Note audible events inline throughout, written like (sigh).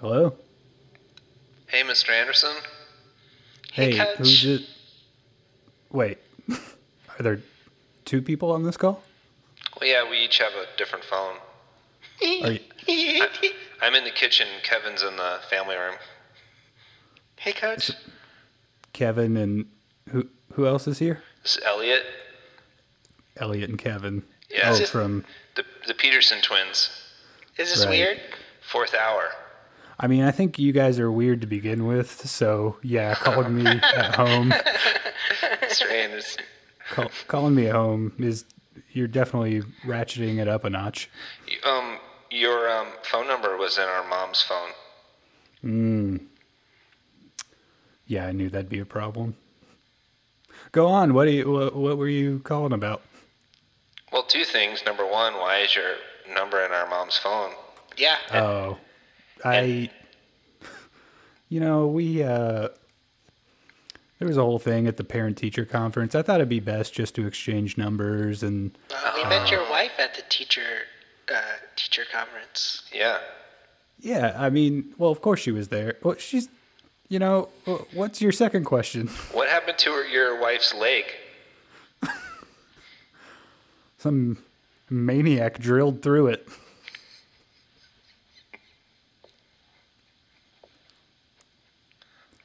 Hello? Hey, Mr. Anderson. Hey, Hey, who's it? Wait, (laughs) are there two people on this call? Well, yeah, we each have a different phone. Are you, (laughs) I, I'm in the kitchen. Kevin's in the family room. hey, Coach. Kevin and who who else is here? This is Elliot, Elliot and Kevin. Yeah, oh, it's from. the the Peterson twins. Is this Right. weird? Fourth hour. I mean, I think you guys are weird to begin with, so yeah, calling me (laughs) at home, Mr. Anderson. call, calling me at home is you're definitely ratcheting it up a notch. Um, your um, phone number was in our mom's phone. Mm. Yeah, I knew that'd be a problem. Go on. What do you? What, what were you calling about? Well, two things. Number one, why is your number in our mom's phone? Yeah. Oh, I. You know, we uh, there was a whole thing at the parent-teacher conference. I thought it'd be best just to exchange numbers and Uh, we met your wife at the teacher uh, teacher conference. Yeah. yeah. I mean, well, of course she was there. Well, she's, you know, what's your second question? (laughs) What happened to her, your wife's leg? Some maniac drilled through it.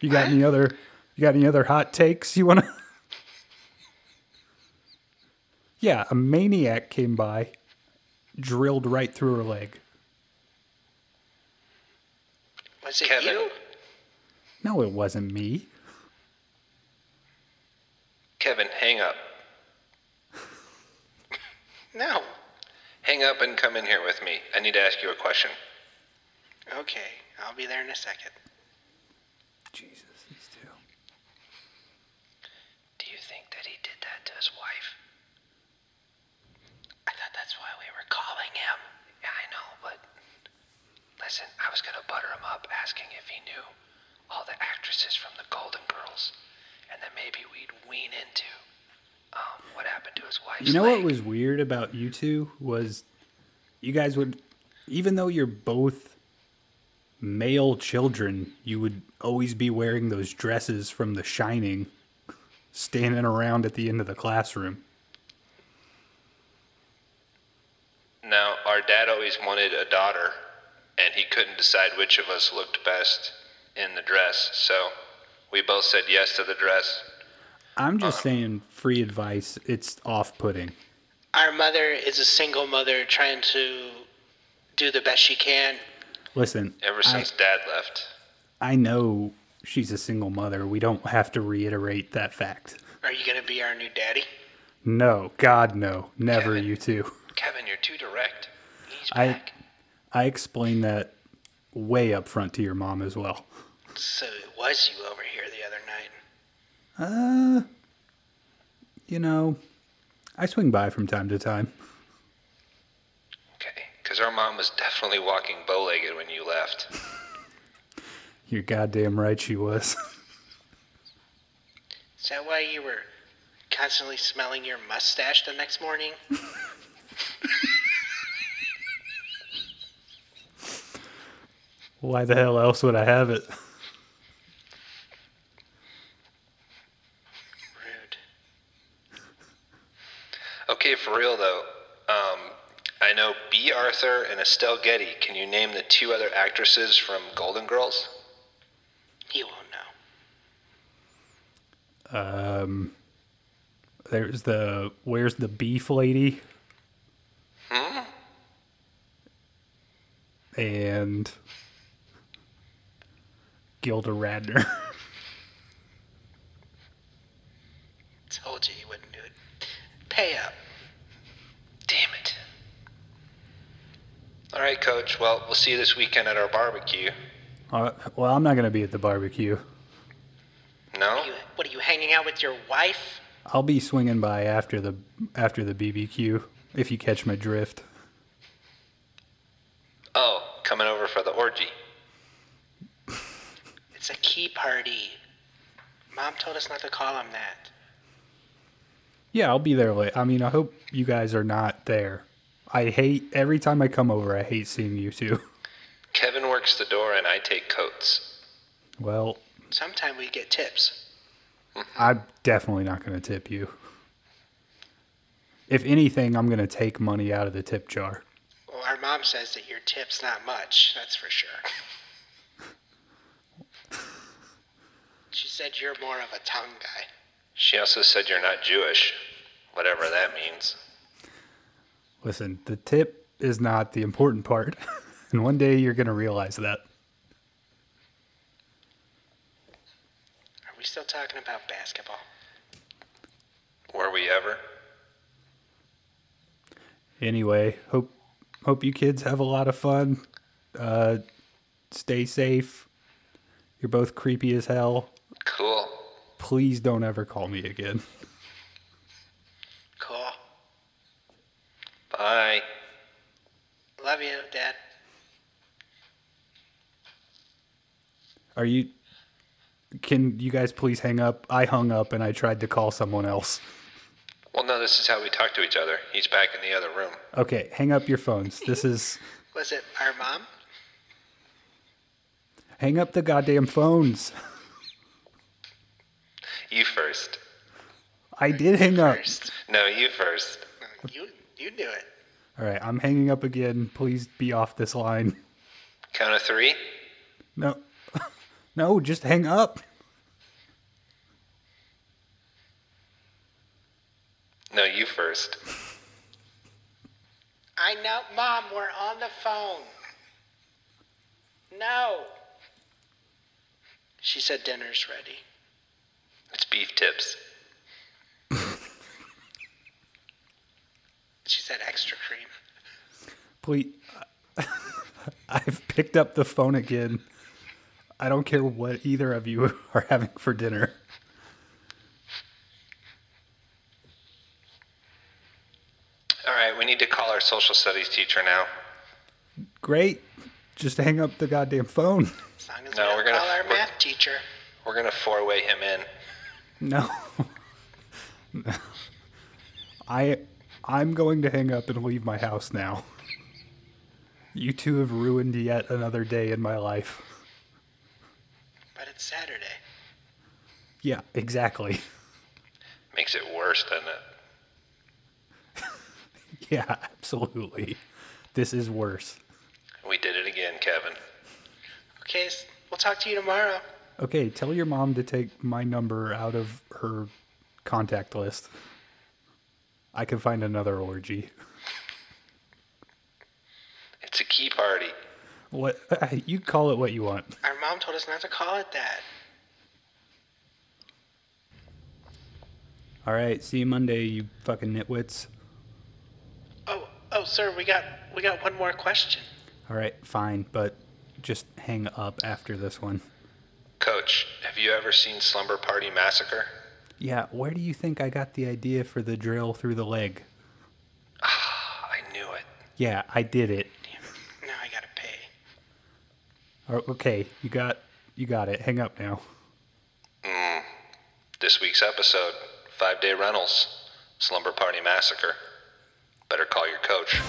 You got any other? You got any other hot takes you want to? (laughs) yeah, a maniac came by, drilled right through her leg. Was it Kevin. you? No, it wasn't me. Kevin, hang up. (laughs) No. Hang up and come in here with me. I need to ask you a question. Okay, I'll be there in a second. Jesus, these two. Do you think that he did that to his wife? I thought that's why we were calling him. Yeah, I know, but listen, I was gonna butter him up asking if he knew all the actresses from the Golden Girls, and then maybe we'd wean into um, what happened to his wife. You know leg. what was weird about you two was you guys would even though you're both male children, you would always be wearing those dresses from The Shining standing around at the end of the classroom. Now, our dad always wanted a daughter, and he couldn't decide which of us looked best in the dress, so we both said yes to the dress. I'm just uh, saying free advice, it's off-putting. Our mother is a single mother trying to do the best she can. Listen, Ever I, since dad left. I know she's a single mother. We don't have to reiterate that fact. Are you gonna be our new daddy? No, God no. Never Kevin. you two. Kevin, you're too direct. He's I back. I explained that way up front to your mom as well. So it was you over here the other night. Uh, you know, I swing by from time to time. Okay, because our mom was definitely walking bow legged when you left. (laughs) You're goddamn right she was. (laughs) Is that why you were constantly smelling your mustache the next morning? (laughs) Why the hell else would I have it? Rude. Okay, for real though, um, I know Bea Arthur and Estelle Getty. Can you name the two other actresses from Golden Girls? You won't know. Um, there's the where's the beef lady Hmm? and Gilda Radner. (laughs) Told you you wouldn't do it. Pay up. Damn it. All right, Coach. Well, we'll see you this weekend at our barbecue. Uh, well, I'm not gonna be at the barbecue. No? Are you, what are you hanging out with your wife? I'll be swinging by after the after the BBQ if you catch my drift. Oh, coming over for the orgy. (laughs) It's a key party. Mom told us not to call him that. Yeah, I'll be there late. I mean, I hope you guys are not there. I hate every time I come over. I hate seeing you two. Kevin works the door and I take coats. Well, Sometime we get tips. (laughs) I'm definitely not going to tip you. If anything, I'm going to take money out of the tip jar. Well, our mom says that your tip's not much, that's for sure. (laughs) she said you're more of a tongue guy. She also said you're not Jewish, whatever that means. Listen, the tip is not the important part. (laughs) and one day you're going to realize that. Are we still talking about basketball? Were we ever? Anyway, hope hope you kids have a lot of fun. Uh, stay safe. You're both creepy as hell. Cool. Please don't ever call me again. Cool. Bye. Love you, Dad. Are you Can you guys please hang up? I hung up and I tried to call someone else. Well, no, this is how we talk to each other. He's back in the other room. Okay, hang up your phones. This is (laughs) Was it our mom? hang up the goddamn phones. (laughs) You first. I did hang up. First. No, you first. You you do it. All right, I'm hanging up again. Please be off this line. Count of three. No. No, just hang up. No, you first. I know, Mom, we're on the phone. No. She said dinner's ready. It's beef tips. She said extra cream. Please. (laughs) I've picked up the phone again. I don't care what either of you (laughs) are having for dinner. All right, we need to call our social studies teacher now. Great. Just hang up the goddamn phone. As long as No, we we're gonna- call our we're- math teacher. We're gonna four-way him in. No. (laughs) No. I I'm going to hang up and leave my house now. You two have ruined yet another day in my life. But it's Saturday. Yeah, exactly. (laughs) Makes it worse, doesn't it? (laughs) Yeah, absolutely. This is worse. We did it again, Kevin. Okay, we'll talk to you tomorrow. Okay, tell your mom to take my number out of her contact list. I can find another orgy. It's a key party. What you call it what you want. Our mom told us not to call it that. All right, see you Monday, you fucking nitwits. Oh, oh, sir, we got we got one more question. All right, fine, but just hang up after this one. Coach, have you ever seen Slumber Party Massacre? Yeah, where do you think I got the idea for the drill through the leg? Ah, I knew it. Yeah, I did it. Damn, now I gotta pay. Oh, Oh, okay, you got you got it. Hang up now. Hmm. This week's episode, Five Day Rentals, Slumber Party Massacre. Better call your coach.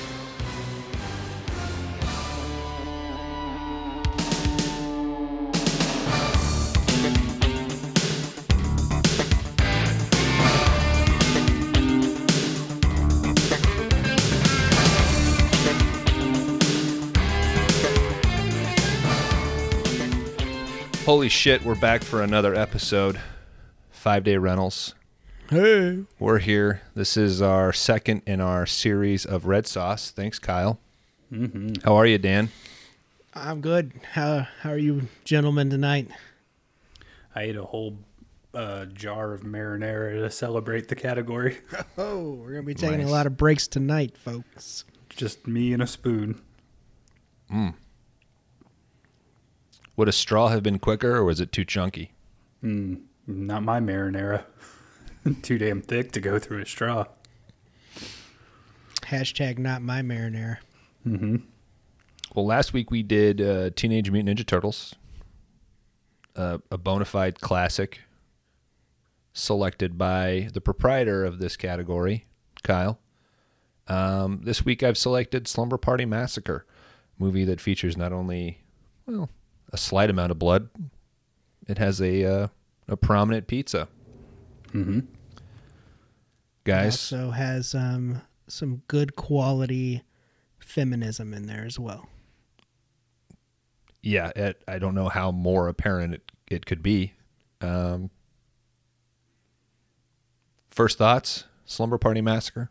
Holy shit, we're back for another episode. Five Day Rentals. Hey. We're here. This is our second in our series of Red Sauce. Thanks, Kyle. Mm-hmm. How are you, Dan? I'm good. How how are you gentlemen tonight? I ate a whole uh, jar of marinara to celebrate the category. (laughs) Oh, we're gonna be taking Nice. a lot of breaks tonight, folks. Just me and a spoon. Would a straw have been quicker, or was it too chunky? Not my marinara. (laughs) Too damn thick to go through a straw. Hashtag not my marinara. Well, last week we did uh, Teenage Mutant Ninja Turtles, uh, a bona fide classic, selected by the proprietor of this category, Kyle. Um, this week I've selected Slumber Party Massacre, movie that features not only well, a slight amount of blood. It has a uh, a prominent pizza. Mm-hmm. Guys, also has um, some good quality feminism in there as well. yeah, it, I don't know how more apparent it, it could be. Um, first thoughts: Slumber Party Massacre.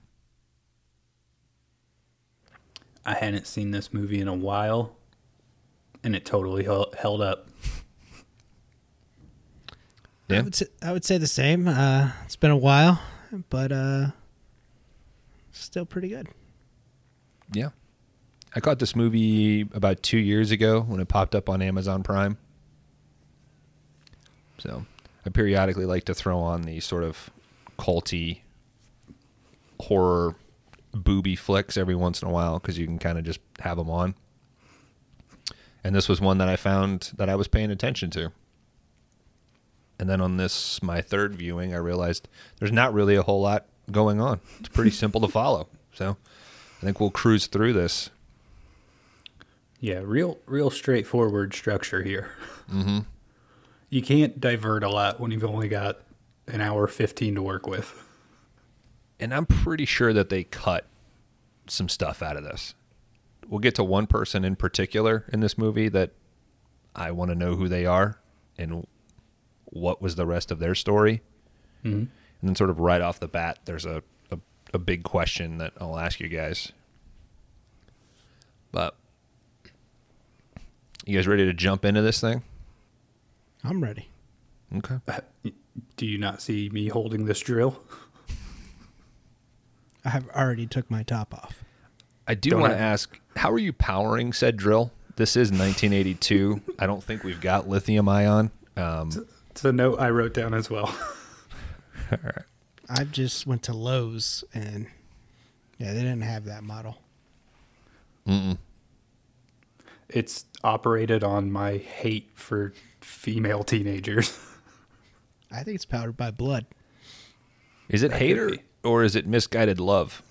I hadn't seen this movie in a while, and it totally held up. I Yeah, would say, I would say the same. Uh, it's been a while, but uh, still pretty good. yeah. I caught this movie about two years ago when it popped up on Amazon Prime. So I periodically like to throw on the sort of culty horror booby flicks every once in a while because you can kind of just have them on. And this was one that I found that I was paying attention to. And then on this, my third viewing, I realized there's not really a whole lot going on. It's pretty (laughs) simple to follow. So I think we'll cruise through this. Yeah, real, real straightforward structure here. Mm-hmm. You can't divert a lot when you've only got an hour fifteen to work with. and I'm pretty sure that they cut some stuff out of this. We'll get to one person in particular in this movie that I want to know who they are and what was the rest of their story. Mhm. And then, sort of right off the bat, there's a, a, a big question that I'll ask you guys. But you guys ready to jump into this thing? I'm ready. Okay. Do you not see me holding this drill? I have already took my top off. I do want to ask, how are you powering said drill? This is 1982. I don't think we've got lithium ion. Um, It's a note I wrote down as well. (laughs) I just went to Lowe's and yeah, they didn't have that model. Mm. It's operated on my hate for female teenagers. (laughs) I think it's powered by blood. is it That could hater or is it misguided love?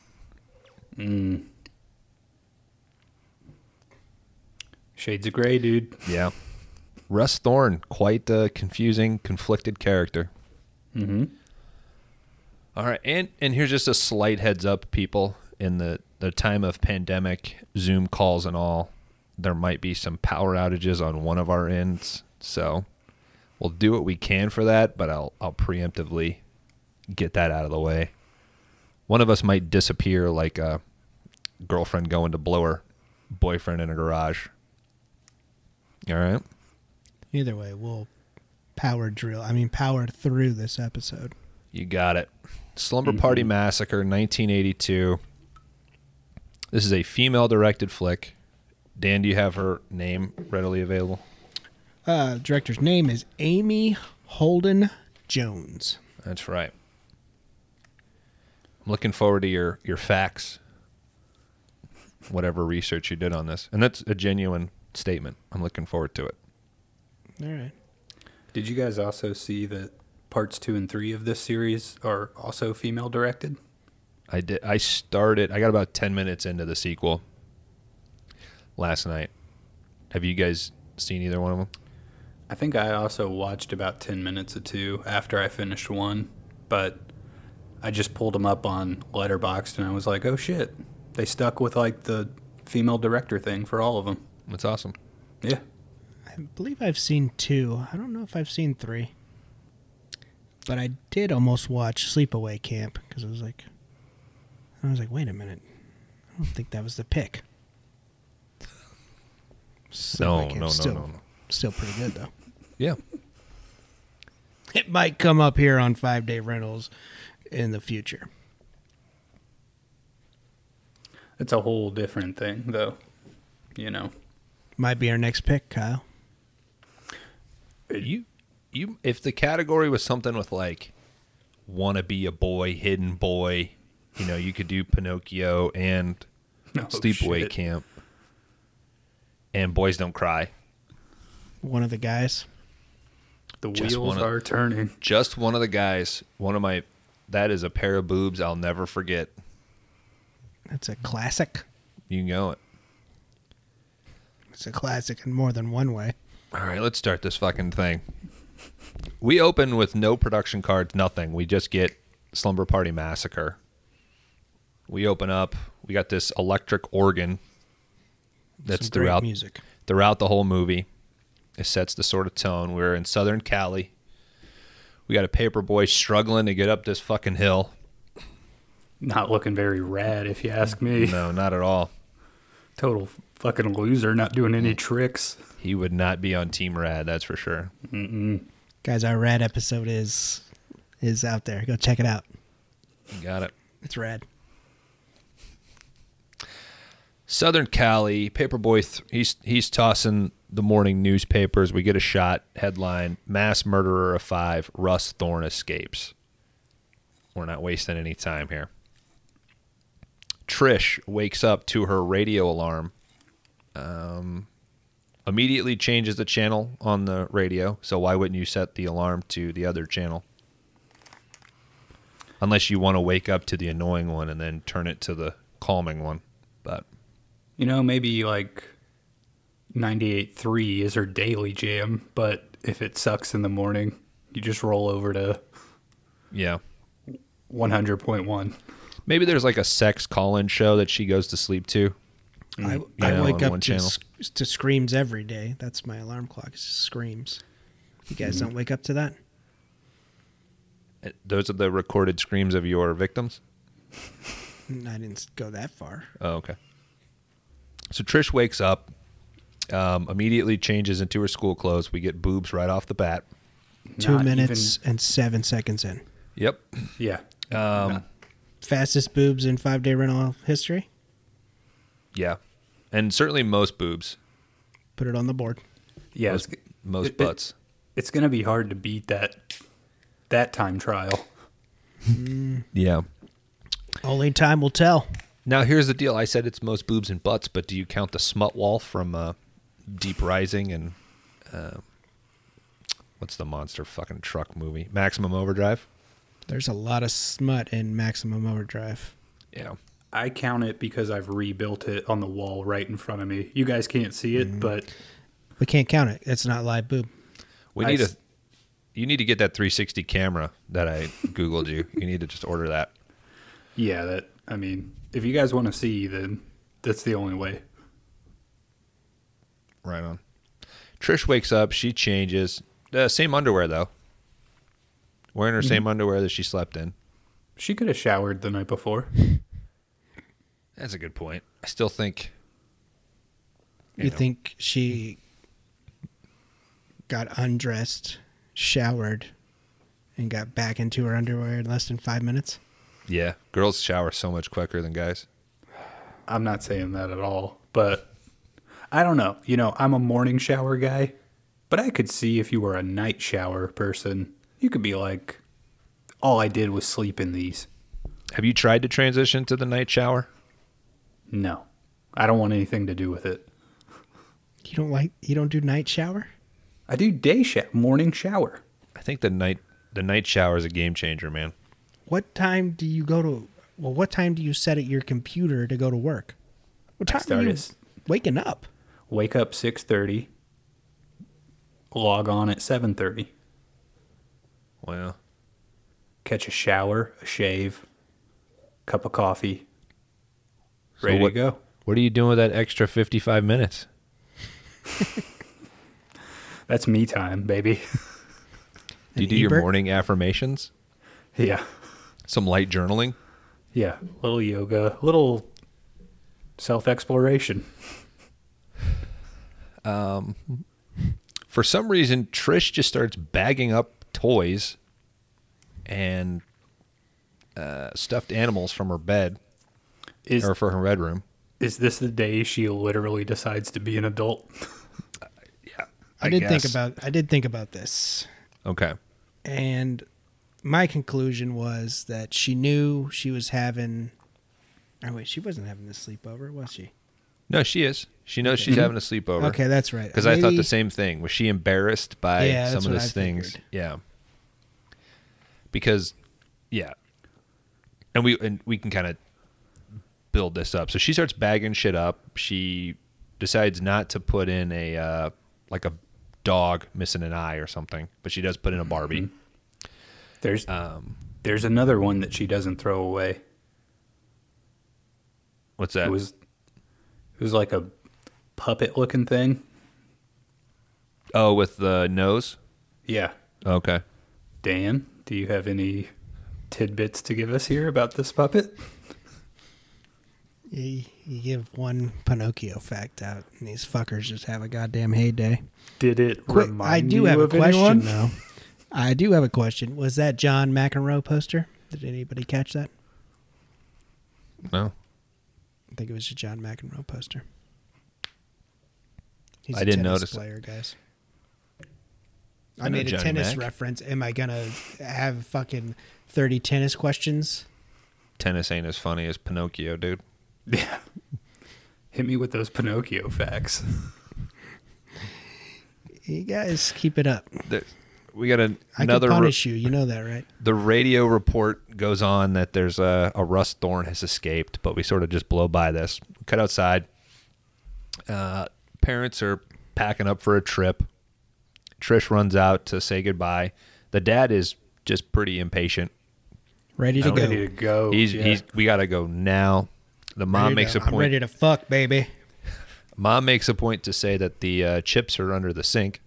Shades of gray, dude. Yeah. Russ Thorn, quite a confusing, conflicted character. Mm-hmm. All right, and and here's just a slight heads up, people. In the the time of pandemic, Zoom calls and all, there might be some power outages on one of our ends. So we'll do what we can for that, but I'll I'll preemptively get that out of the way. One of us might disappear like a girlfriend going to blow her boyfriend in a garage. All right. Either way, we'll power drill. I mean, power through this episode. You got it. Slumber Party Massacre, 1982. This is a female directed flick. Dan, do you have her name readily available? Uh, director's name is Amy Holden Jones. That's right. I'm looking forward to your, your facts, whatever research you did on this. And that's a genuine statement. I'm looking forward to it. All right. Did you guys also see that parts two and three of this series are also female directed? I did. I started. I got about ten minutes into the sequel last night. Have you guys seen either one of them? I think I also watched about 10 minutes of two after I finished one, but I just pulled them up on Letterboxd and I was like, oh shit. They stuck with like the female director thing for all of them. That's awesome. Yeah. I believe I've seen two. I don't know if I've seen three. But I did almost watch Sleepaway Camp because I was like, I was like, wait a minute. I don't think that was the pick. No, Sleepaway no, Camp's no, still, no, no. Still pretty good though. Yeah. (laughs) It might come up here on five day rentals in the future. It's a whole different thing though. You know. Might be our next pick, Kyle. You, you. If the category was something with like, wanna be a boy, hidden boy, you know, you could do Pinocchio and No (laughs) oh, Sleepaway shit. Camp, and Boys Don't Cry. One of the guys. The Just wheels wanna- are turning. Just one of the guys. One of my. That is a pair of boobs I'll never forget. That's a classic. You know it. It's a classic in more than one way. All right, let's start this fucking thing. We open with no production cards, nothing. We just get Slumber Party Massacre. We open up. We got this electric organ that's Some throughout music. throughout the whole movie. It sets the sort of tone. We're in Southern Cali. We got a paper boy struggling to get up this fucking hill. Not looking very rad, if you ask me. No, not at all. Total fucking loser, not doing any tricks. He would not be on Team Rad, that's for sure. Guys, our rad episode is is out there. Go check it out. Got it. It's rad. Southern Cali, Paperboy, th- he's he's tossing the morning newspapers. We get a shot headline: Mass murderer of five, Russ Thorn escapes. We're not wasting any time here. Trish wakes up to her radio alarm. Um, immediately changes the channel on the radio. So why wouldn't you set the alarm to the other channel? Unless you want to wake up to the annoying one and then turn it to the calming one. But You know, maybe like 98.3 is her daily jam, but if it sucks in the morning, you just roll over to yeah. 100.1. Maybe there's like a sex call-in show that she goes to sleep to. I, Mm, Yeah, I wake on one up to, channel. s- to screams every day. That's my alarm clock. It's just screams. You guys Mm-hmm. don't wake up to that? Uh, Those are the recorded screams of your victims. Mm, I didn't go that far. Oh, okay. So Trish wakes up, um, immediately changes into her school clothes. We get boobs right off the bat. Two Not minutes and seven seconds in. Yep. yeah. Um, Fastest boobs in five day rental history. yeah, and certainly most boobs, Put it on the board. Yeah. most, It's, most it- it- butts. it's going to be hard to beat that that time trial. yeah. Only time will tell. Now here's the deal. I said it's most boobs and butts, but do you count the smut wall from uh, Deep Rising and uh, what's the monster fucking truck movie? Maximum Overdrive. There's a lot of smut in Maximum Overdrive. Yeah. I count it because I've rebuilt it on the wall right in front of me. You guys can't see it, but We can't count it. It's not live boob. We I need s- a. You need to get that 360 camera that I googled you. You need to just order that. yeah, that I mean, if you guys want to see, then that's the only way. Right on. Trish wakes up. She changes. Uh, same underwear though. Wearing her same underwear that she slept in. She could have showered the night before. That's a good point. I still think. You, know. think she got undressed, showered, and got back into her underwear in less than five minutes? Yeah, girls shower so much quicker than guys. I'm not saying that at all, but I don't know. You know, I'm a morning shower guy, but I could see if you were a night shower person, you could be like, all I did was sleep in these. Have you tried to transition to the night shower? No, I don't want anything to do with it. You don't like you don't do night shower? I do day shower, morning shower. I think the night the night shower is a game changer, man. What time do you go to well what time do you set at your computer to go to work? What time are you start waking up? Wake up 6:30. Log on at 7:30. Well, Catch a shower, a shave, cup of coffee. So Ready what- to go. what are you doing with that extra 55 minutes? (laughs) That's me time, baby. Do you An do your morning affirmations? yeah. Some light journaling? Yeah, A little yoga, a little self exploration. Um, For some reason, Trish just starts bagging up toys and uh, stuffed animals from her bed Is or for her bedroom. is this the day she literally decides to be an adult? (laughs) Yeah. I, did think about I did think about this. Okay. And my conclusion was that she knew she was having Oh wait, she wasn't having this sleepover, was she? No, she is. She knows she's having a sleepover. Okay, that's right. Because I thought the same thing. Was she embarrassed by Yeah, some of what those things? figured. Yeah. Because, yeah, and we and we can kind of build this up. So she starts bagging shit up. She decides not to put in a uh, like a dog missing an eye or something, but she does put in a Barbie. There's Um, there's another one that she doesn't throw away. what's that? It was it was like a puppet looking thing. oh, with the nose. Yeah. Okay. Dan, do you have any tidbits to give us here about this puppet? You, you give one Pinocchio fact out, and these fuckers just have a goddamn heyday. Did it Quick, remind I do you have a question anyone? (laughs) though. I do have a question. Was that John McEnroe poster? Did anybody catch that? No. I think it was a John McEnroe poster. He's I a didn't tennis notice it. player, guys. I I, made a Johnny tennis Mac. reference. Am I gonna have fucking thirty tennis questions? Tennis ain't as funny as Pinocchio, dude. (laughs) Yeah. Hit me with those Pinocchio facts. You guys keep it up. There- we got a, I another. can re- punish you. You know that, right? the radio report goes on that there's a, a Russ Thorn has escaped, but we sort of just blow by this. Cut outside. Uh, parents are packing up for a trip. Trish runs out to say goodbye. The dad is just pretty impatient. Ready to go. Ready to go. He's yeah. he's we gotta go now. The mom makes to- a point. I'm ready to fuck, baby. Mom makes a point to say that the uh, chips are under the sink,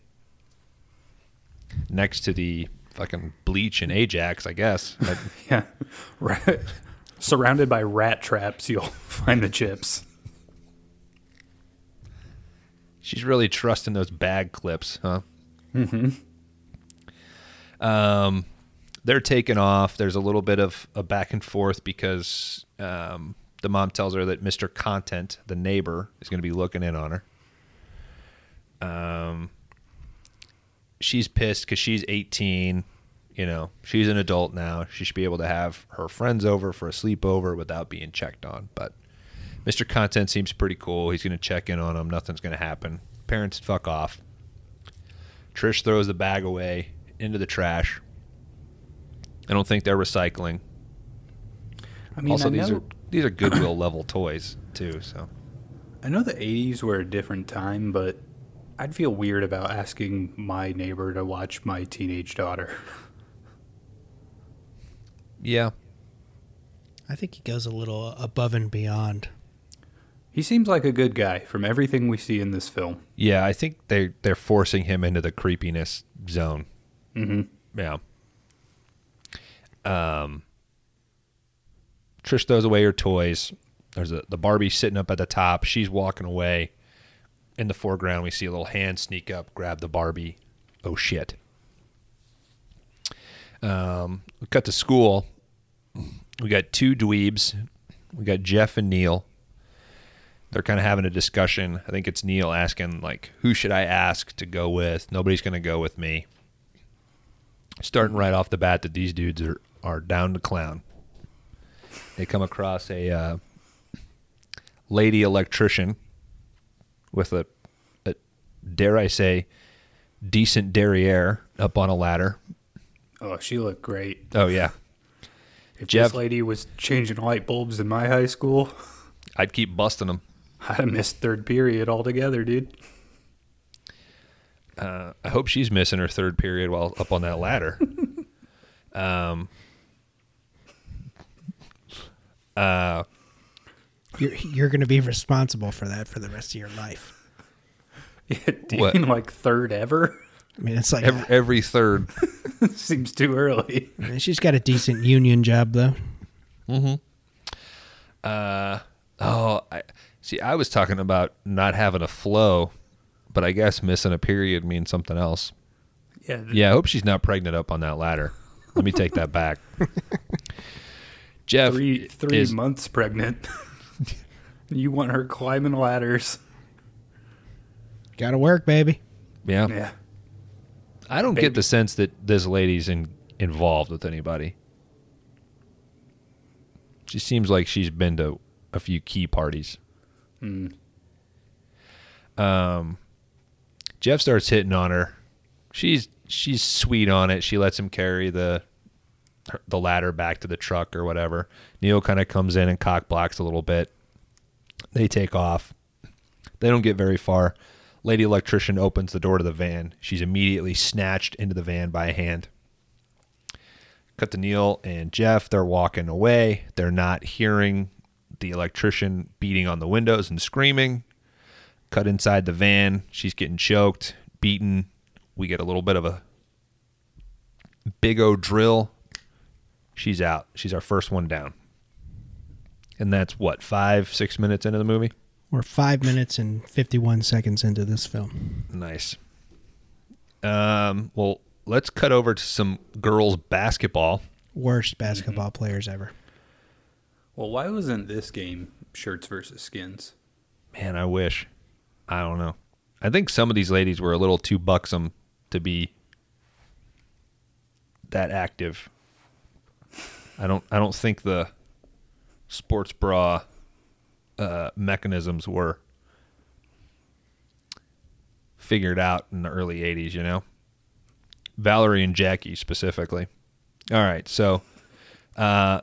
next to the fucking bleach and Ajax, I guess. But (laughs) yeah. Right. Surrounded by rat traps, you'll (laughs) find the chips. she's really trusting those bag clips, huh? Mm-hmm. Um, they're taking off. There's a little bit of a back and forth because um, the mom tells her that Mr. Contant, the neighbor, is going to be looking in on her. Um, she's pissed because she's 18. You know, she's an adult now. She should be able to have her friends over for a sleepover without being checked on. But Mr. Contant seems pretty cool. He's going to check in on them. Nothing's going to happen. Parents, fuck off. Trish throws the bag away into the trash. I don't think they're recycling. I mean, also, I these know, are these are Goodwill level toys too. So I know the 80s were a different time, but I'd feel weird about asking my neighbor to watch my teenage daughter. yeah, I think he goes a little above and beyond. He seems like a good guy from everything we see in this film. yeah. I think they they're forcing him into the creepiness zone. Mm-hmm. Yeah. Um. Trish throws away her toys. There's a the Barbie sitting up at the top. She's walking away. In the foreground, we see a little hand sneak up, grab the Barbie. Oh shit. Um, we cut to school. We got two dweebs. We got Jeff and Neil. They're kind of having a discussion. I think it's Neil asking like, "Who should I ask to go with?" Nobody's going to go with me starting right off the bat that these dudes are, are down to clown. They come across a uh, lady electrician with a, a, dare I say, decent derriere up on a ladder. Oh, she looked great. Oh, yeah. If Jeff- this lady was changing light bulbs in my high school, I'd keep busting them. I'd have missed third period altogether, dude. Uh, I hope she's missing her third period while up on that ladder. (laughs) um, uh, You're you're going to be responsible for that for the rest of your life. Yeah, (laughs) do you What? mean like third ever? I mean, it's like every, every third. (laughs) Seems too early. I mean, she's got a decent union job though. Uh, oh, I see. I was talking about not having a flow, but I guess missing a period means something else. Yeah. th- Yeah, I hope she's not pregnant up on that ladder. Let me take that back. (laughs) Jeff Three three is months pregnant. (laughs) you want her climbing ladders? Got to work, baby. yeah. Yeah. I don't get the sense that this lady's in, involved with anybody. She seems like she's been to a few key parties. Um, Jeff starts hitting on her. She's she's sweet on it. She lets him carry the her- the ladder back to the truck or whatever. Neil kind of comes in and cock blocks a little bit. They take off. They don't get very far. Lady electrician opens the door to the van. She's immediately snatched into the van by a hand. Cut to Neil and Jeff. They're walking away. They're not hearing the electrician beating on the windows and screaming. Cut inside the van. She's getting choked, beaten. We get a little bit of a big O drill. She's out. She's our first one down. And that's what, five, six minutes into the movie? We're five minutes and 51 seconds into this film. Nice. Um, well, let's cut over to some girls' basketball. Worst basketball players ever. Well, why wasn't this game shirts versus skins? Man, I wish. I don't know. I think some of these ladies were a little too buxom to be that active. I don't. I don't think the sports bra uh, mechanisms were figured out in the early '80s. You know, Valerie and Jackie specifically. All right, so uh,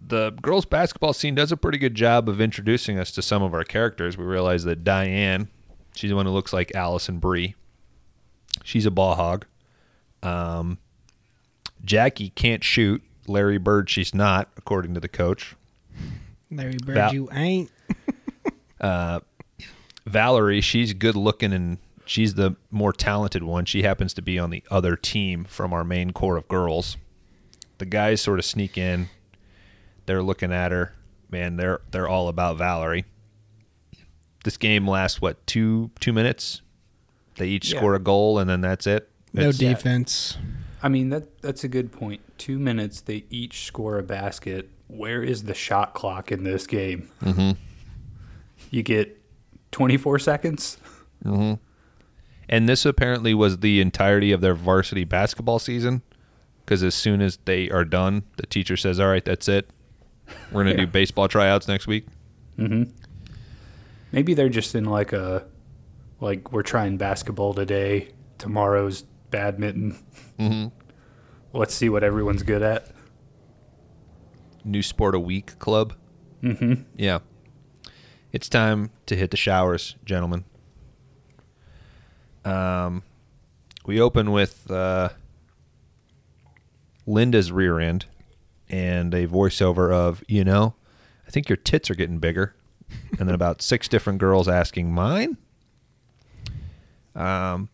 the girls' basketball scene does a pretty good job of introducing us to some of our characters. We realize that Diane, she's the one who looks like Alison Brie. She's a ball hog. Um, Jackie can't shoot. Larry Bird, she's not, according to the coach. Larry Bird, Val- you ain't. (laughs) Uh, Valerie, she's good looking and she's the more talented one. She happens to be on the other team from our main core of girls. The guys sort of sneak in. They're looking at her. Man, they're they're all about Valerie. This game lasts what two two minutes? They each Yeah. score a goal and then that's it. No It's- defense. I mean that that's a good point. Two minutes, they each score a basket. Where is the shot clock in this game? Mm-hmm. You get twenty four seconds. And this apparently was the entirety of their varsity basketball season. Because as soon as they are done, the teacher says, "All right, that's it. We're gonna (laughs) Yeah. do baseball tryouts next week." Maybe they're just in like a like we're trying basketball today. Tomorrow's badminton. Mm-hmm. Let's see what everyone's good at. New Sport a Week Club. Mm-hmm. Yeah. It's time to hit the showers, gentlemen. Um, we open with uh, Linda's rear end and a voiceover of, you know, I think your tits are getting bigger. and then about six different girls asking, mine? Um,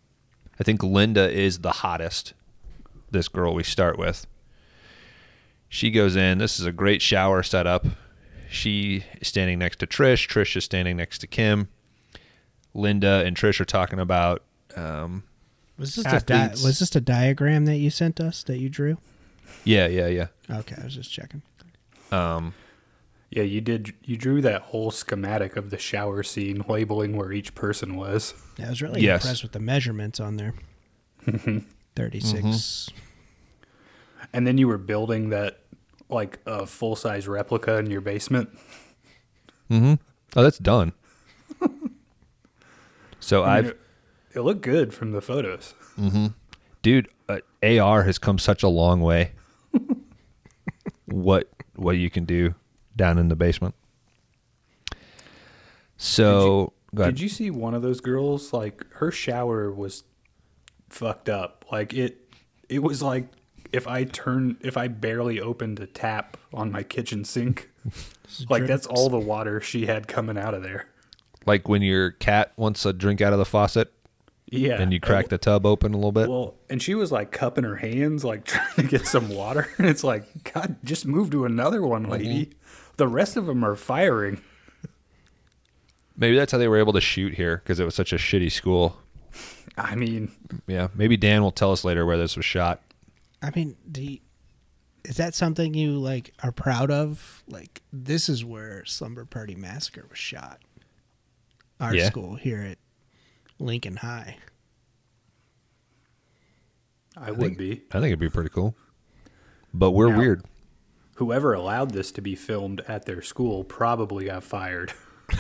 I think Linda is the hottest, this girl we start with. She goes in. This is a great shower setup. She is standing next to Trish. Trish is standing next to Kim. Linda and Trish are talking about. Um, Was this a di- was this a diagram that you sent us that you drew? yeah, yeah, yeah. Okay, I was just checking. Um, Yeah, you did. You drew that whole schematic of the shower scene, labeling where each person was. Yeah, I was really Yes. impressed with the measurements on there. (laughs) 36 mm-hmm. And then you were building that like a full size replica in your basement. Mm-hmm. oh, that's done. (laughs) so I I've, it, looked good from the photos. Mm-hmm. dude, uh, AR has come such a long way. (laughs) what what you can do down in the basement. So go ahead. Did you see one of those girls? Like her shower was fucked up. Like it, it was like if I turn, if I barely opened a tap on my kitchen sink, (laughs) like that's all the water she had coming out of there. like when your cat wants a drink out of the faucet Yeah, and you crack the tub open a little bit. Well, and she was like cupping her hands, like (laughs) trying to get some water. And it's like, God, just move to another one, mm-hmm. lady. The rest of them are firing. Maybe that's how they were able to shoot here because it was such a shitty school. (laughs) I mean, Yeah, maybe Dan will tell us later where this was shot. I mean, do you, is that something you like are proud of? Like this is where Slumber Party Massacre was shot. Our Yeah. school here at Lincoln High. I would be. I think it'd be pretty cool. But we're Now- weird. Whoever allowed this to be filmed at their school probably got fired. (laughs)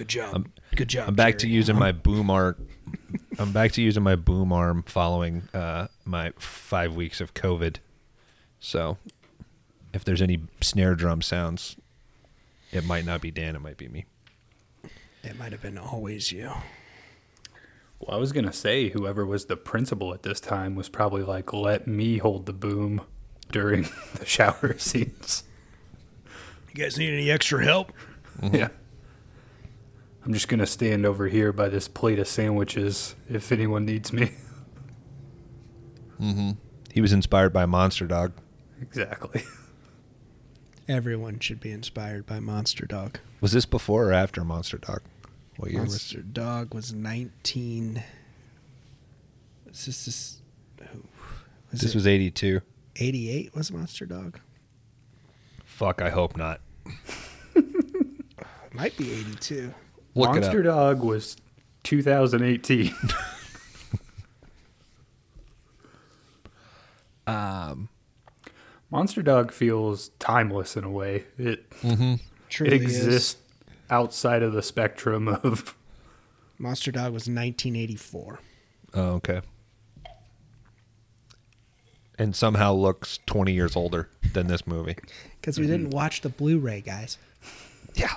Good job. Good job. I'm back to using my boom arm. I'm back to using my boom arm following uh, my five weeks of COVID. So if there's any snare drum sounds, it might not be Dan. It might be me. It might have been always you. Well, I was gonna say whoever was the principal at this time was probably like, "Let me hold the boom during (laughs) the shower scenes." You guys need any extra help? (laughs) Yeah. I'm just gonna stand over here by this plate of sandwiches if anyone needs me. (laughs) Mm-hmm. He was inspired by Monster Dog. exactly. Everyone should be inspired by Monster Dog. Was this before or after Monster Dog? What year was? Monster Dog was 19. Was this this? oh, Was This was 82. 88? Was Monster Dog? Fuck, I hope not. (laughs) Might be 82. Look Monster. Dog was 2018. (laughs) Um, Monster Dog feels timeless in a way. It Truly it is. exists outside of the spectrum of Monster Dog was 1984. oh, okay. And somehow looks 20 years older than this movie. (laughs) Because we didn't watch the Blu-ray, guys. Yeah.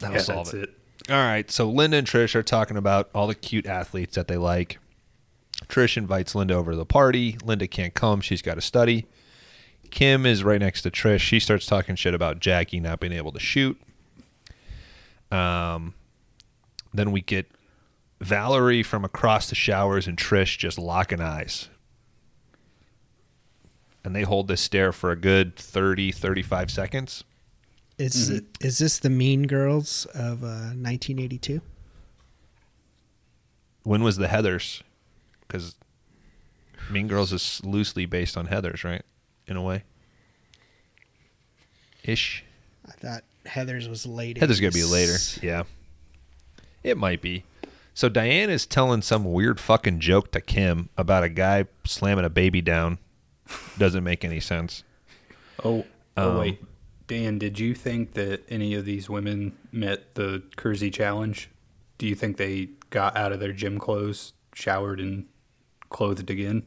That'll yeah, solve that's it. it. All right, so Linda and Trish are talking about all the cute athletes that they like. Trish invites Linda over to the party. Linda can't come; she's got to study. Kim is right next to Trish. She starts talking shit about Jackie not being able to shoot. Um, then we get Valerie from across the showers and Trish just locking eyes. And they hold this stare for a good 30, 35 seconds. Is it, is this the Mean Girls of uh, 1982? When was the Heathers? Because Mean Girls is loosely based on Heathers, right? In a way. Ish. I thought Heather's was later. Heather's gonna be later. Yeah. It might be. So Diane is telling some weird fucking joke to Kim about a guy slamming a baby down. Doesn't make any sense. Oh, oh Um, wait. Dan, did you think that any of these women met the Kersey challenge? Do you think they got out of their gym clothes, showered, and clothed again?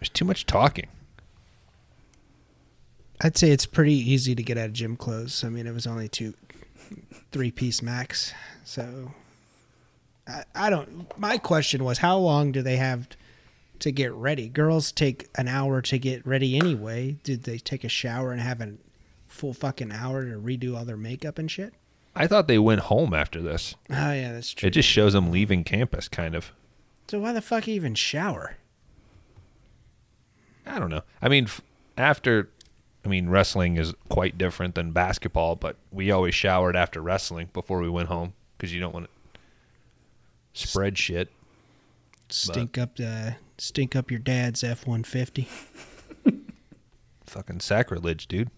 There's too much talking. I'd say it's pretty easy to get out of gym clothes. I mean, it was only two, three piece max. So, I, I don't. My question was, how long do they have to get ready? Girls take an hour to get ready anyway. Did they take a shower and have a full fucking hour to redo all their makeup and shit? I thought they went home after this. Oh yeah, that's true. It just shows them leaving campus, kind of. so why the fuck even shower? I don't know. I mean, after, I mean, wrestling is quite different than basketball, but we always showered after wrestling before we went home because you don't want to spread shit. Stink up the stink up your dad's F one fifty. (laughs) Fucking sacrilege, dude.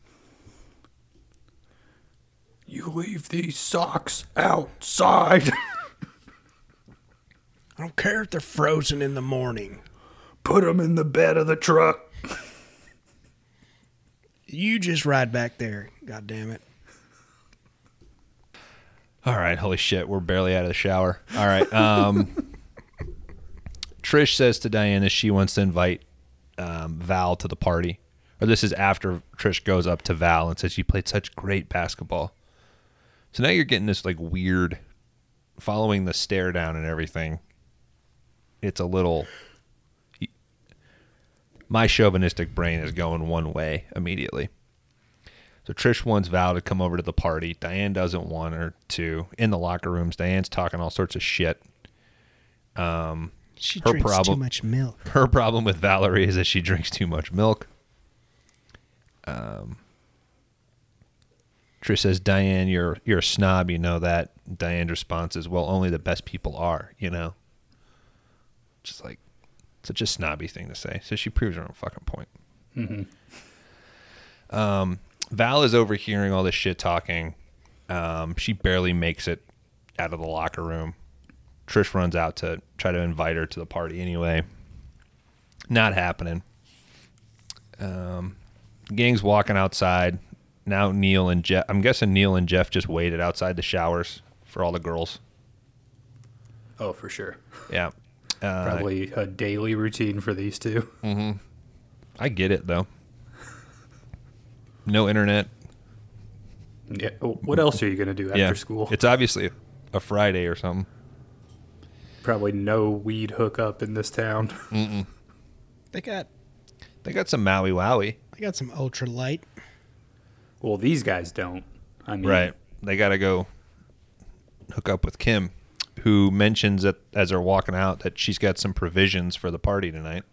You leave these socks outside. (laughs) I don't care if they're frozen in the morning. Put them in the bed of the truck. You just ride back there. God damn it. All right, holy shit, we're barely out of the shower. All right. Um, (laughs) Trish says to Diana she wants to invite um, Val to the party. Or this is after Trish goes up to Val and says, You played such great basketball. So now you're getting this like weird following the stare down and everything. It's a little. My chauvinistic brain is going one way immediately. So Trish wants Val to come over to the party. Diane doesn't want her to. In the locker rooms, Diane's talking all sorts of shit. She Her drinks problem- too much milk. Her problem with Valerie is that she drinks too much milk. Um, Trish says, "Diane, you're you're a snob. You know that." Diane's response is, "Well, only the best people are." You know, just like such a snobby thing to say. So she proves her own fucking point. Um, Val is overhearing all this shit talking. Um, she barely makes it out of the locker room. Trish runs out to try to invite her to the party anyway. Not happening. Um, gang's walking outside. Now Neil and Jeff. I'm guessing Neil and Jeff just waited outside the showers for all the girls. Oh, for sure. Yeah. Uh, Probably a daily routine for these two. I get it though. No internet. Yeah. What else are you gonna do after yeah, school? It's obviously a Friday or something. Probably no weed hookup in this town. (laughs) They got They got some Maui Wowie. they got some ultra light. well, these guys don't. I mean, Right. They got to go hook up with Kim, who mentions that as they're walking out that she's got some provisions for the party tonight.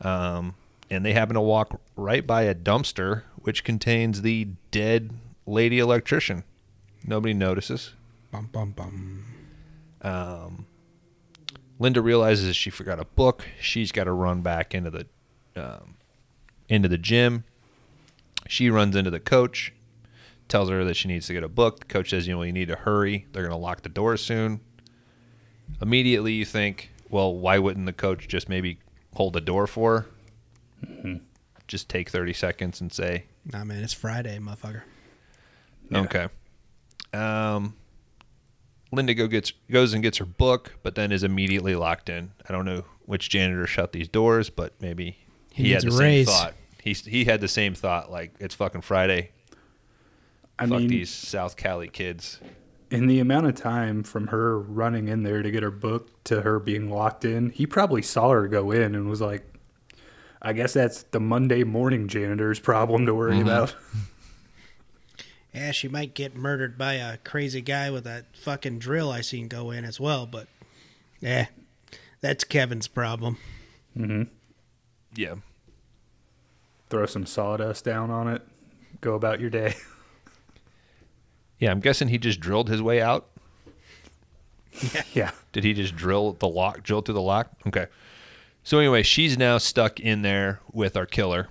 Um, and they happen to walk right by a dumpster which contains the dead lady electrician. Nobody notices. Bum bum bum. Linda realizes she forgot a book. She's got to run back into the um, into the gym. She runs into the coach, tells her that she needs to get a book. The coach says, "You know, you need to hurry. They're going to lock the door soon." Immediately, you think, "Well, why wouldn't the coach just maybe hold the door for her? Just take thirty seconds and say, Nah, man, it's Friday, motherfucker. Yeah. Okay. Um, Linda go gets goes and gets her book, but then is immediately locked in. I don't know which janitor shut these doors, but maybe He he, had the a same raise. thought. He he had the same thought. Like it's fucking Friday. I Fuck mean, these South Cali kids. in the amount of time from her running in there to get her book to her being locked in, he probably saw her go in and was like, I guess that's the Monday morning janitor's problem to worry mm-hmm. about. (laughs) Yeah, she might get murdered by a crazy guy with that fucking drill I seen go in as well, but yeah, that's Kevin's problem. Mm-hmm. Yeah. Throw some sawdust down on it, go about your day. (laughs) Yeah, I'm guessing he just drilled his way out. yeah. (laughs) yeah. Did he just drill the lock, drill through the lock? Okay. So anyway, she's now stuck in there with our killer.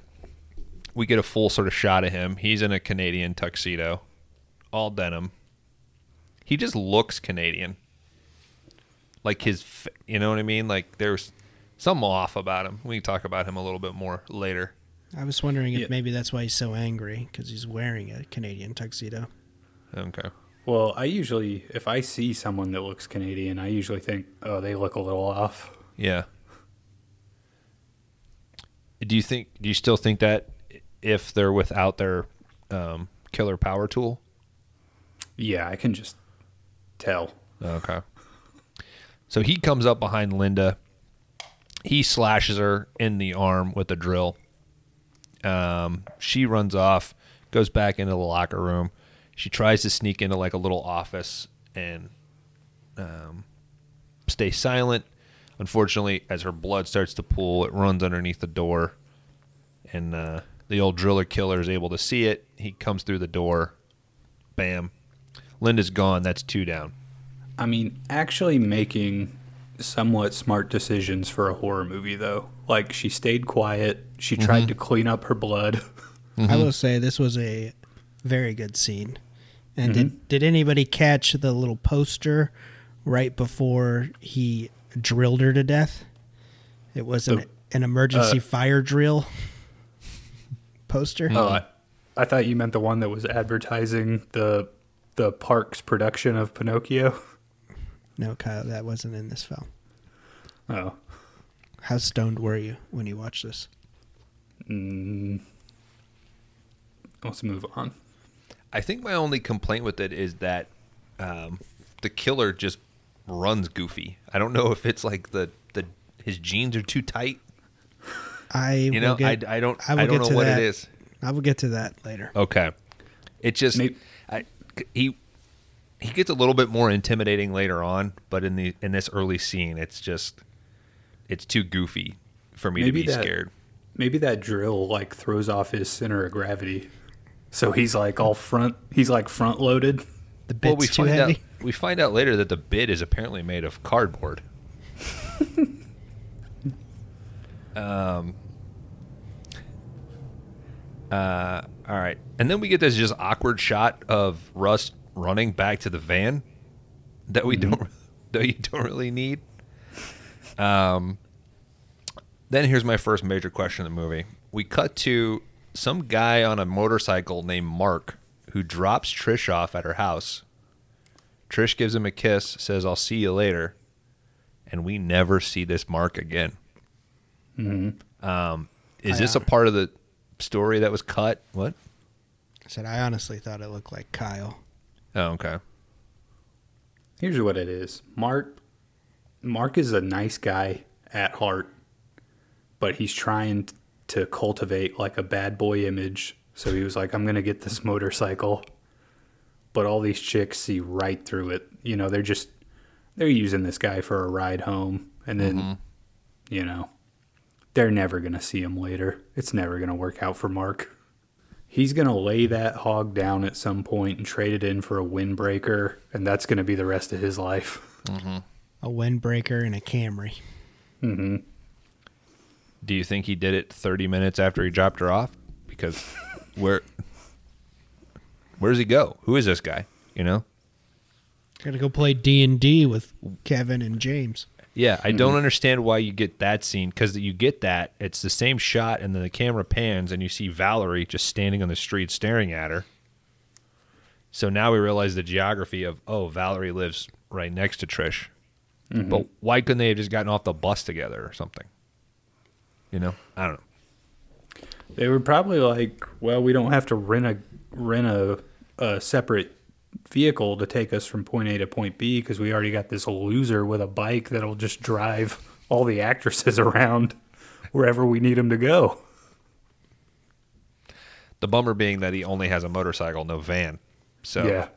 We get a full sort of shot of him. He's in a Canadian tuxedo, all denim. He just looks Canadian. Like his, you know what I mean? Like there's something off about him. We can talk about him a little bit more later. I was wondering if Yeah. maybe that's why he's so angry because he's wearing a Canadian tuxedo. Okay. Well, I usually, if I see someone that looks Canadian, I usually think, oh, they look a little off. Yeah. Do you think? Do you still think that if they're without their um, killer power tool? Yeah, I can just tell. Okay. So he comes up behind Linda. He slashes her in the arm with a drill. Um, she runs off, goes back into the locker room. She tries to sneak into like a little office and um, stay silent. Unfortunately, as her blood starts to pool, it runs underneath the door, and uh, the old driller killer is able to see it. He comes through the door. Bam. Linda's gone. That's two down. I mean, actually making somewhat smart decisions for a horror movie, though. Like, she stayed quiet. She mm-hmm. tried to clean up her blood. (laughs) I will mm-hmm. say this was a very good scene. And did mm-hmm. did anybody catch the little poster right before he drilled her to death? It was an, The- an emergency uh, fire drill poster. Oh, I, I thought you meant the one that was advertising the the park's production of Pinocchio. No, Kyle, that wasn't in this film. Oh, How stoned were you when you watched this? mm, let's move on. I think my only complaint with it is that um, the killer just runs goofy. I don't know if it's like the, the his jeans are too tight. I You will know, get, I, I don't I I, don't get know to what that. it is. I will get to that later. Okay, it just Maybe- I, he he gets a little bit more intimidating later on, but in the in this early scene, it's just it's too goofy for me Maybe to be that- scared. Maybe that drill like throws off his center of gravity, so he's like all front. He's like front loaded. The bit's Well, we too find heavy. out we find out later that the bid is apparently made of cardboard. (laughs) um. Uh, all right, and then we get this just awkward shot of Russ running back to the van that we don't (laughs) that you don't really need. Um. Then here's my first major question in the movie. We cut to some guy on a motorcycle named Mark who drops Trish off at her house. Trish gives him a kiss, says, I'll see you later. and we never see this Mark again. Mm-hmm. Um, is I, this uh, a part of the story that was cut? What? I said I honestly thought it looked like Kyle. Oh, okay. Here's what it is. Mark Mark is a nice guy at heart, but he's trying to cultivate like a bad boy image. So he was like, I'm gonna get this motorcycle. But all these chicks see right through it. You know, they're just they're using this guy for a ride home and then mm-hmm. you know, they're never gonna see him later. It's never gonna work out for Mark. He's gonna lay that hog down at some point and trade it in for a windbreaker, and that's gonna be the rest of his life. A windbreaker and a Camry. hmm Do you think he did it 30 minutes after he dropped her off? Because where where does he go? Who is this guy? You know? Got to go play D and D with Kevin and James. Yeah, I don't understand why you get that scene because you get that it's the same shot, and then the camera pans, and you see Valerie just standing on the street staring at her. So now we realize the geography of oh, Valerie lives right next to Trish, mm-hmm. but why couldn't they have just gotten off the bus together or something? You know, I don't know. They were probably like, "Well, we don't have to rent a rent a, a separate vehicle to take us from point A to point B because we already got this loser with a bike that'll just drive all the actresses around wherever we need them to go." The bummer being that he only has a motorcycle, no van. So Yeah,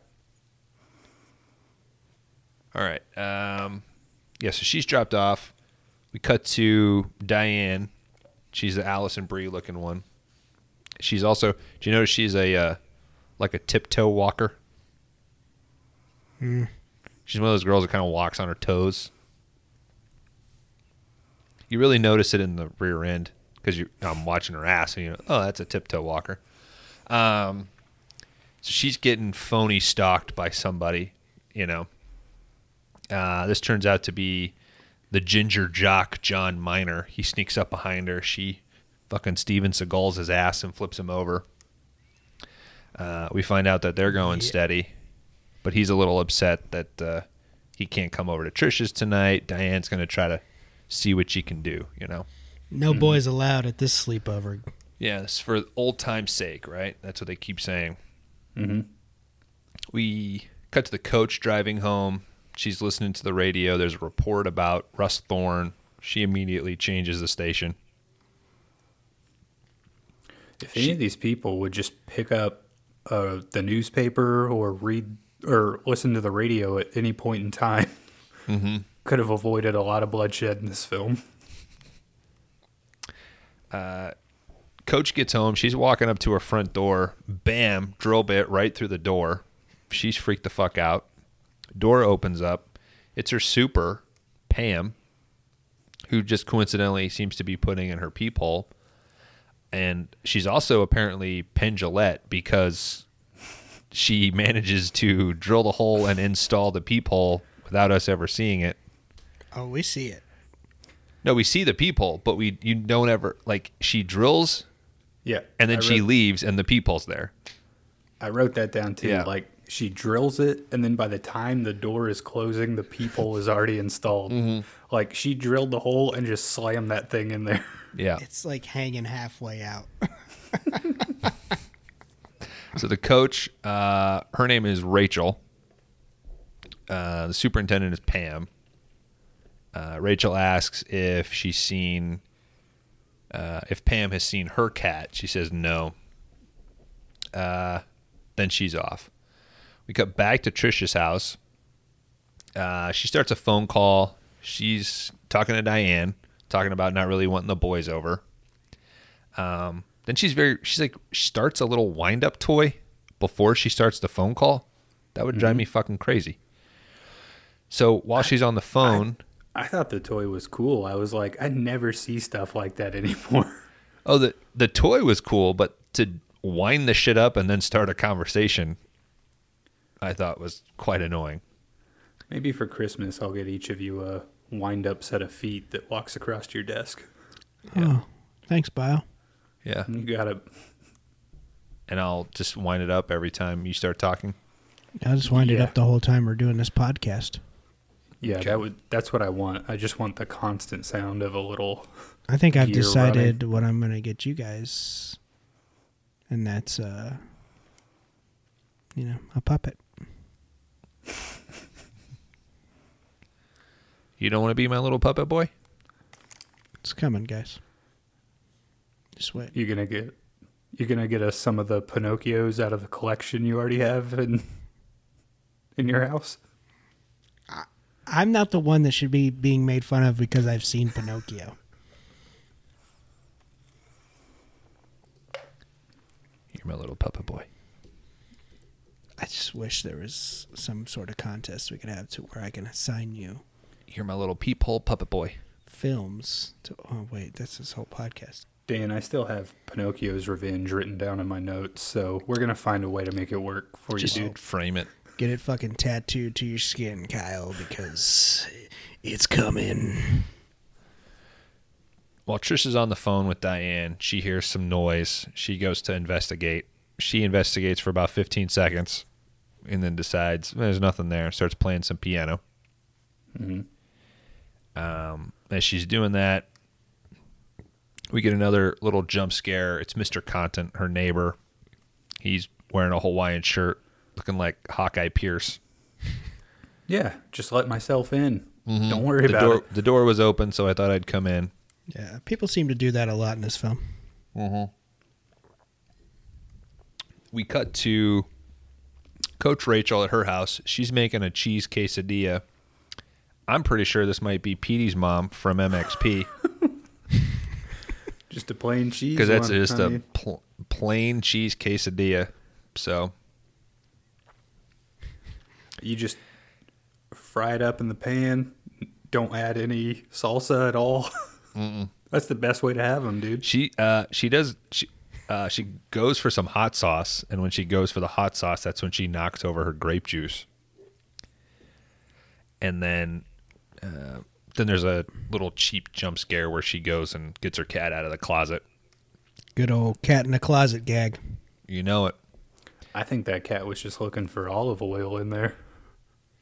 All right. Um, yeah, so she's dropped off. We cut to Diane. She's the Alison Brie looking one. She's also. Do you notice she's a uh, like a tiptoe walker? She's one of those girls that kind of walks on her toes. You really notice it in the rear end because you. I'm watching her ass, and you know, oh, that's a tiptoe walker. Um, so she's getting phony stalked by somebody, you know. Uh, this turns out to be the ginger jock John Miner. He sneaks up behind her. She fucking Steven Seagal's his ass and flips him over. Uh, we find out that they're going steady, but he's a little upset that uh, he can't come over to Trisha's tonight. Diane's going to try to see what she can do, you know. No boys allowed at this sleepover. Yes, for old time's sake, right? That's what they keep saying. hmm We cut to the coach driving home. She's listening to the radio. There's a report about Russ Thorn. She immediately changes the station. If any of these people would just pick up uh, the newspaper or read or listen to the radio at any point in time, mm-hmm. (laughs) could have avoided a lot of bloodshed in this film. Uh, Coach gets home. She's walking up to her front door. Bam, drill bit right through the door. She's freaked the fuck out. Door opens up. It's her super, Pam, who just coincidentally seems to be putting in her peephole. And she's also apparently Penn Jillette because she manages to drill the hole and install the peephole without us ever seeing it. Oh, we see it. No, we see the peephole, but we you don't ever like she drills Yeah, and then I she wrote- leaves and the peephole's there. I wrote that down too. Yeah. Like she drills it, and then by the time the door is closing, the peephole is already installed. Mm-hmm. Like she drilled the hole and just slammed that thing in there. Yeah. It's like hanging halfway out. (laughs) So the coach, uh, her name is Rachel. Uh, the superintendent is Pam. Uh, Rachel asks if she's seen, uh, if Pam has seen her cat. She says no. Uh, then she's off. We cut back to Trisha's house. Uh, she starts a phone call. She's talking to Diane, talking about not really wanting the boys over. Um, then she's very she's like she starts a little wind up toy before she starts the phone call. That would drive mm-hmm. me fucking crazy. So while she's on the phone, I thought the toy was cool. I was like, I never see stuff like that (laughs) anymore. oh the the toy was cool, but to wind the shit up and then start a conversation, I thought was quite annoying. Maybe for Christmas, I'll get each of you a wind up set of feet that walks across your desk. Oh, thanks, Bio. Yeah, You got to and I'll just wind it up every time you start talking. I'll just wind it up the whole time we're doing this podcast. Yeah, that would. That's what I want. I just want the constant sound of a little. I think I've Gear decided what I'm gonna get you guys, and that's uh, you know, a puppet. You don't want to be my little puppet boy? It's coming, guys. Just wait. You're gonna get. You're gonna get us some of the Pinocchios out of the collection you already have in. In your house. I'm not the one that should be being made fun of because I've seen Pinocchio. You're my little puppet boy. I just wish there was some sort of contest we could have to where I can assign you You're my little peephole puppet boy. films. To oh wait, that's this whole podcast. Dan, I still have Pinocchio's Revenge written down in my notes, so we're gonna find a way to make it work for Just you, dude. frame it. Get it fucking tattooed to your skin, Kyle, because it's coming. While Trish is on the phone with Diane, she hears some noise. She goes to investigate. She investigates for about 15 seconds and then decides there's nothing there. And starts playing some piano. Um, as she's doing that, we get another little jump scare. It's Mr. Contant, her neighbor. He's wearing a Hawaiian shirt, looking like Hawkeye Pierce. Yeah, just let myself in. Don't worry Mm-hmm. The about door, it. the door was open, so I thought I'd come in. Yeah, people seem to do that a lot in this film. we cut to Coach Rachel at her house. She's making a cheese quesadilla. I'm pretty sure this might be Petey's mom from MXP (laughs) Just a plain cheese. because that's one, just I a pl- plain cheese quesadilla. So You just fry it up in the pan. Don't add any salsa at all. (laughs) That's the best way to have them, dude. she uh, she does she uh, she goes for some hot sauce, and when she goes for the hot sauce, that's when she knocks over her grape juice. And then uh, then there's a little cheap jump scare where she goes and gets her cat out of the closet. Good old cat in the closet gag. You know it. I think that cat was just looking for olive oil in there.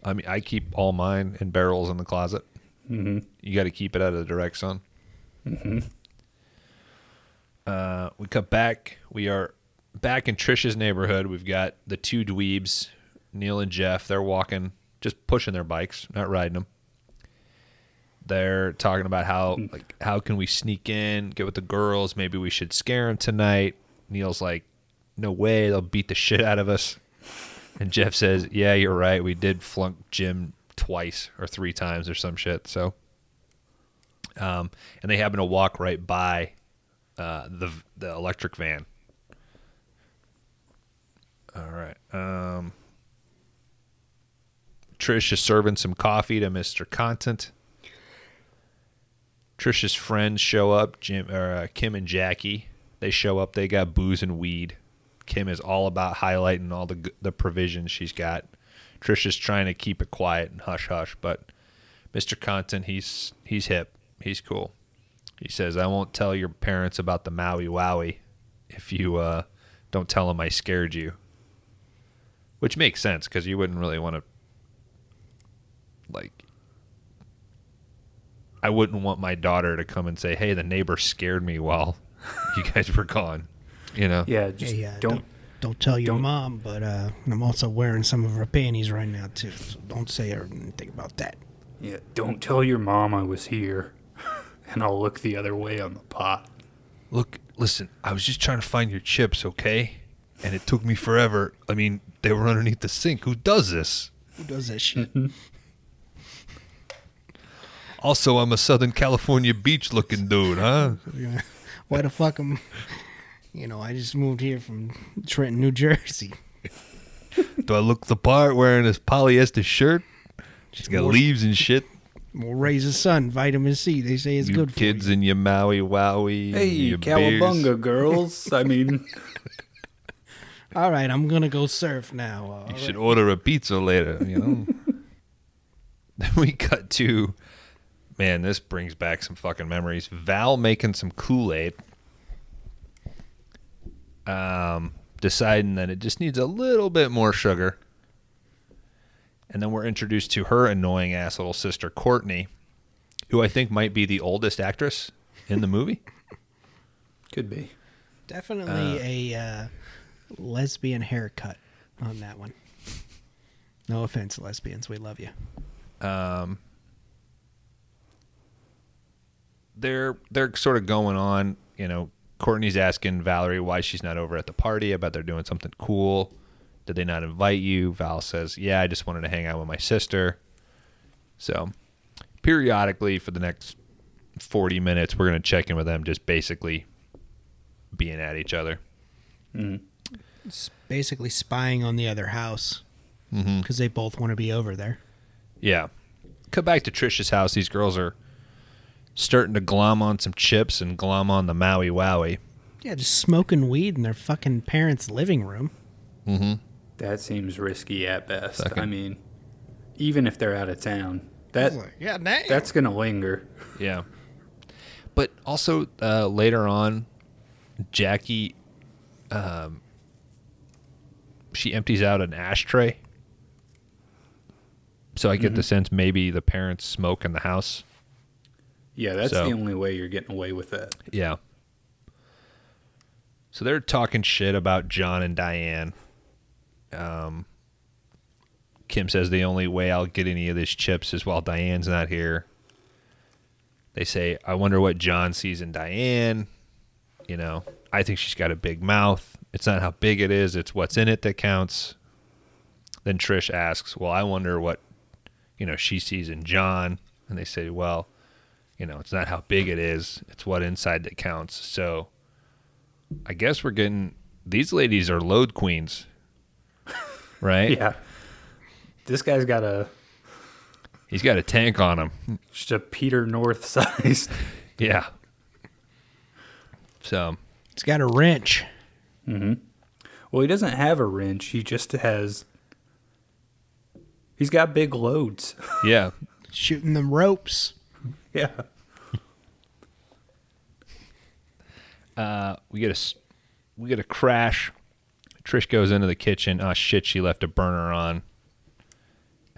I mean, I keep all mine in barrels in the closet. Mm-hmm. You got to keep it out of the direct sun. Mm-hmm. Uh, we cut back. We are back in Trisha's neighborhood. We've got the two dweebs, Neil and Jeff. They're walking, just pushing their bikes, not riding them. They're talking about how like how can we sneak in, get with the girls? Maybe we should scare them tonight. Neil's like, no way, they'll beat the shit out of us. And Jeff says, "Yeah, you're right. We did flunk gym twice or three times or some shit." So, um, and they happen to walk right by uh, the the electric van. All right. Um, Trish is serving some coffee to Mister Contant. Trish's friends show up. Jim or uh, Kim and Jackie. They show up. They got booze and weed. Kim is all about highlighting all the the provisions she's got. Trish is trying to keep it quiet and hush hush, but Mr. Contant, he's he's hip. He's cool. He says, "I won't tell your parents about the Maui Wowie if you uh, don't tell them I scared you." Which makes sense because you wouldn't really want to like I wouldn't want my daughter to come and say, "Hey, the neighbor scared me while (laughs) you guys were gone." You know? Yeah, just Hey, uh, don't, don't don't tell your don't- mom, but uh, I'm also wearing some of her panties right now too. So don't say anything about that. Yeah, don't tell your mom I was here, (laughs) and I'll look the other way on the pot. Look, listen, I was just trying to find your chips, okay? And it took me forever. I mean, they were underneath the sink. Who does this? Who does that shit? Also, I'm a Southern California beach looking dude, huh? (laughs) Why the fuck am? You know, I just moved here from Trenton, New Jersey. (laughs) Do I look the part wearing this polyester shirt? She's got More- leaves and shit. We'll raise the sun, vitamin C. They say it's you good for kids you. and your Maui Wowie. Hey, your beers. cowabunga, girls. I mean, (laughs) All right, I'm gonna go surf now. All You right. should order a pizza later, you know? then we cut to, man, this brings back some fucking memories. Val making some Kool Aid. Um, deciding that it just needs a little bit more sugar. And then we're introduced to her annoying ass little sister, Courtney, who I think might be the oldest actress in the movie. Could be. Definitely a uh, lesbian haircut on that one. No offense, lesbians. We love you. They're they're sort of going on. You know, Courtney's asking Valerie why she's not over at the party. I bet they're doing something cool. Did they not invite you? Val says, "Yeah, I just wanted to hang out with my sister." So, periodically for the next forty minutes, we're gonna check in with them, just basically being at each other. Mm-hmm. It's basically spying on the other house mm-hmm. because they both want to be over there. Yeah. Cut back to Trisha's house. These girls are starting to glom on some chips and glom on the Maui Wowie. Yeah, just smoking weed in their fucking parents' living room. That seems risky at best. Fucking- I mean, even if they're out of town, that yeah, dang. that's gonna linger. Yeah. But also uh, later on, Jackie, um, she empties out an ashtray. So I get the sense maybe the parents smoke in the house. Yeah, that's So- the only way you're getting away with that. Yeah. So they're talking shit about John and Diane. Um, Kim says the only way I'll get any of these chips is while Diane's not here. They say, I wonder what John sees in Diane. You know, I think she's got a big mouth. It's not how big it is, it's what's in it that counts. Then Trish asks, Well, I wonder what, you know, she sees in John. And they say, Well, you know, it's not how big it is, it's what inside that counts. So I guess we're getting these ladies are load queens. (laughs) Right? Yeah, this guy's got a He's got a tank on him. just a Peter North size. (laughs) Yeah. So, It's got a wrench. Mm-hmm. Well, he doesn't have a wrench. He just has. He's got big loads. (laughs) yeah. Shooting them ropes. yeah. Uh, we get a s- we get a crash. Trish goes into the kitchen. Oh shit, she left a burner on.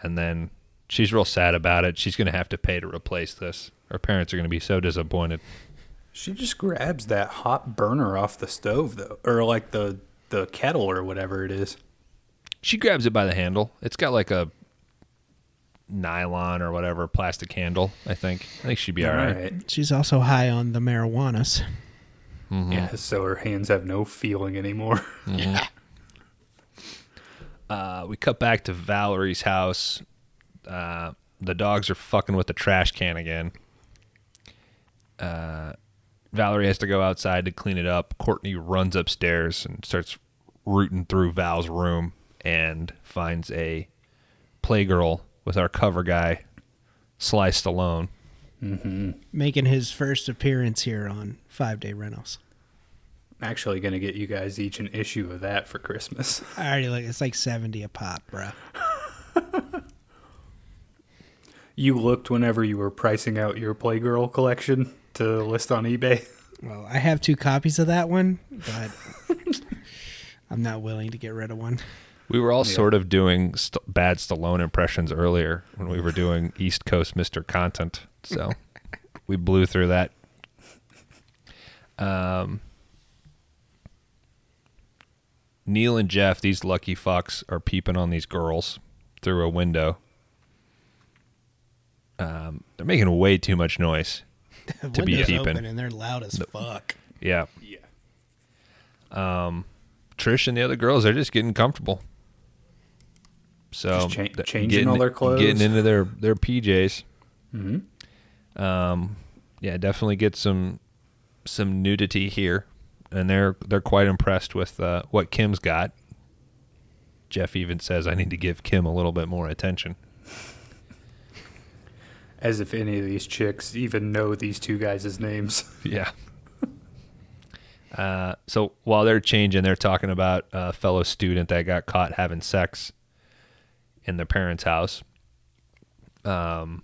And then she's real sad about it. She's going to have to pay to replace this. Her parents are going to be so disappointed. She just grabs that hot burner off the stove, though, or like the the kettle or whatever it is. She grabs it by the handle. It's got like a nylon or whatever plastic handle. I think. I think she'd be all right. She's also high on the marijuanas. Yeah. So her hands have no feeling anymore. (laughs) Uh, we cut back to Valerie's house. Uh, the dogs are fucking with the trash can again. Uh, Valerie has to go outside to clean it up. Courtney runs upstairs and starts rooting through Val's room and finds a playgirl with our cover guy, Sly Stallone. Making his first appearance here on Five Day Rentals. Actually, gonna get you guys each an issue of that for Christmas. (laughs) I already like it's like seventy a pop, bro. You looked whenever you were pricing out your Playgirl collection to list on eBay. Well, I have two copies of that one, but (laughs) I'm not willing to get rid of one. We were all sort of doing st- bad Stallone impressions earlier when we were doing East Coast Mr. Contant. So (laughs) we blew through that. Um, Neil and Jeff, these lucky fucks, are peeping on these girls through a window. Um, they're making way too much noise. (laughs) To be peeping. open and they're loud as fuck. Yeah. Yeah. Um, Trish and the other girls, they're just getting comfortable. So Just cha- changing getting all their clothes. getting into their their PJs. Mm-hmm. Um, yeah, definitely get some some nudity here, and they're they're quite impressed with uh, what Kim's got. Jeff even says, "I need to give Kim a little bit more attention." As if any of these chicks even know these two guys' names. (laughs) Yeah. Uh, so while they're changing, they're talking about a fellow student that got caught having sex in their parents' house. Um,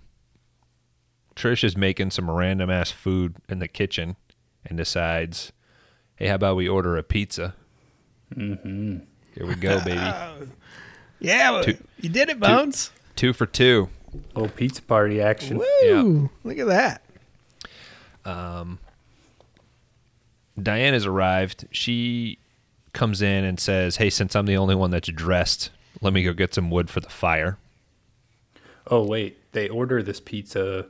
Trish is making some random ass food in the kitchen and decides, "Hey, how about we order a pizza?" Mm-hmm. Here we go, baby. (laughs) Yeah, Two- you did it, Bones. Two for two. Little pizza party action. Woo! Look at that. Diane has arrived. She comes in and says, "Hey, since I'm the only one that's dressed, let me go get some wood for the fire." Oh wait, they order this pizza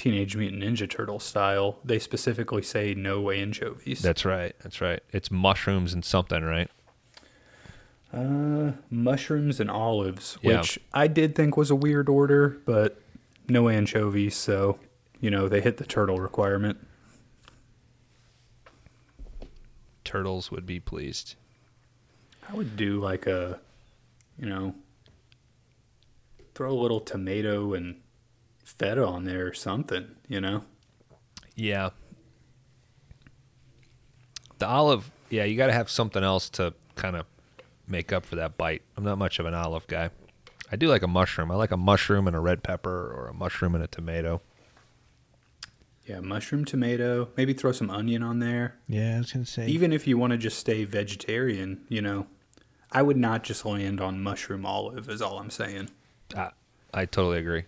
Teenage Mutant Ninja Turtle style. They specifically say no anchovies. That's right. That's right. It's mushrooms and something, right? uh, mushrooms and olives, Yeah. which I did think was a weird order, but no anchovies, so you know they hit the turtle requirement. Turtles would be pleased. I would do like a, you know, throw a little tomato and feta on there or something, you know. Yeah. The olive, yeah, you got to have something else to kind of make up for that bite. I'm not much of an olive guy. I do like a mushroom. I like a mushroom and a red pepper or a mushroom and a tomato. Yeah, mushroom, tomato, maybe throw some onion on there. Yeah, I was gonna say. Even if you want to just stay vegetarian, you know, I would not just land on mushroom olive, is all I'm saying. I, I totally agree.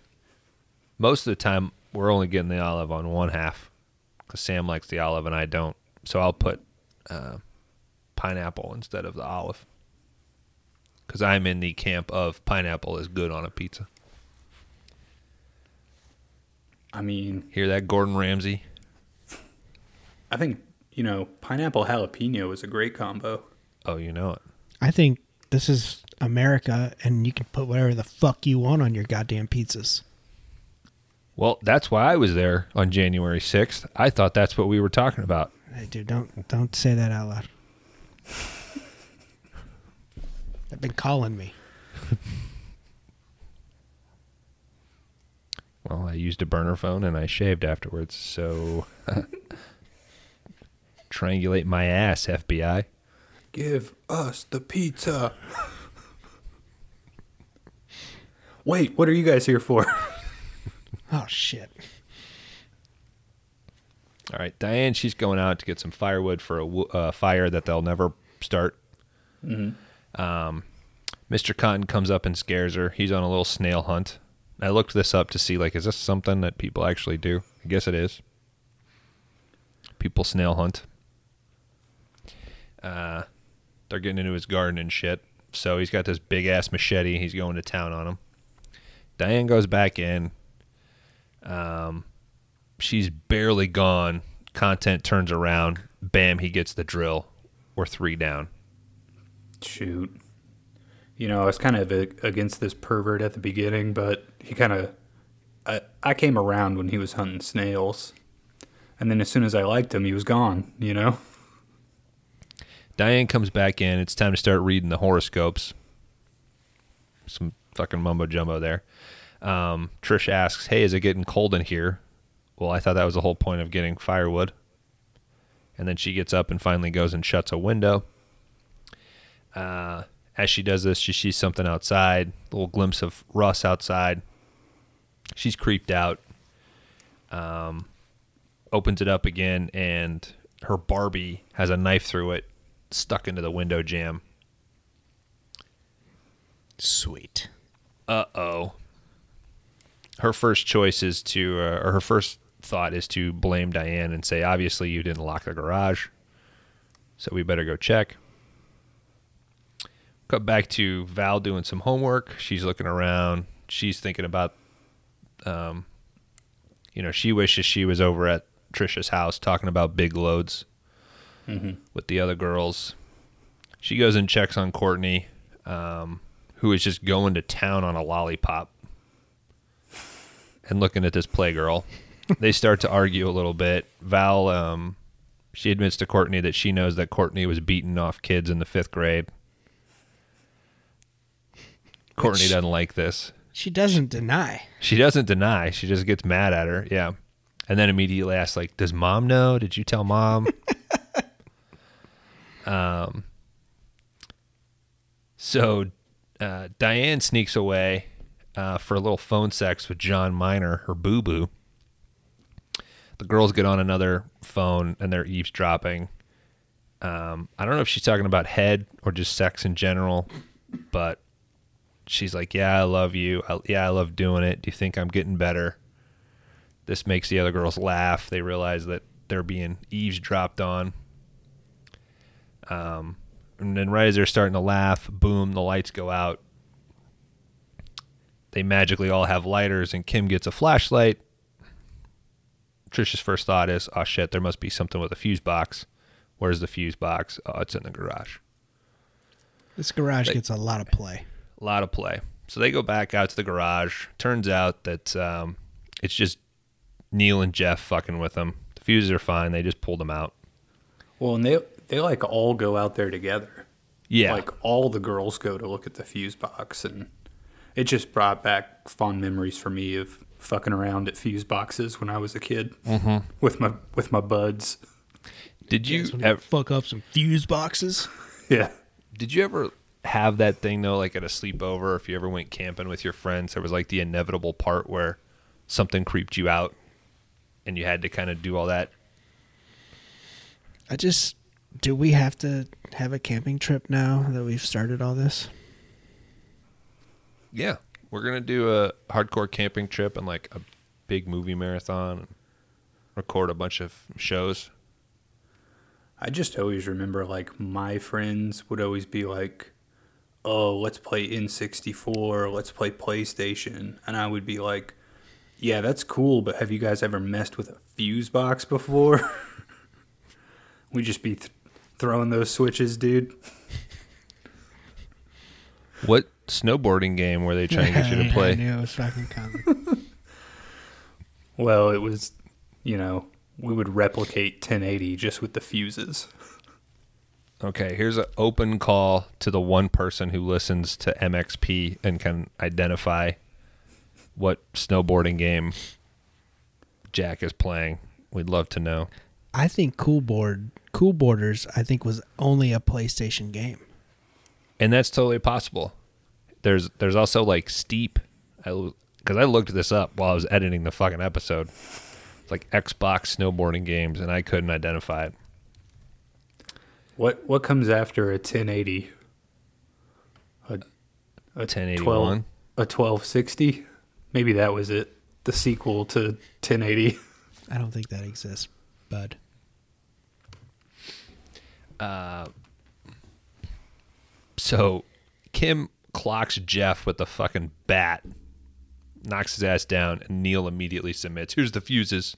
Most of the time, we're only getting the olive on one half because Sam likes the olive and I don't. So I'll put uh, pineapple instead of the olive because I'm in the camp of pineapple is good on a pizza. I mean, Hear that, Gordon Ramsay? I think, you know, pineapple jalapeno is a great combo. Oh, you know it. I think this is America, and you can put whatever the fuck you want on your goddamn pizzas. Well, that's why I was there on January 6th. I thought that's what we were talking about. Hey, dude, don't don't say that out loud. They've been calling me. (laughs) Well, I used a burner phone and I shaved afterwards, so (laughs) triangulate my ass, FBI. Give us the pizza. (laughs) Wait, what are you guys here for? Oh shit! All right, Diane, she's going out to get some firewood for a uh, fire that they'll never start. Um, Mr. Contant comes up and scares her. He's on a little snail hunt. I looked this up to see, like, is this something that people actually do? I guess it is. People snail hunt. Uh, they're getting into his garden and shit. So he's got this big ass machete. He's going to town on him. Diane goes back in. Um, she's barely gone. Contant turns around. Bam, he gets the drill. We're three down. Shoot. You know, I was kind of a- against this pervert at the beginning, but he kind of. I, I came around when he was hunting snails. And then as soon as I liked him, he was gone, you know? Diane comes back in. It's time to start reading the horoscopes. Some fucking mumbo jumbo there. Um, Trish asks, "Hey, is it getting cold in here?" Well, I thought that was the whole point of getting firewood. And then she gets up and finally goes and shuts a window. Uh, as she does this, she sees something outside. A little glimpse of Russ outside. She's creeped out. Um, opens it up again, and her Barbie has a knife through it, stuck into the window jamb. Sweet. Uh oh. Her first choice is to, uh, or her first thought is to blame Diane and say, obviously, you didn't lock the garage. So we better go check. Cut back to Val doing some homework. She's looking around. She's thinking about, um, you know, she wishes she was over at Trisha's house talking about big loads with the other girls. She goes and checks on Courtney, um, who is just going to town on a lollipop and looking at this playgirl. they start to argue a little bit. Val, um, she admits to Courtney that she knows that Courtney was beating off kids in the fifth grade. Courtney Which- doesn't like this. She doesn't deny. She doesn't deny. She just gets mad at her. Yeah. And then immediately asks, like, does mom know? Did you tell mom? (laughs) um, so uh, Diane sneaks away uh, for a little phone sex with John Miner, her boo boo. The girls get on another phone and they're eavesdropping. Um, I don't know if she's talking about head or just sex in general, but she's like, "Yeah, I love you. I, yeah, I love doing it. Do you think I'm getting better?" This makes the other girls laugh. They realize that they're being eavesdropped on. Um, and then right as they're starting to laugh, boom, the lights go out. They magically all have lighters, and Kim gets a flashlight. Trisha's first thought is, "Oh shit, there must be something with a fuse box." Where's the fuse box? Oh, it's in the garage. This garage They- gets a lot of play. A lot of play. So they go back out to the garage. Turns out that um, it's just Neil and Jeff fucking with them. The fuses are fine. They just pulled them out. Well, and they they like all go out there together. Yeah. Like all the girls go to look at the fuse box, and it just brought back fond memories for me of fucking around at fuse boxes when I was a kid Mm-hmm. with my with my buds. did you Yes, ever, fuck up some fuse boxes? Yeah. did you ever have that thing though, like at a sleepover? If you ever went camping with your friends, there was like the inevitable part where something creeped you out, and you had to kind of do all that. I just do we have to have a camping trip now that we've started all this? Yeah, we're gonna do a hardcore camping trip and like a big movie marathon, and record a bunch of shows. I just always remember like my friends would always be like, "Oh, let's play N64, let's play PlayStation." And I would be like, "Yeah, that's cool, but have you guys ever messed with a fuse box before?" (laughs) we just be th- throwing those switches, dude. What snowboarding game where they try and get you to (laughs) play. I knew it was fucking coming. (laughs) Well, it was, you know, we would replicate 1080 just with the fuses. Okay, here's an open call to the one person who listens to MXP and can identify what snowboarding game Jack is playing. We'd love to know. I think Cool Board Cool Boarders I think was only a PlayStation game. And that's totally possible. There's there's also like Steep, because I looked this up while I was editing the fucking episode. It's like Xbox snowboarding games, and I couldn't identify it. What what comes after a 1080? A, a 1081? 12 a 1260? Maybe that was it. The sequel to 1080. I don't think that exists, bud. Uh, So Kim clocks Jeff with the fucking bat, knocks his ass down, and Neil immediately submits. Here's the fuses.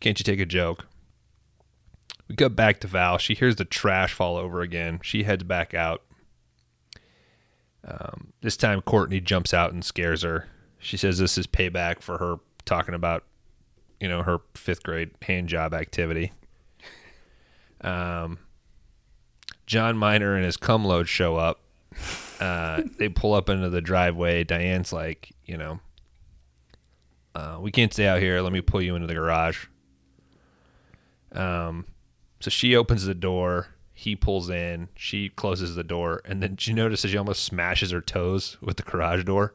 Can't you take a joke? We go back to Val. She hears the trash fall over again. She heads back out. Um, this time, Courtney jumps out and scares her. She says this is payback for her talking about, you know, her fifth grade hand job activity. Um, John Miner and his cum load show up. Uh, they pull up into the driveway. Diane's like, you know, uh, we can't stay out here. Let me pull you into the garage. Um, so she opens the door. He pulls in. She closes the door, and then she notices she almost smashes her toes with the garage door.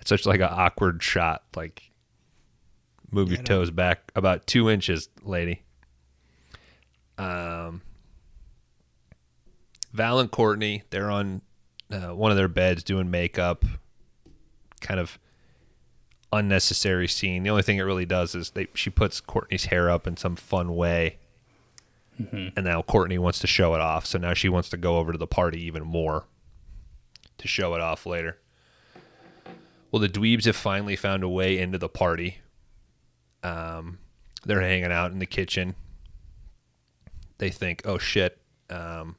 It's such like an awkward shot. Like, move your Yeah, I toes back about two inches, lady. Um, Val and Courtney, they're on uh, one of their beds doing makeup. Kind of unnecessary scene. The only thing it really does is they she puts Courtney's hair up in some fun way. And now Courtney wants to show it off. So now she wants to go over to the party even more to show it off later. Well, the dweebs have finally found a way into the party. Um, they're hanging out in the kitchen. They think, oh shit, um,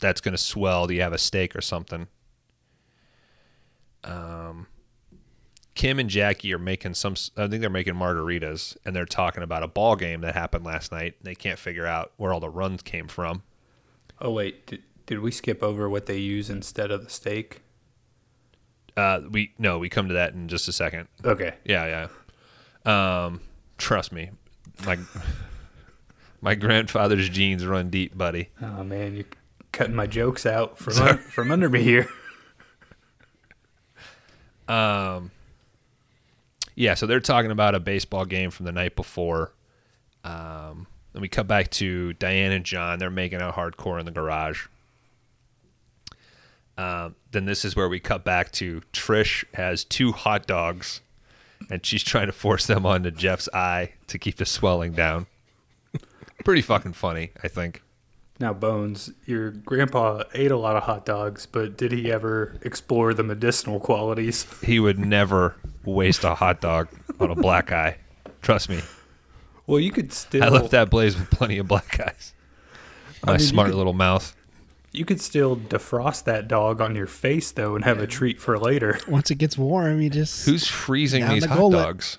that's going to swell. Do you have a steak or something? Um, Kim and Jackie are making some. I think they're making margaritas, and they're talking about a ball game that happened last night. They can't figure out where all the runs came from. Oh wait, did, did we skip over what they use instead of the steak? Uh, we no, we come to that in just a second. Okay. Yeah, yeah. Um, trust me, my (laughs) my grandfather's genes run deep, buddy. Oh man, you're cutting my jokes out from un- from under me here. (laughs) Um, Yeah, so they're talking about a baseball game from the night before. Um, and we cut back to Diane and John. They're making out hardcore in the garage. Um, then this is where we cut back to Trish has two hot dogs, and she's trying to force them onto Jeff's eye to keep the swelling down. (laughs) Pretty fucking funny, I think. Now, Bones, your grandpa ate a lot of hot dogs, but did he ever explore the medicinal qualities? He would never waste a hot dog on a black eye. Trust me. Well, you could still I left that blaze with plenty of black eyes. My mean, smart could- little mouth. you could still defrost that dog on your face though and have a treat for later. Once it gets warm, you just Who's freezing these the hot gullet. dogs?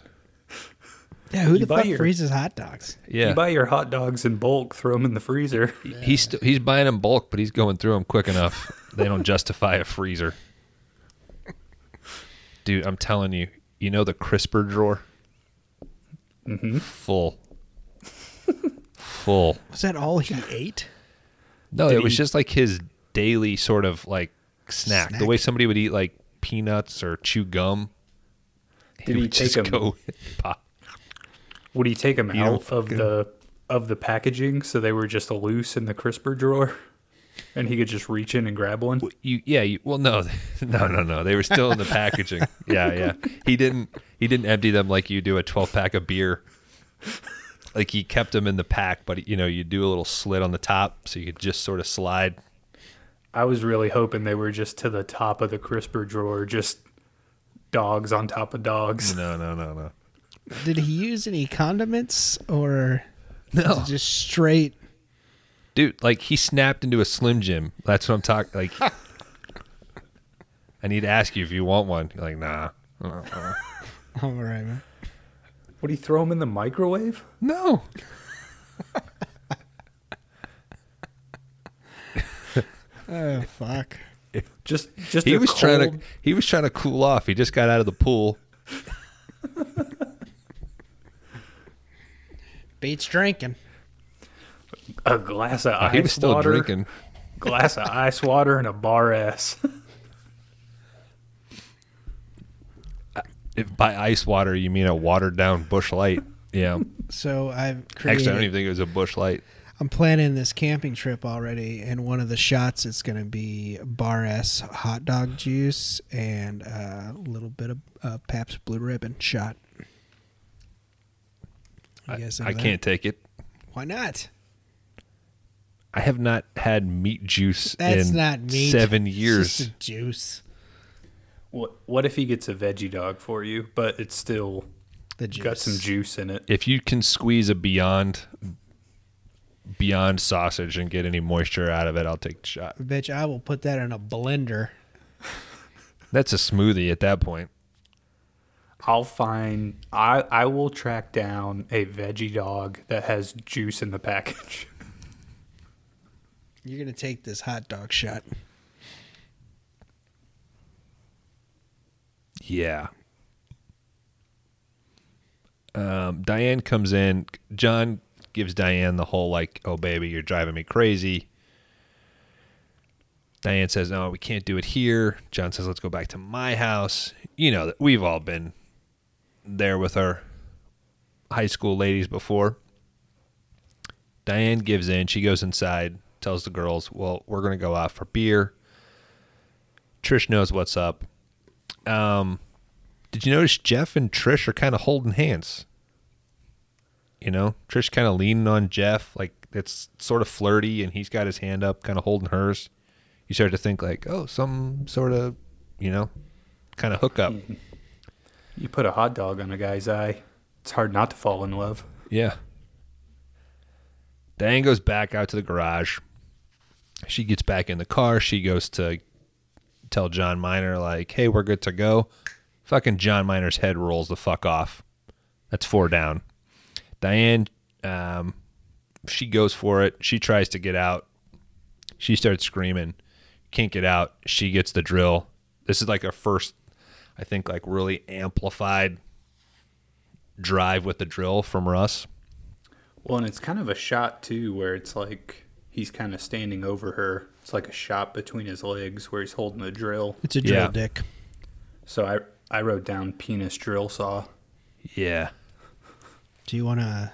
Yeah. Who you the buy fuck your- freezes hot dogs? Yeah. You buy your hot dogs in bulk, throw them in the freezer. He's st- he's buying them bulk, but he's going through them quick enough. they don't justify a freezer. Dude, I'm telling you, you know the crisper drawer? Mm-hmm. Full. Full. Was that all he ate? No, Did it was he- just like his daily sort of like snack. The way somebody would eat like peanuts or chew gum. Did he would take just 'em- go (laughs) pop. Would he take them You out of fucking- the of the packaging so they were just loose in the crisper drawer, and he could just reach in and grab one? You yeah, you, well no, (laughs) no, no, no. They were still in the packaging. (laughs) Yeah, yeah. He didn't he didn't empty them like you do a 12 pack of beer. Like he kept them in the pack, but you know, you do a little slit on the top so you could just sort of slide. I was really hoping they were just to the top of the crisper drawer, just dogs on top of dogs. No, no, no, no. Did he use any condiments or No. just straight? Dude, like he snapped into a Slim Jim. That's what I'm talking like I need to ask you if you want one. You're like, nah. Uh-uh. All right, man. Would he throw them in the microwave? No. (laughs) Oh fuck. Just just He a was trying to he was trying to cool off. He just got out of the pool. (laughs) Beats drinking. a glass of ice he was still water, drinking. (laughs) glass of ice water and a bar S. (laughs) If by ice water you mean a watered down Busch Light. Yeah. So I've created. Actually, I don't even think it was a Busch Light. I'm planning this camping trip already, and one of the shots is going to be Bar S hot dog juice and a little bit of uh, Pabst Blue Ribbon shot. You I, guys I into can't take it. Why not? I have not had meat juice That's in not meat. seven It's years. just a juice. what what if he gets a veggie dog for you, but it's still The juice. got some juice in it? if you can squeeze a beyond beyond sausage and get any moisture out of it, I'll take the shot. Bitch, I will put that in a blender. That's a smoothie at that point. I'll find I I will track down a veggie dog that has juice in the package. (laughs) You're going to take this hot dog shot. Yeah. Um, Diane comes in. John gives Diane the whole like, "Oh baby, you're driving me crazy." Diane says, "No, we can't do it here." John says, "Let's go back to my house." You know that we've all been there with our high school ladies before. Diane gives in. She goes inside, tells the girls, "Well, we're going to go out for beer." Trish knows what's up. Um, did you notice Jeff and Trish are kind of holding hands? You know, Trish kind of leaning on Jeff, like it's sort of flirty, and he's got his hand up, kind of holding hers. You start to think like, oh, some sort of, you know, kind of hookup. (laughs) You put a hot dog on a guy's eye, it's hard not to fall in love. Yeah. Diane goes back out to the garage. She gets back in the car. She goes to tell John Miner, like, hey, we're good to go. Fucking John Miner's head rolls the fuck off. That's four down. Diane, um, she goes for it. She tries to get out. She starts screaming. Can't get out. She gets the drill. This is like a first, I think, like really amplified drive with the drill from Russ. Well, and it's kind of a shot too, where it's like he's kind of standing over her. It's like a shot between his legs where he's holding the drill. It's a drill Yeah. dick. So I I wrote down penis drill saw. Yeah. Do you want to?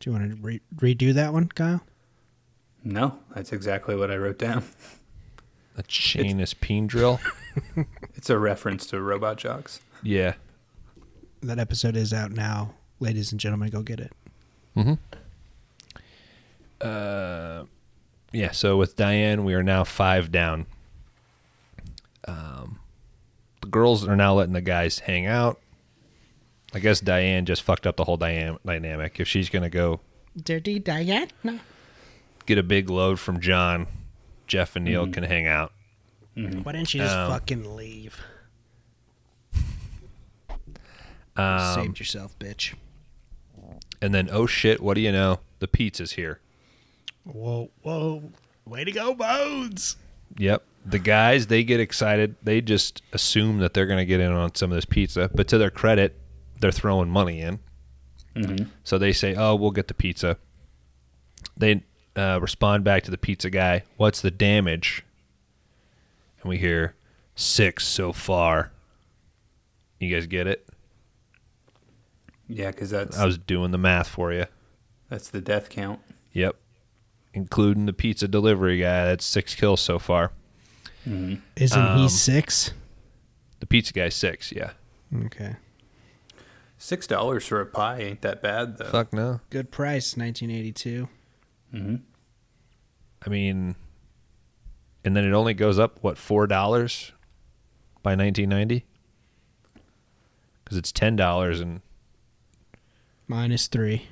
Do you want to re- redo that one, Kyle? No, that's exactly what I wrote down. A Janus peen drill. (laughs) (laughs) It's a reference to Robot Jox. Yeah. That episode is out now, ladies and gentlemen. Go get it. Uh, yeah. So with Diane, we are now five down. Um, the girls are now letting the guys hang out. I guess Diane just fucked up the whole Diane dynamic. If she's gonna go Dirty Diana. get a big load from John, Jeff and Neil can hang out. Why didn't you just Um, fucking leave? Um, Saved yourself, bitch. and then oh shit, what do you know? The pizza's here. Whoa, whoa. Way to go, Bones. Yep. The guys, they get excited. They just assume that they're going to get in on some of this pizza. But to their credit, they're throwing money in. So they say, oh, we'll get the pizza. They uh, respond back to the pizza guy, what's the damage? And we hear, six so far. You guys get it? Yeah, because that's I was doing the math for you. that's the death count. Yep. Including the pizza delivery guy. That's six kills so far. Isn't Um, he six? The pizza guy's six, yeah. Okay. Six dollars for a pie ain't that bad though. Fuck no. Good price, 1982. Hmm. I mean, and then it only goes up what four dollars by 1990 because it's ten dollars and Minus three.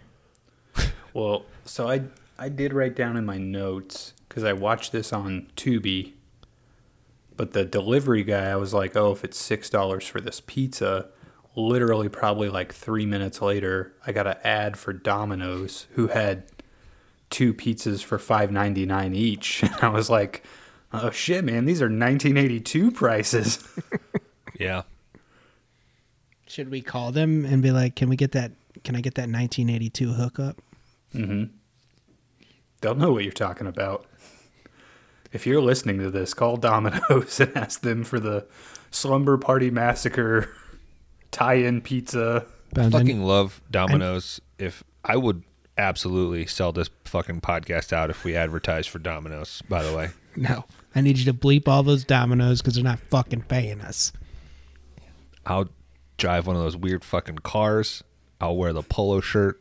(laughs) Well, so I I did write down in my notes because I watched this on Tubi, but the delivery guy, I was like, oh, if it's six dollars for this pizza, literally probably like three minutes later, I got an ad for Domino's who had two pizzas for five ninety nine each, (laughs) and I was like, oh shit, man, these are nineteen eighty two prices. (laughs) yeah, Should we call them and be like, can we get that? Can I get that 1982 hookup? Mm-hmm. They'll know what you're talking about. If you're listening to this, call Domino's (laughs) and ask them for the Slumber Party Massacre tie-in pizza. Bones, I- fucking love Domino's. If I would absolutely sell this fucking podcast out if we advertised for Domino's. By the way, no, I need you to bleep all those dominoes because they're not fucking paying us. I'll drive one of those weird fucking cars. I'll wear the polo shirt,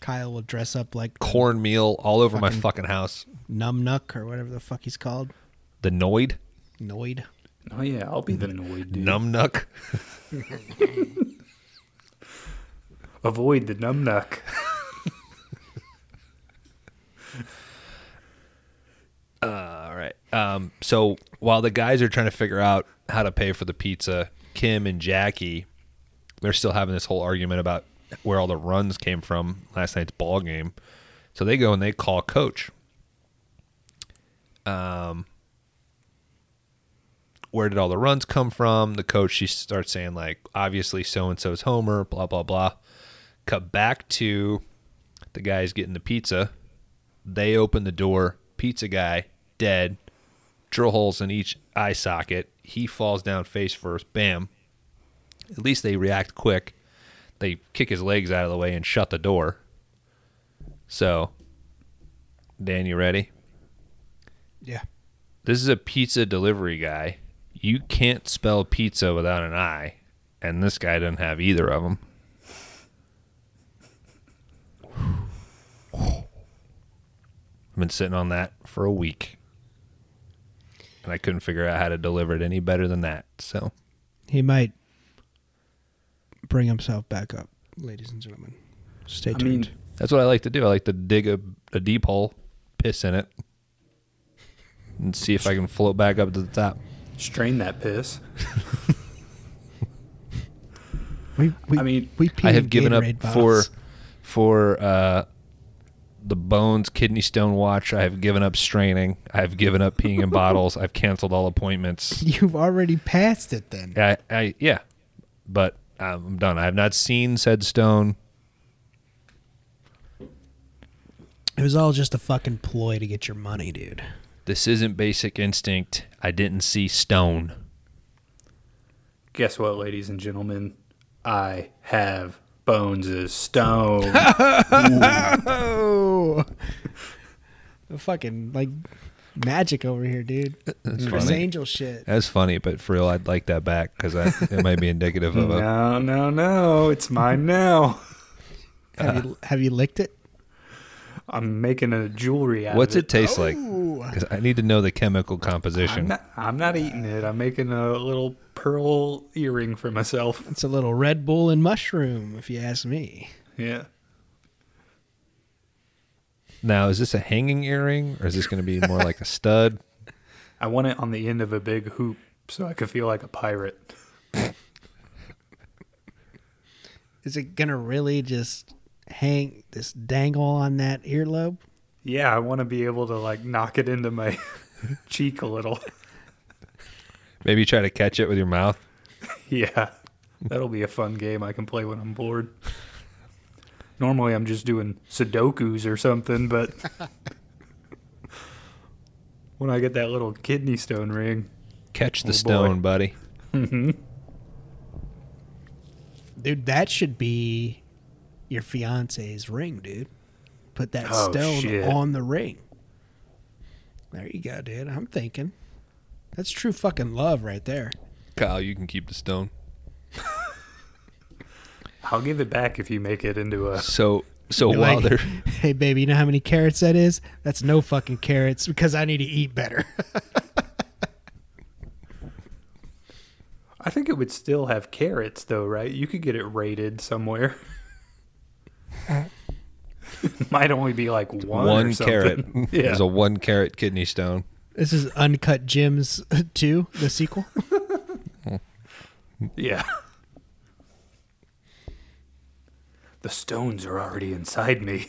Kyle will dress up like cornmeal all over my Fucking- fucking house. Numnuck or whatever the fuck he's called. The Noid, Noid. Oh yeah, I'll be the Noid dude. Numnuck. (laughs) Avoid the numbnuck. (laughs) All right. Um, so while the guys are trying to figure out how to pay for the pizza, Kim and Jackie, they're still having this whole argument about where all the runs came from last night's ball game. So they go and they call coach. Um, where did all the runs come from? The coach she starts saying like, obviously so and so's Homer, blah blah blah. Cut back to the guys getting the pizza. They open the door. Pizza guy dead. Drill holes in each eye socket. He falls down face first. Bam. At least they react quick. They kick his legs out of the way and shut the door. So, Dan, you ready? Yeah. This is a pizza delivery guy. You can't spell pizza without an I, and this guy doesn't have either of them. I've been sitting on that for a week, and I couldn't figure out how to deliver it any better than that. So, He might bring himself back up, ladies and gentlemen. Stay I tuned. mean, that's what I like to do. I like to dig a, a deep hole, piss in it, and see if I can float back up to the top. strain that piss. we, we, I mean, we I have given up Gatorade for for uh, the Bones Kidney Stone Watch. I have given up straining. I have given up peeing in (laughs) bottles. I've canceled all appointments. You've already passed it then. I, I yeah, but I'm done. I have not seen said stone. It was all just a fucking ploy to get your money, dude. This isn't basic instinct. I didn't see stone. Guess what, ladies and gentlemen? I have Bones' is stone. (laughs) Oh, fucking like Magic over here, dude. That's Criss funny. Angel shit. That's funny, but for real, I'd like that back because it might be indicative of a. No, no, no. It's mine now. Have you have you licked it? I'm making a jewelry out What's of it taste like? Because I need to know the chemical I'm composition. not, I'm not eating it. I'm making a little pearl earring for myself. (laughs) It's a little Red Bull and mushroom, if you ask me. Yeah. Now, is this a hanging earring or is this going to be more like a stud? (laughs) I want it on the end of a big hoop so I could feel like a pirate. Is it gonna really just hang this dangle on that earlobe? Yeah, I want to be able to like knock it into my (laughs) cheek a little. Maybe try to catch it with your mouth. (laughs) Yeah. That'll be a fun game I can play when I'm bored. Normally I'm just doing Sudokus or something, but (laughs) when I get that little kidney stone ring, Catch the Oh, boy. stone, buddy. Mm-hmm. Dude, that should be your fiance's ring, dude. Put that Oh, stone shit. on the ring. There you go, dude. I'm thinking. That's true fucking love right there. Kyle, you can keep the stone. I'll give it back if you make it into a So, so You're while like, they're (laughs) hey, baby, you know how many carrots that is? That's no fucking carrots because I need to eat better. (laughs) I think it would still have carrots though, right? You could get it rated somewhere. (laughs) Might only be like one. one something. carrot. Yeah. There's a one carrot kidney stone. This is Uncut Gems (laughs) 2, the sequel. (laughs) Yeah. The stones are already inside me.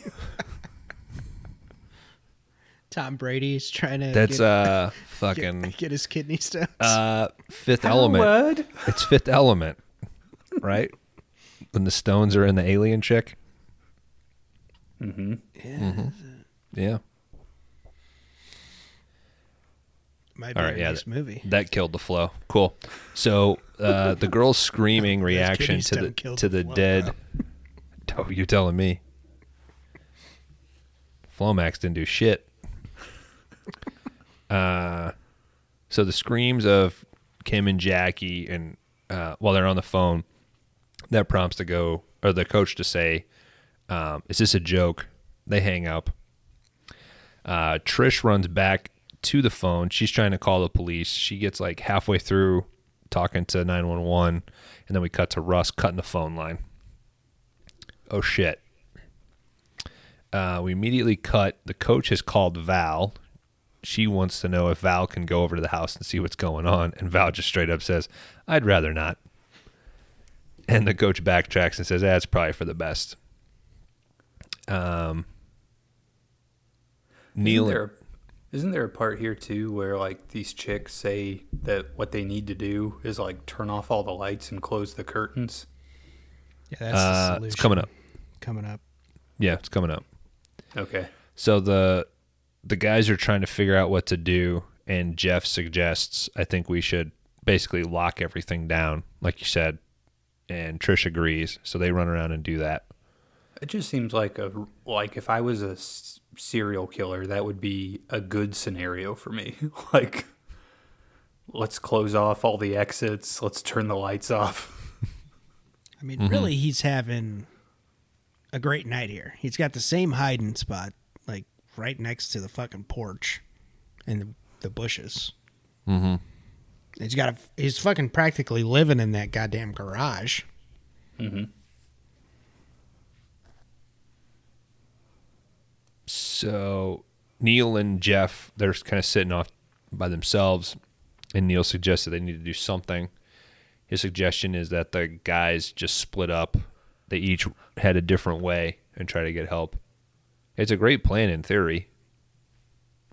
(laughs) Tom Brady's trying to That's get, uh fucking get his kidney stones. uh Fifth Element. It's Fifth Element, right? When the stones are in the alien chick. Mm-hmm. yeah, Yeah, might be all right, yeah, nice that- movie. that killed the flow. Cool. So uh, (laughs) the girl's screaming reaction to the to the flow, dead. Oh, (laughs) you telling me? Flomax didn't do shit. (laughs) Uh, so the screams of Kim and Jackie, and uh, while they're on the phone, that prompts to go or the coach to say, um, "Is this a joke?" They hang up. Uh, Trish runs back to the phone. She's trying to call the police. She gets like halfway through talking to 911, and then we cut to Russ cutting the phone line. Oh shit. Uh, we immediately cut. The coach has called Val. She wants to know if Val can go over to the house and see what's going on. And Val just straight up says, I'd rather not. And the coach backtracks and says, That's probably for the best. Um, Neil. There, isn't there a part here too where like these chicks say that what they need to do is like turn off all the lights and close the curtains? Yeah, that's the uh, solution. it's coming up. Coming up. Yeah, it's coming up. Okay. So the the guys are trying to figure out what to do, and Jeff suggests I think we should basically lock everything down, like you said, and Trish agrees. So they run around and do that. It just seems like a like if I was a s- serial killer, that would be a good scenario for me. (laughs) like, let's close off all the exits. Let's turn the lights off. I mean, Mm-hmm. really, he's having a great night here. He's got the same hiding spot, like right next to the fucking porch and the, the bushes. Mm-hmm. He's got a, he's fucking practically living in that goddamn garage. Mm-hmm. So Neil and Jeff, they're kind of sitting off by themselves, and Neil suggests that they need to do something. His suggestion is that the guys just split up. They each head a different way and try to get help. It's a great plan in theory,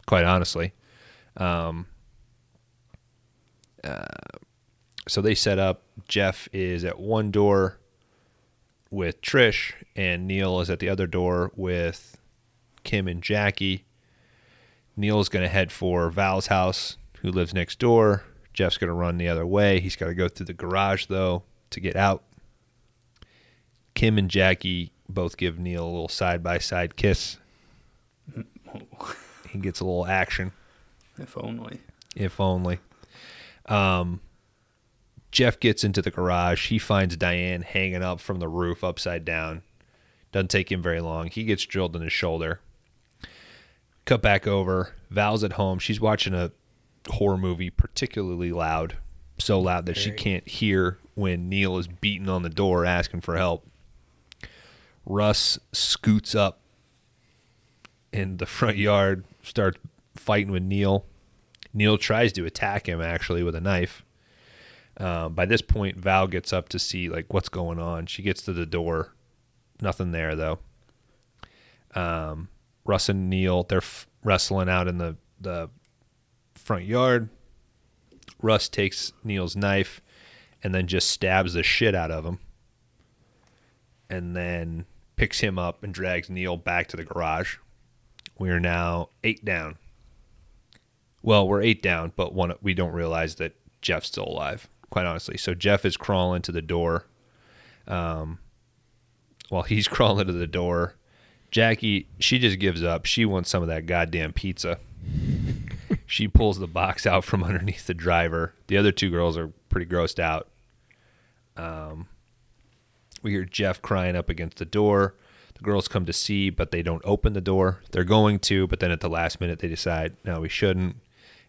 quite honestly. Um, uh, so they set up. Jeff is at one door with Trish, and Neil is at the other door with Kim and Jackie. Neil's going to head for Val's house, who lives next door. Jeff's going to run the other way. He's got to go through the garage, though, to get out. Kim and Jackie both give Neil a little side by side kiss. (laughs) He gets a little action. If only. if only. Um, Jeff gets into the garage. He finds Diane hanging up from the roof upside down. Doesn't take him very long. He gets drilled in his shoulder. Cut back over. Val's at home. She's watching a horror movie, particularly loud. So loud that she can't hear when Neil is beating on the door asking for help. Russ scoots up in the front yard, starts fighting with Neil. Neil tries to attack him actually with a knife. Uh, by this point, Val gets up to see like what's going on. She gets to the door, nothing there though. Um, Russ and Neil they're f- wrestling out in the the front yard. Russ takes Neil's knife and then just stabs the shit out of him, and then picks him up and drags Neil back to the garage. We are now eight down. Well, we're eight down, but one we don't realize that Jeff's still alive. Quite honestly, so Jeff is crawling to the door. Um, while he's (laughs) crawling to the door, Jackie she just gives up. She wants some of that goddamn pizza. (laughs) she pulls the box out from underneath the driver. The other two girls are pretty grossed out. Um, we hear Jeff crying up against the door. The girls come to see, but they don't open the door. They're going to, but then at the last minute they decide, no, we shouldn't.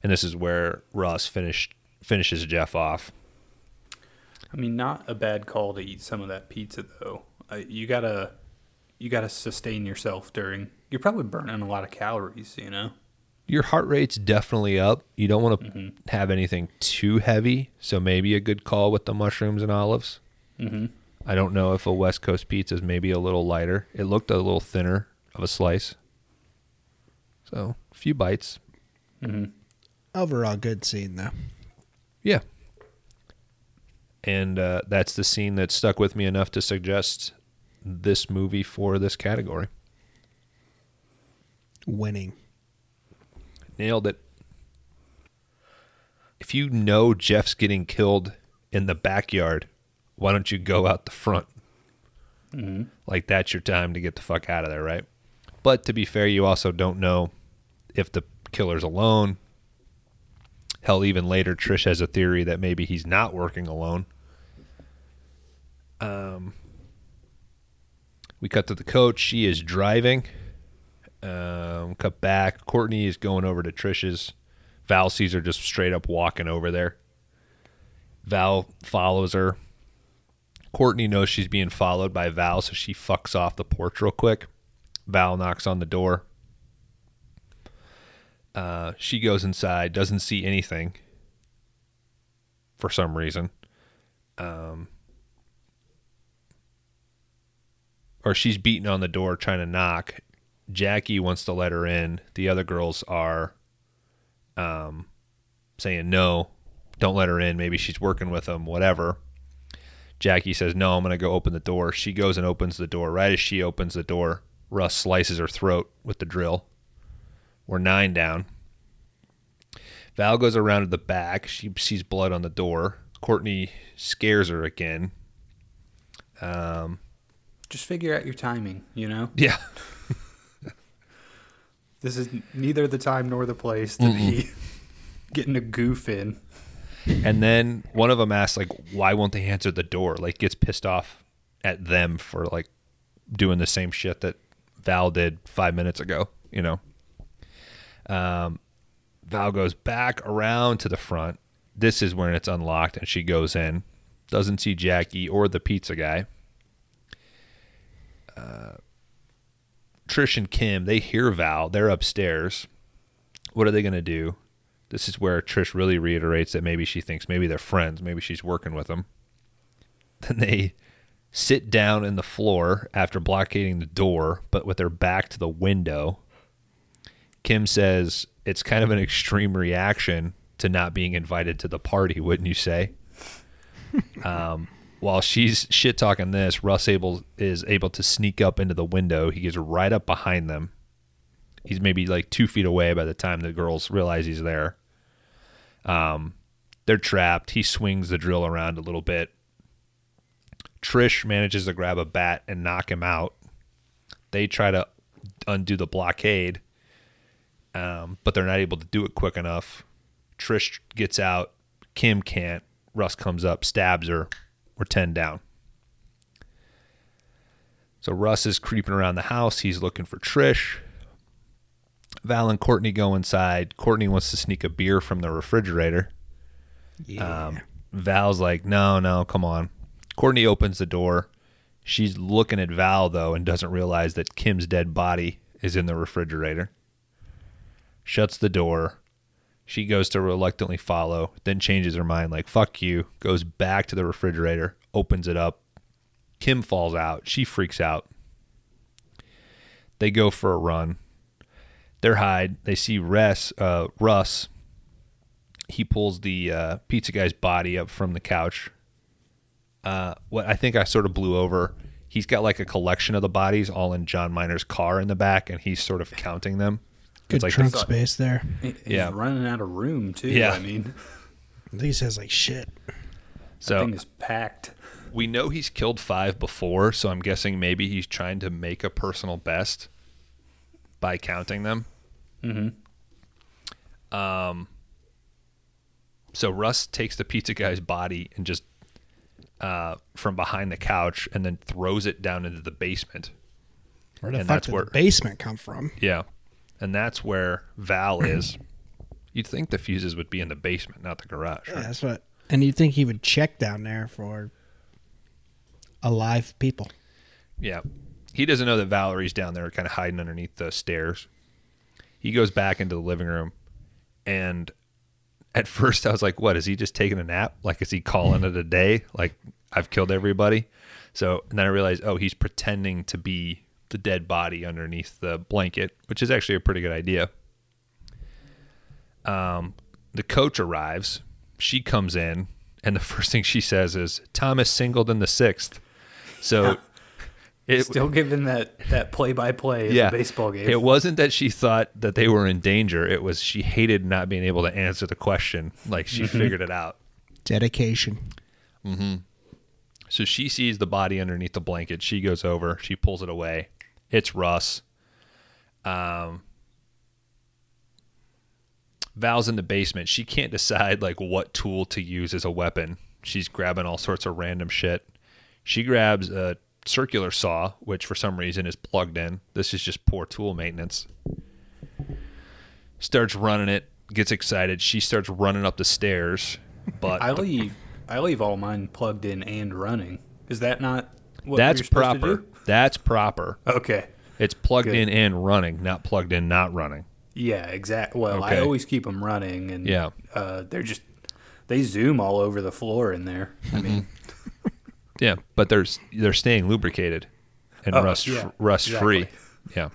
And this is where Russ finished finishes Jeff off. I mean, not a bad call to eat some of that pizza though. Uh, you gotta, you gotta sustain yourself during. You're probably burning a lot of calories, you know. Your heart rate's definitely up. You don't want to have anything too heavy, so maybe a good call with the mushrooms and olives. Mm-hmm. I don't know if a West Coast pizza is maybe a little lighter. It looked a little thinner of a slice. So, a few bites. Mm-hmm. Overall, good scene though. Yeah. And uh, that's the scene that stuck with me enough to suggest this movie for this category. Winning. Nailed it. If you know Jeff's getting killed in the backyard, why don't you go out the front? Mm-hmm. Like that's your time to get the fuck out of there, right? But to be fair, you also don't know if the killer's alone. Hell, even later, Trish has a theory that maybe he's not working alone. Um, we cut to the coach. She is driving. Um, cut back. Courtney is going over to Trish's. Val sees her just straight up walking over there. Val follows her. Courtney knows she's being followed by Val, so she fucks off the porch real quick. Val knocks on the door. Uh, she goes inside, doesn't see anything for some reason. Um, or she's beating on the door trying to knock. Jackie wants to let her in. The other girls are um, saying no, don't let her in. Maybe she's working with them, whatever. Jackie says, No, I'm going to go open the door. She goes and opens the door. Right as she opens the door, Russ slices her throat with the drill. We're nine down. Val goes around to the back. She sees blood on the door. Courtney scares her again. Um, Just figure out your timing, you know. yeah. (laughs) This is neither the time nor the place to be (laughs) getting a goof in. And then one of them asks, like, why won't they answer the door? Like, gets pissed off at them for, like, doing the same shit that Val did five minutes ago, you know? Um, Val goes back around to the front. This is when it's unlocked, and she goes in. Doesn't see Jackie or the pizza guy. Uh, Trish and Kim, they hear Val. They're upstairs. What are they going to do? This is where Trish really reiterates that maybe she thinks maybe they're friends, maybe she's working with them. Then they sit down in the floor after blockading the door, but with their back to the window. Kim says it's kind of an extreme reaction to not being invited to the party, wouldn't you say? (laughs) um, while she's shit talking this, Russ able is able to sneak up into the window. He gets right up behind them. He's maybe like two feet away by the time the girls realize he's there. Um, they're trapped. He swings the drill around a little bit. Trish manages to grab a bat and knock him out. They try to undo the blockade. um, but they're not able to do it quick enough. Trish gets out. Kim can't. Russ comes up, stabs her. We're 10 down. So Russ is creeping around the house. He's looking for Trish. Val and Courtney go inside. Courtney wants to sneak a beer from the refrigerator. Yeah. Um, Val's like, no, no, come on. Courtney opens the door. She's looking at Val, though, and doesn't realize that Kim's dead body is in the refrigerator. Shuts the door. She goes to reluctantly follow, then changes her mind, like, fuck you, goes back to the refrigerator, opens it up. Kim falls out. She freaks out. They go for a run. They're hide. They see Russ, uh, Russ he pulls the uh, pizza guy's body up from the couch. Uh, what I think I sort of blew over. He's got like a collection of the bodies all in John Miner's car in the back, and he's sort of counting them. Good it's like trunk the- space there. He's Yeah. running out of room too. Yeah. I mean, At least has like shit. so thing is packed. we know he's killed five before, so I'm guessing maybe he's trying to make a personal best by counting them. Mm-hmm. Um. So Russ takes the pizza guy's body and just uh, from behind the couch, and then throws it down into the basement. Where the And fuck that's did where- the basement come from? Yeah, and that's where Val (clears throat) is. You'd think the fuses would be in the basement, not the garage. Yeah, Right? that's what. And you'd think he would check down there for alive people. Yeah. He doesn't know that Valerie's down there, kind of hiding underneath the stairs. He goes back into the living room, and at (laughs) first I was like, "What is he just taking a nap? Like, is he calling it a day? Like, I've killed everybody." So, and then I realized, oh, he's pretending to be the dead body underneath the blanket, which is actually a pretty good idea. Um, the coach arrives. She comes in, and the (laughs) first thing she says is, "Thomas singled in the sixth. So. (laughs) It, Still giving that that play by play of yeah, the baseball game. It wasn't that she thought that they were in danger. It was she hated not being able to answer the question. Like she figured it out. Dedication. So she sees the body underneath the blanket. She goes over. She pulls it away. It's Russ. Um, Val's in the basement. She can't decide like what tool to use as a weapon. She's grabbing all sorts of random shit. She grabs a circular saw, which for some reason is plugged in. This is just poor tool maintenance. Starts running it. Gets excited. She starts running up the stairs. But I leave I leave all mine plugged in and running. Is that not what That's you're supposed to proper. That's proper. Okay. It's plugged Good. in and running, not plugged in not running. Yeah, exactly. Well, Okay. I always keep them running, and Yeah. uh, they're just they zoom all over the floor in there. I Mm-hmm. mean, (laughs) Yeah, but they're they're staying lubricated and Oh, rust yeah, rust free. Yeah.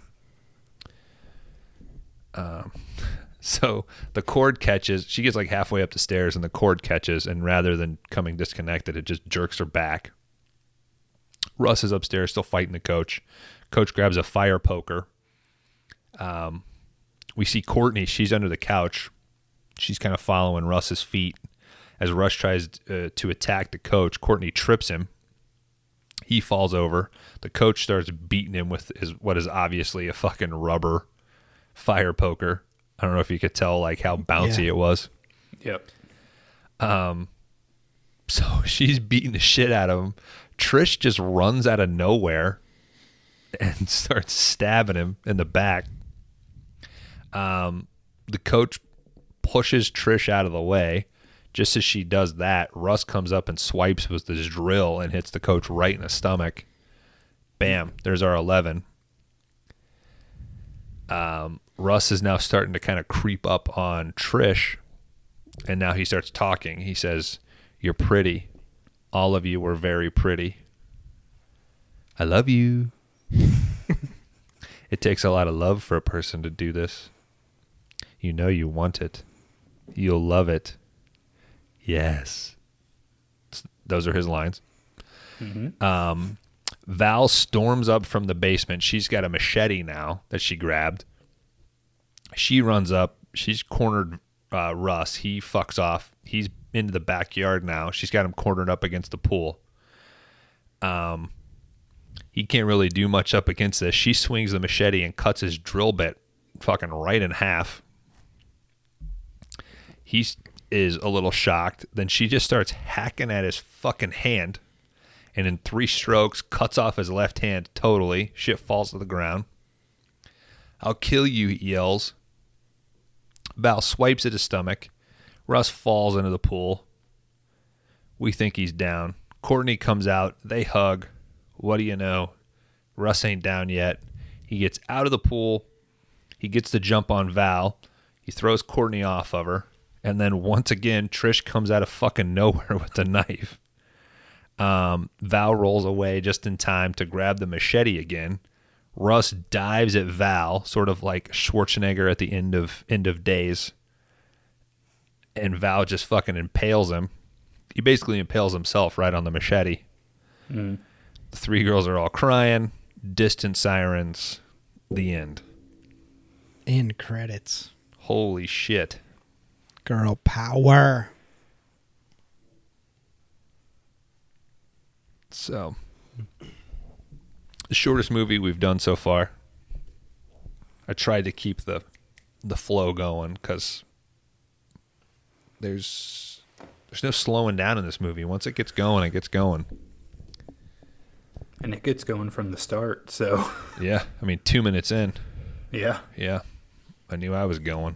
Um, (laughs) so the cord catches. She gets like halfway up the stairs, and the cord catches, and rather than coming disconnected, it just jerks her back. Russ is upstairs, still fighting the coach. Coach grabs a fire poker. Um, we see Courtney. She's under the couch. She's kind of following Russ's feet as Russ tries uh, to attack the coach. Courtney trips him. He falls over. The coach starts beating him with his what is obviously a fucking rubber fire poker. I don't know if you could tell like how bouncy Yeah. it was. yep. Um. (laughs) So she's beating the shit out of him. Trish just runs out of nowhere and (laughs) starts stabbing him in the back. Um, the coach pushes Trish out of the way. Just as she does that, Russ comes up and swipes with this drill and hits the coach right in the stomach. Bam! There's our eleven. Um, Russ is now starting to kind of creep up on Trish, and now he starts talking. He says, "You're pretty. All of you were very pretty. I love you." (laughs) it takes a lot of love for a person to do this. You know you want it. You'll love it. Yes. Those are his lines. Um, Val storms up from the basement. She's got a machete now that she grabbed. She runs up. She's cornered uh, Russ. He fucks off. He's into the backyard now. She's got him cornered up against the pool. Um, he can't really do much up against this. She swings the machete and cuts his drill bit fucking right in half. He is a little shocked. Then she just starts hacking at his fucking hand. And in three strokes, cuts off his left hand totally. Shit falls to the ground. I'll kill you, he yells. Val swipes at his stomach. Russ falls into the pool. We think he's down. Courtney comes out. They hug. What do you know? Russ ain't down yet. He gets out of the pool. He gets the jump on Val. He throws Courtney off of her. And then once again, Trish comes out of fucking nowhere (laughs) with a knife. Um, Val rolls away just in time to grab the machete again. Russ dives at Val, sort of like Schwarzenegger at the end of end of days. And Val just fucking impales him. He basically impales himself right on the machete. Hmm. The three girls are all crying. Distant sirens. The end. End credits. Holy shit. Girl power. So, the shortest movie we've done so far. I tried to keep the the flow going because there's there's no slowing down in this movie. Once it gets going, it gets going. And it gets going from the start. So, (laughs) Yeah, I mean, two minutes in, yeah. yeah, I knew I was going.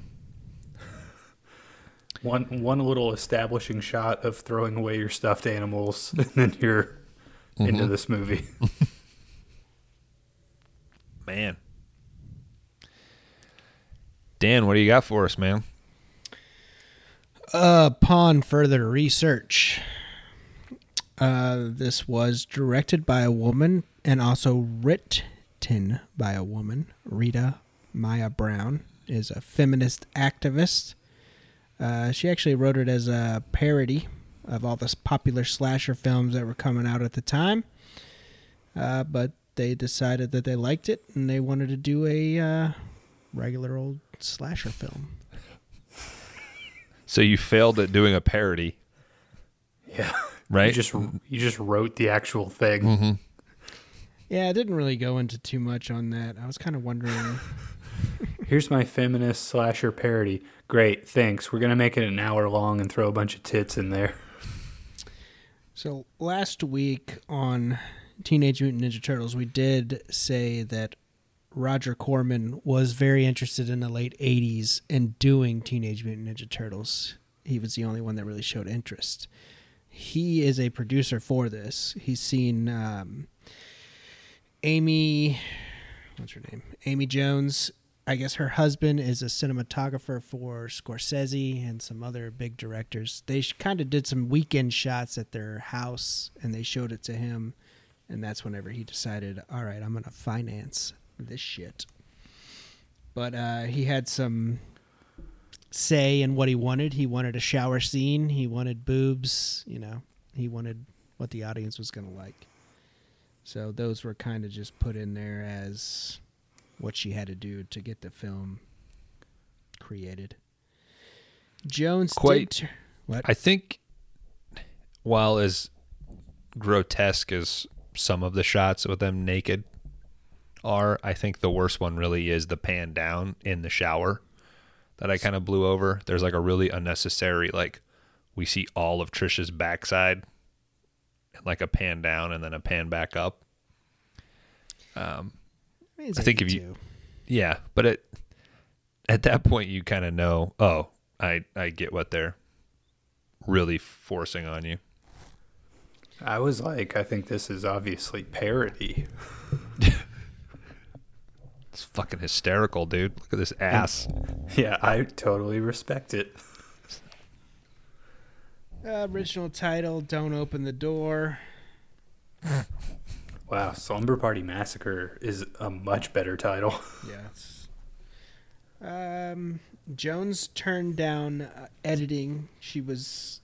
One one little establishing shot of throwing away your stuffed animals, (laughs) and then you're into mm-hmm. this movie. (laughs) Man, Dan, what do you got for us, man? Upon further research, uh, this was directed by a woman and also written by a woman. Rita Mae Brown is a feminist activist. Uh, she actually wrote it as a parody of all the popular slasher films that were coming out at the time. Uh, but they decided that they liked it and they wanted to do a uh, regular old slasher film. So you failed at doing a parody, yeah. (laughs) right? You just you just wrote the actual thing. Mm-hmm. Yeah, I didn't really go into too much on that. I was kind of wondering. (laughs) Here's my feminist slasher parody. Great, thanks. We're gonna make it an hour long and throw a bunch of tits in there. so last week on Teenage Mutant Ninja Turtles, we did say that Roger Corman was very interested in the late '80s in doing Teenage Mutant Ninja Turtles. He was the only one that really showed interest. He is a producer for this. He's seen um, Amy, what's her name? Amy Jones. I guess her husband is a cinematographer for Scorsese and some other big directors. They kind of did some weekend shots at their house and they showed it to him. And that's whenever he decided, all right, I'm going to finance this shit. But uh, he had some say in what he wanted. He wanted a shower scene, he wanted boobs, you know, he wanted what the audience was going to like. So those were kind of just put in there as what she had to do to get the film created. Jones Quite- did, what? I think while as grotesque as some of the shots with them naked are, I think the worst one really is the pan down in the shower that I kind of blew over. There's like a really unnecessary like we see all of Trisha's backside and like a pan down and then a pan back up. Um, it's I think if you- Yeah, but it at that point you kind of know, oh, I I get what they're really forcing on you. I was like, I think this is obviously parody. (laughs) It's fucking hysterical, dude. Look at this ass. (laughs) Yeah, I totally respect it. Uh, original title: "Don't Open the Door." Wow, Slumber Party Massacre is a much better title. (laughs) Yes. Um, Jones turned down uh, editing. She was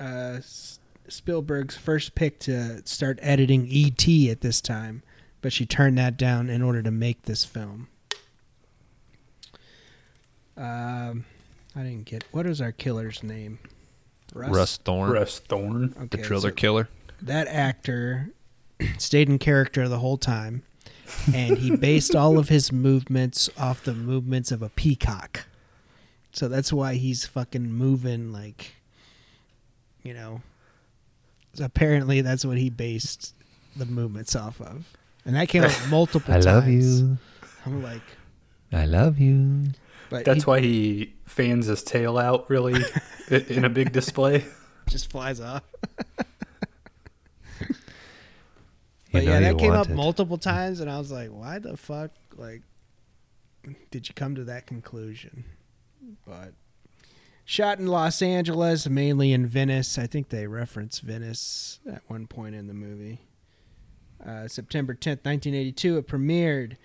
uh, S- Spielberg's first pick to start editing E.T. at this time, but she turned that down in order to make this film. Um, I didn't get what is our killer's name? Russ Thorn, Russ Thorn. the Okay, driller so killer. that actor (clears throat) stayed in character the whole time. and he (laughs) based all of his movements off the movements of a peacock. So that's why he's fucking moving like, you know. Apparently, that's what he based the movements off of, and that came up (laughs) multiple times. I'm like, I love you. but That's he why he fans his tail out really (laughs) in a big display. just flies off. (laughs) But yeah, that came up it. multiple times, and I was like, "Why the fuck? Like, did you come to that conclusion?" But shot in Los Angeles, mainly in Venice. I think they reference Venice at one point in the movie. Uh, September tenth, nineteen eighty-two, it premiered.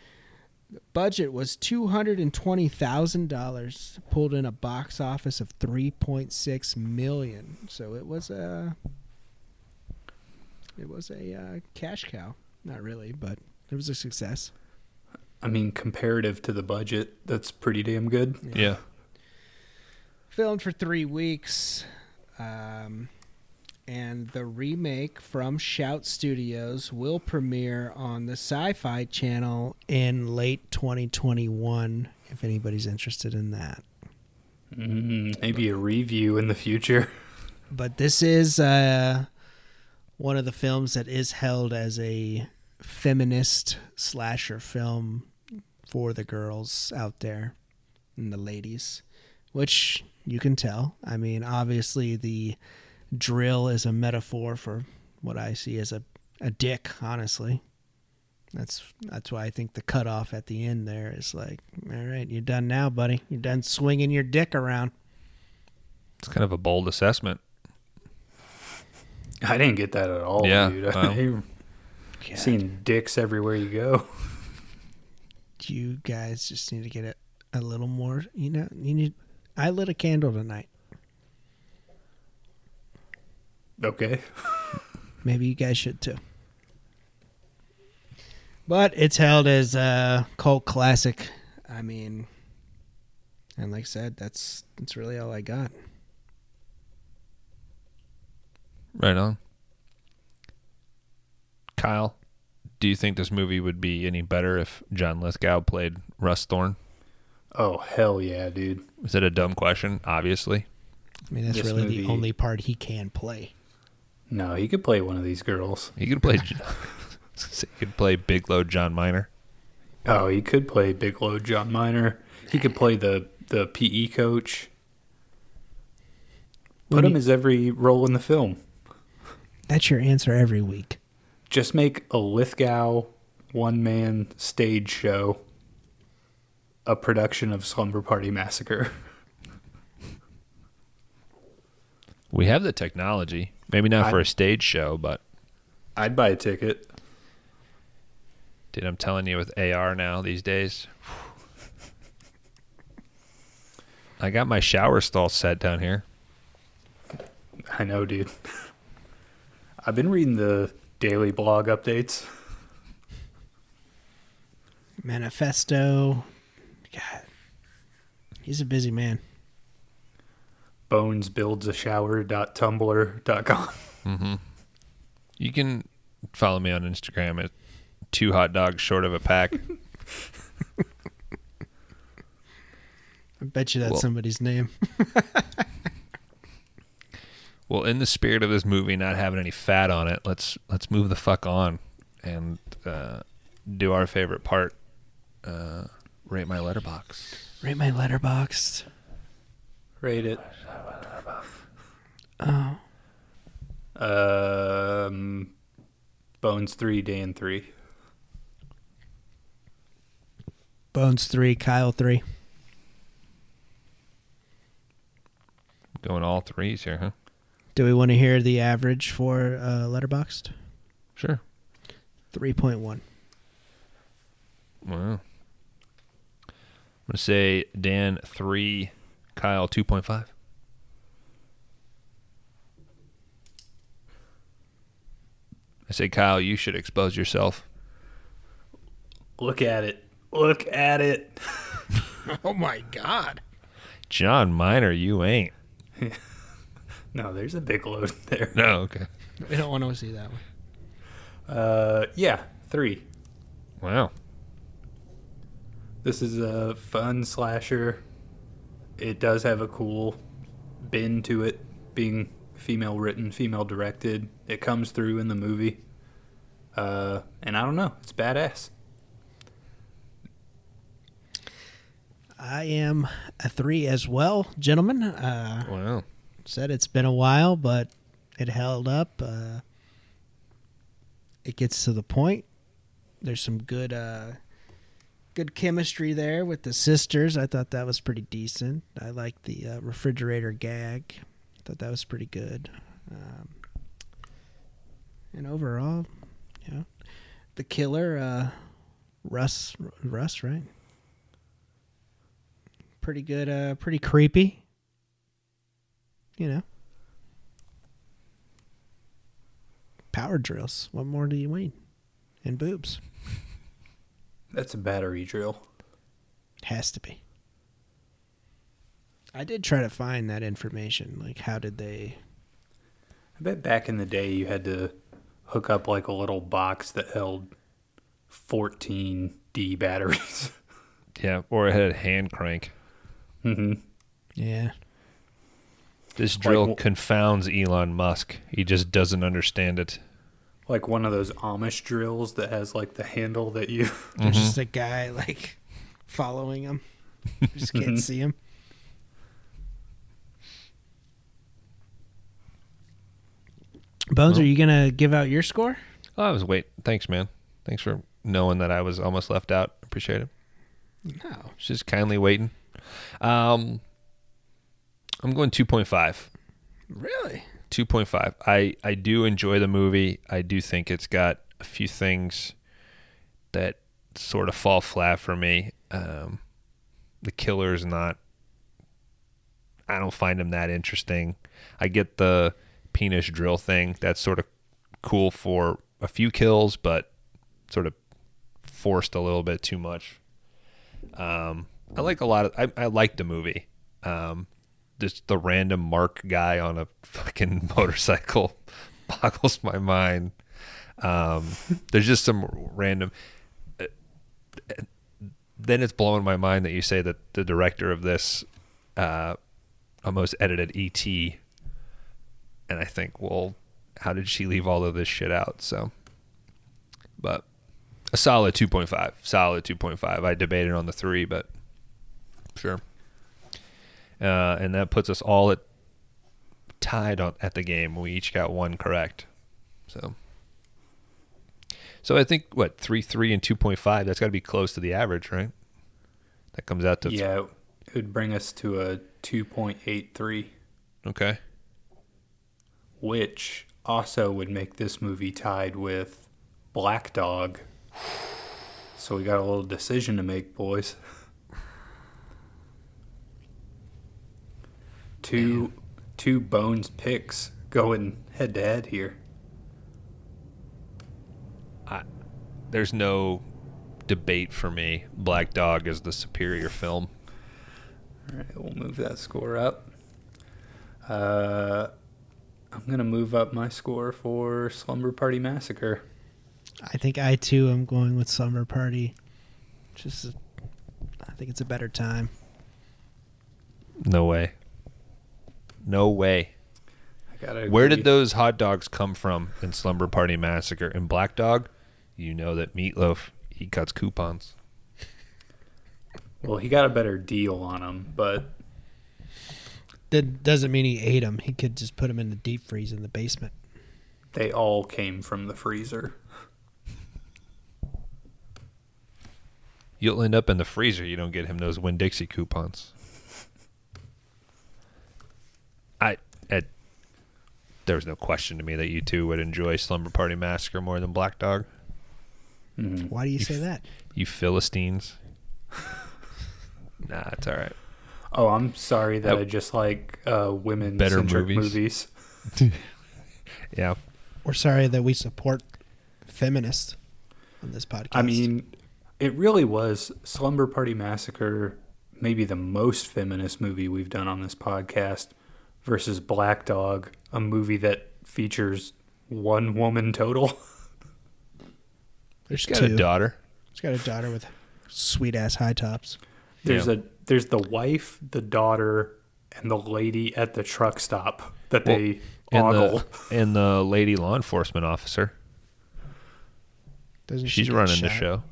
The budget was two hundred and twenty thousand dollars. Pulled in a box office of three point six million. So it was a it was a uh, cash cow. Not really, but it was a success. I mean, comparative to the budget, that's pretty damn good. Yeah. Filmed for three weeks. Um, and the remake from Shout Studios will premiere on the Sci Fi Channel in late 2021, if anybody's interested in that. Mm, maybe a review in the future. (laughs) But this is uh, one of the films that is held as a feminist slasher film for the girls out there and the ladies, which you can tell. I mean, obviously, the drill is a metaphor for what I see as a, a dick, honestly. That's that's why I think the cutoff at the end there is like, all right, you're done now, buddy. You're done swinging your dick around. It's kind of a bold assessment. I didn't get that at all, Yeah, dude. (laughs) wow. I've seen dicks everywhere you go. you guys just need to get it a little more. You know, you need. I lit a candle tonight. Okay. (laughs) Maybe you guys should too. But it's held as a cult classic. I mean, and like I said, that's that's really all I got. Right on. Kyle, do you think this movie would be any better if John Lithgow played Russ Thorn? Oh hell yeah, dude. Is it a dumb question? Obviously. I mean, that's This really movie- the only part he can play. No, he could play one of these girls. He could play. he could play Bigelow John Miner. Oh, he could play Big Load John Miner. Oh, he could play the the PE coach. Put When him you- as every role in the film. That's your answer every week. Just make a Lithgow one man stage show a production of Slumber Party Massacre. (laughs) We have the technology. Maybe not for a stage show, but I'd buy a ticket. dude, I'm telling you, with AR now these days, I got my shower stall set down here. I know, dude. I've been reading the daily blog updates. Manifesto. God, he's a busy man. Bones builds a shower.tumblr.com. You can follow me on Instagram at two hot dogs short of a pack. I bet you that's Well- somebody's name. (laughs) well, in the spirit of this movie not having any fat on it, let's let's move the fuck on and uh, do our favorite part. Uh, rate my letterbox. Rate my letterbox. Rate it. Oh, Um, Bones 3, Dan 3. Bones three, Kyle three. Going all threes here, huh? Do we want to hear the average for uh, Letterboxd? Sure. Three point one. Wow. I'm gonna say Dan three, Kyle two point five. I say, Kyle, you should expose yourself. Look at it. Look at it. (laughs) Oh my god! John Miner, you ain't. (laughs) No, there's a big load (laughs) there. No, okay. We don't want to see that one. Uh, yeah, 3. Wow. This is a fun slasher. It does have a cool bend to it, being female written, female directed. It comes through in the movie. Uh, and I don't know, it's badass. I am a three as well, gentlemen. Uh, Wow. said it's been a while, but it held up. Uh, it gets to the point. There's some good, uh, good chemistry there with the sisters. I thought that was pretty decent. I like the uh, refrigerator gag. Thought that was pretty good. Um, and overall, you know, the killer, uh, Russ, Russ, right? Pretty good. Uh, pretty creepy. You know. Power drills. What more do you need? And boobs. That's a battery drill. Has to be. I did try to find that information. Like, how did they? I bet back in the day you had to hook up like a little box that held 14 D batteries. (laughs) Yeah. Or it had a hand crank. Mm-hmm. Yeah. This drill wh- confounds Elon Musk. He just doesn't understand it. Like one of those Amish drills that has like the handle that you. There's just a guy like following him. You (laughs) just can't see him. Bones, are you gonna give out your score? Oh, I was wait. Thanks, man. Thanks for knowing that I was almost left out. Appreciate it. No. Just kindly waiting. Um, I'm going 2.5. Really? 2.5. I I do enjoy the movie. I do think it's got a few things that sort of fall flat for me. Um, the killer's not. I don't find him that interesting. I get the penis drill thing. That's sort of cool for a few kills, but sort of forced a little bit too much. Um, I like a lot of. I, I like the movie. Um, just the random Mark guy on a fucking (laughs) motorcycle (laughs) boggles my mind. Um, there's just some random. uh, Then it's blowing my mind that you say that the director of this uh, almost edited ET, and I think, well, how did she leave all of this shit out? So, but a solid 2.5, solid 2.5. I debated on the three, but sure uh, and that puts us all at tied on at the game. We each got one correct, so so I think what three three and two point five. That's got to be close to the average, right? That comes out to Yeah, it would bring us to a 2.83, okay. Which also would make this movie tied with Black Dog. So we got a little decision to make, boys. Two two bones picks going head to head here. There's no debate for me. Black Dog is the superior film. All right, we'll move that score up. Uh, I'm gonna move up my score for Slumber Party Massacre. I think I too am going with Slumber Party. Just, I think it's a better time. No way. No way. I gotta. Where did those hot dogs come from in Slumber Party Massacre? In Black Dog, you know that Meat Loaf he cuts coupons. Well, he got a better deal on them, but That doesn't mean he ate them. He could just put them in the deep freeze in the basement. they all came from the freezer. You'll end up in the freezer. You don't get him those Winn Dixie coupons. I, I, there was no question to me that you two would enjoy Slumber Party Massacre more than Black Dog. Mhm. Why do you say that? You Philistines. (laughs) nah, it's all right. Oh, I'm sorry that Oh. I just like uh, women Better centric movies. movies. (laughs) Yeah, We're sorry that we support feminists on this podcast. I mean, it really was Slumber Party Massacre, maybe the most feminist movie we've done on this podcast, versus Black Dog, a movie that features one woman total. (laughs) there's she's got two. a daughter. He's got a daughter with sweet ass high tops. There's Yeah. a there's the wife, the daughter, and the lady at the truck stop that Well, they And ogle. the, and the lady law enforcement officer. Doesn't She's get running the show.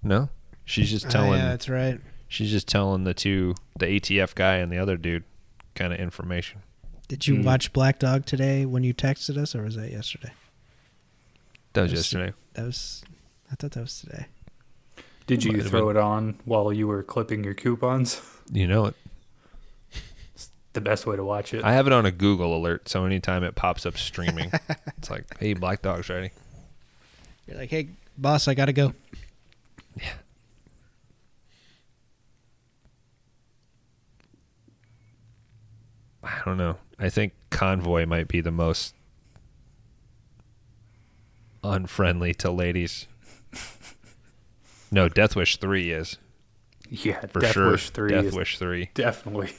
No, she's just Oh, telling. yeah, that's right. She's just telling the two, the ATF guy and the other dude, kind of information. Did you Mm. watch Black Dog today when you texted us, or was that yesterday? That was Yes. yesterday. That was. I thought that was today. Did you throw been. it on while you were clipping your coupons? You know it. The best way to watch it. I have it on a Google alert, so anytime it pops up streaming, (laughs) it's like, "Hey, Black Dog's ready." You're like, hey, boss, I gotta go. Yeah. I don't know. I think Convoy might be the most unfriendly to ladies. No, Death Wish three is yeah, for Death sure. Wish three Death is Wish three, definitely.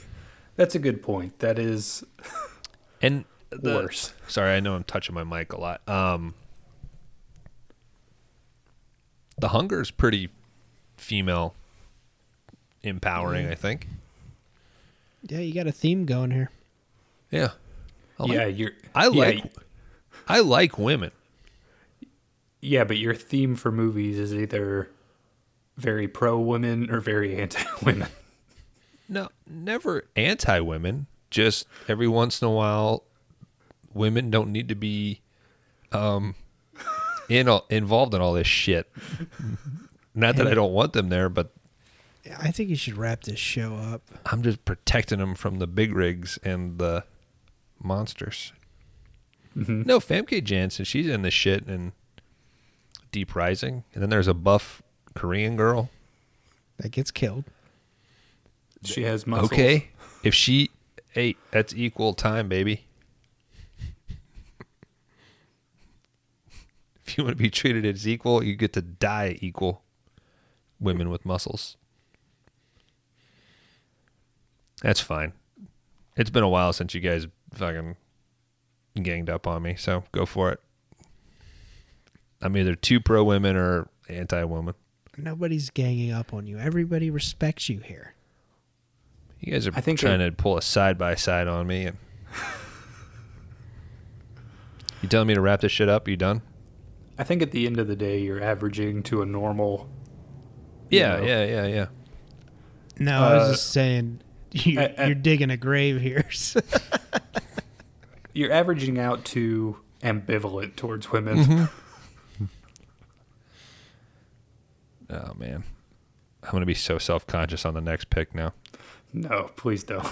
That's a good point. That is and the, worse. Sorry, I know I'm touching my mic a lot. Um, the hunger is pretty female empowering. I think. Yeah, you got a theme going here. Yeah. I like, yeah, you're. I yeah, like. I like women. Yeah, but your theme for movies is either very pro women or very anti women. (laughs) No, never anti women. Just every once in a while, women don't need to be um, in all, involved in all this shit. Not that I don't want them there, but I think you should wrap this show up. I'm just protecting them from the big rigs and the monsters. No, Famke Janssen, she's in the shit and Deep Rising, and then there's a buff Korean girl. That gets killed. She has muscles. Okay, if she, ate, that's equal time, baby. (laughs) if you want to be treated as equal, you get to die equal. Women with muscles. That's fine. It's been a while since you guys fucking ganged up on me, so go for it. I'm either too pro women or anti woman. Nobody's ganging up on you. Everybody respects you here. You guys are I think trying to pull a side by side on me, and you telling me to wrap this shit up? Are You done? I think at the end of the day, you're averaging to a normal. Yeah, know, yeah, yeah, yeah. No, I was Uh, just saying you, uh, uh, you're digging a grave here. (laughs) You're averaging out to ambivalent towards women. Mm-hmm. Oh man, I'm gonna be so self conscious on the next pick now. No, please don't.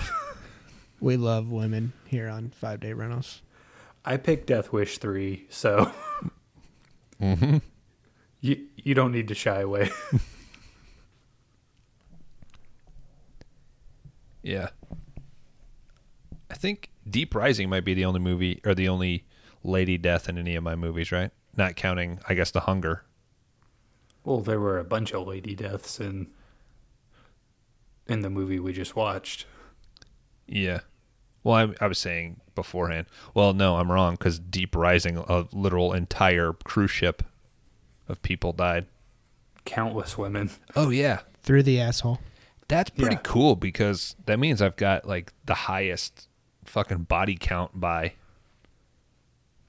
(laughs) we love women here on Five Day Rentals. I picked Death Wish 3, so (laughs) Mm-hmm. you you don't need to shy away. (laughs) Yeah. I think Deep Rising might be the only movie or the only lady death in any of my movies, right? Not counting, I guess, The Hunger. Well, there were a bunch of lady deaths in in the movie we just watched. Yeah. Well, I, I was saying beforehand. Well, no, I'm wrong because Deep Rising, a literal entire cruise ship of people died. Countless women. Oh yeah, Through the asshole. that's pretty Yeah. cool because that means I've got like the highest fucking body count by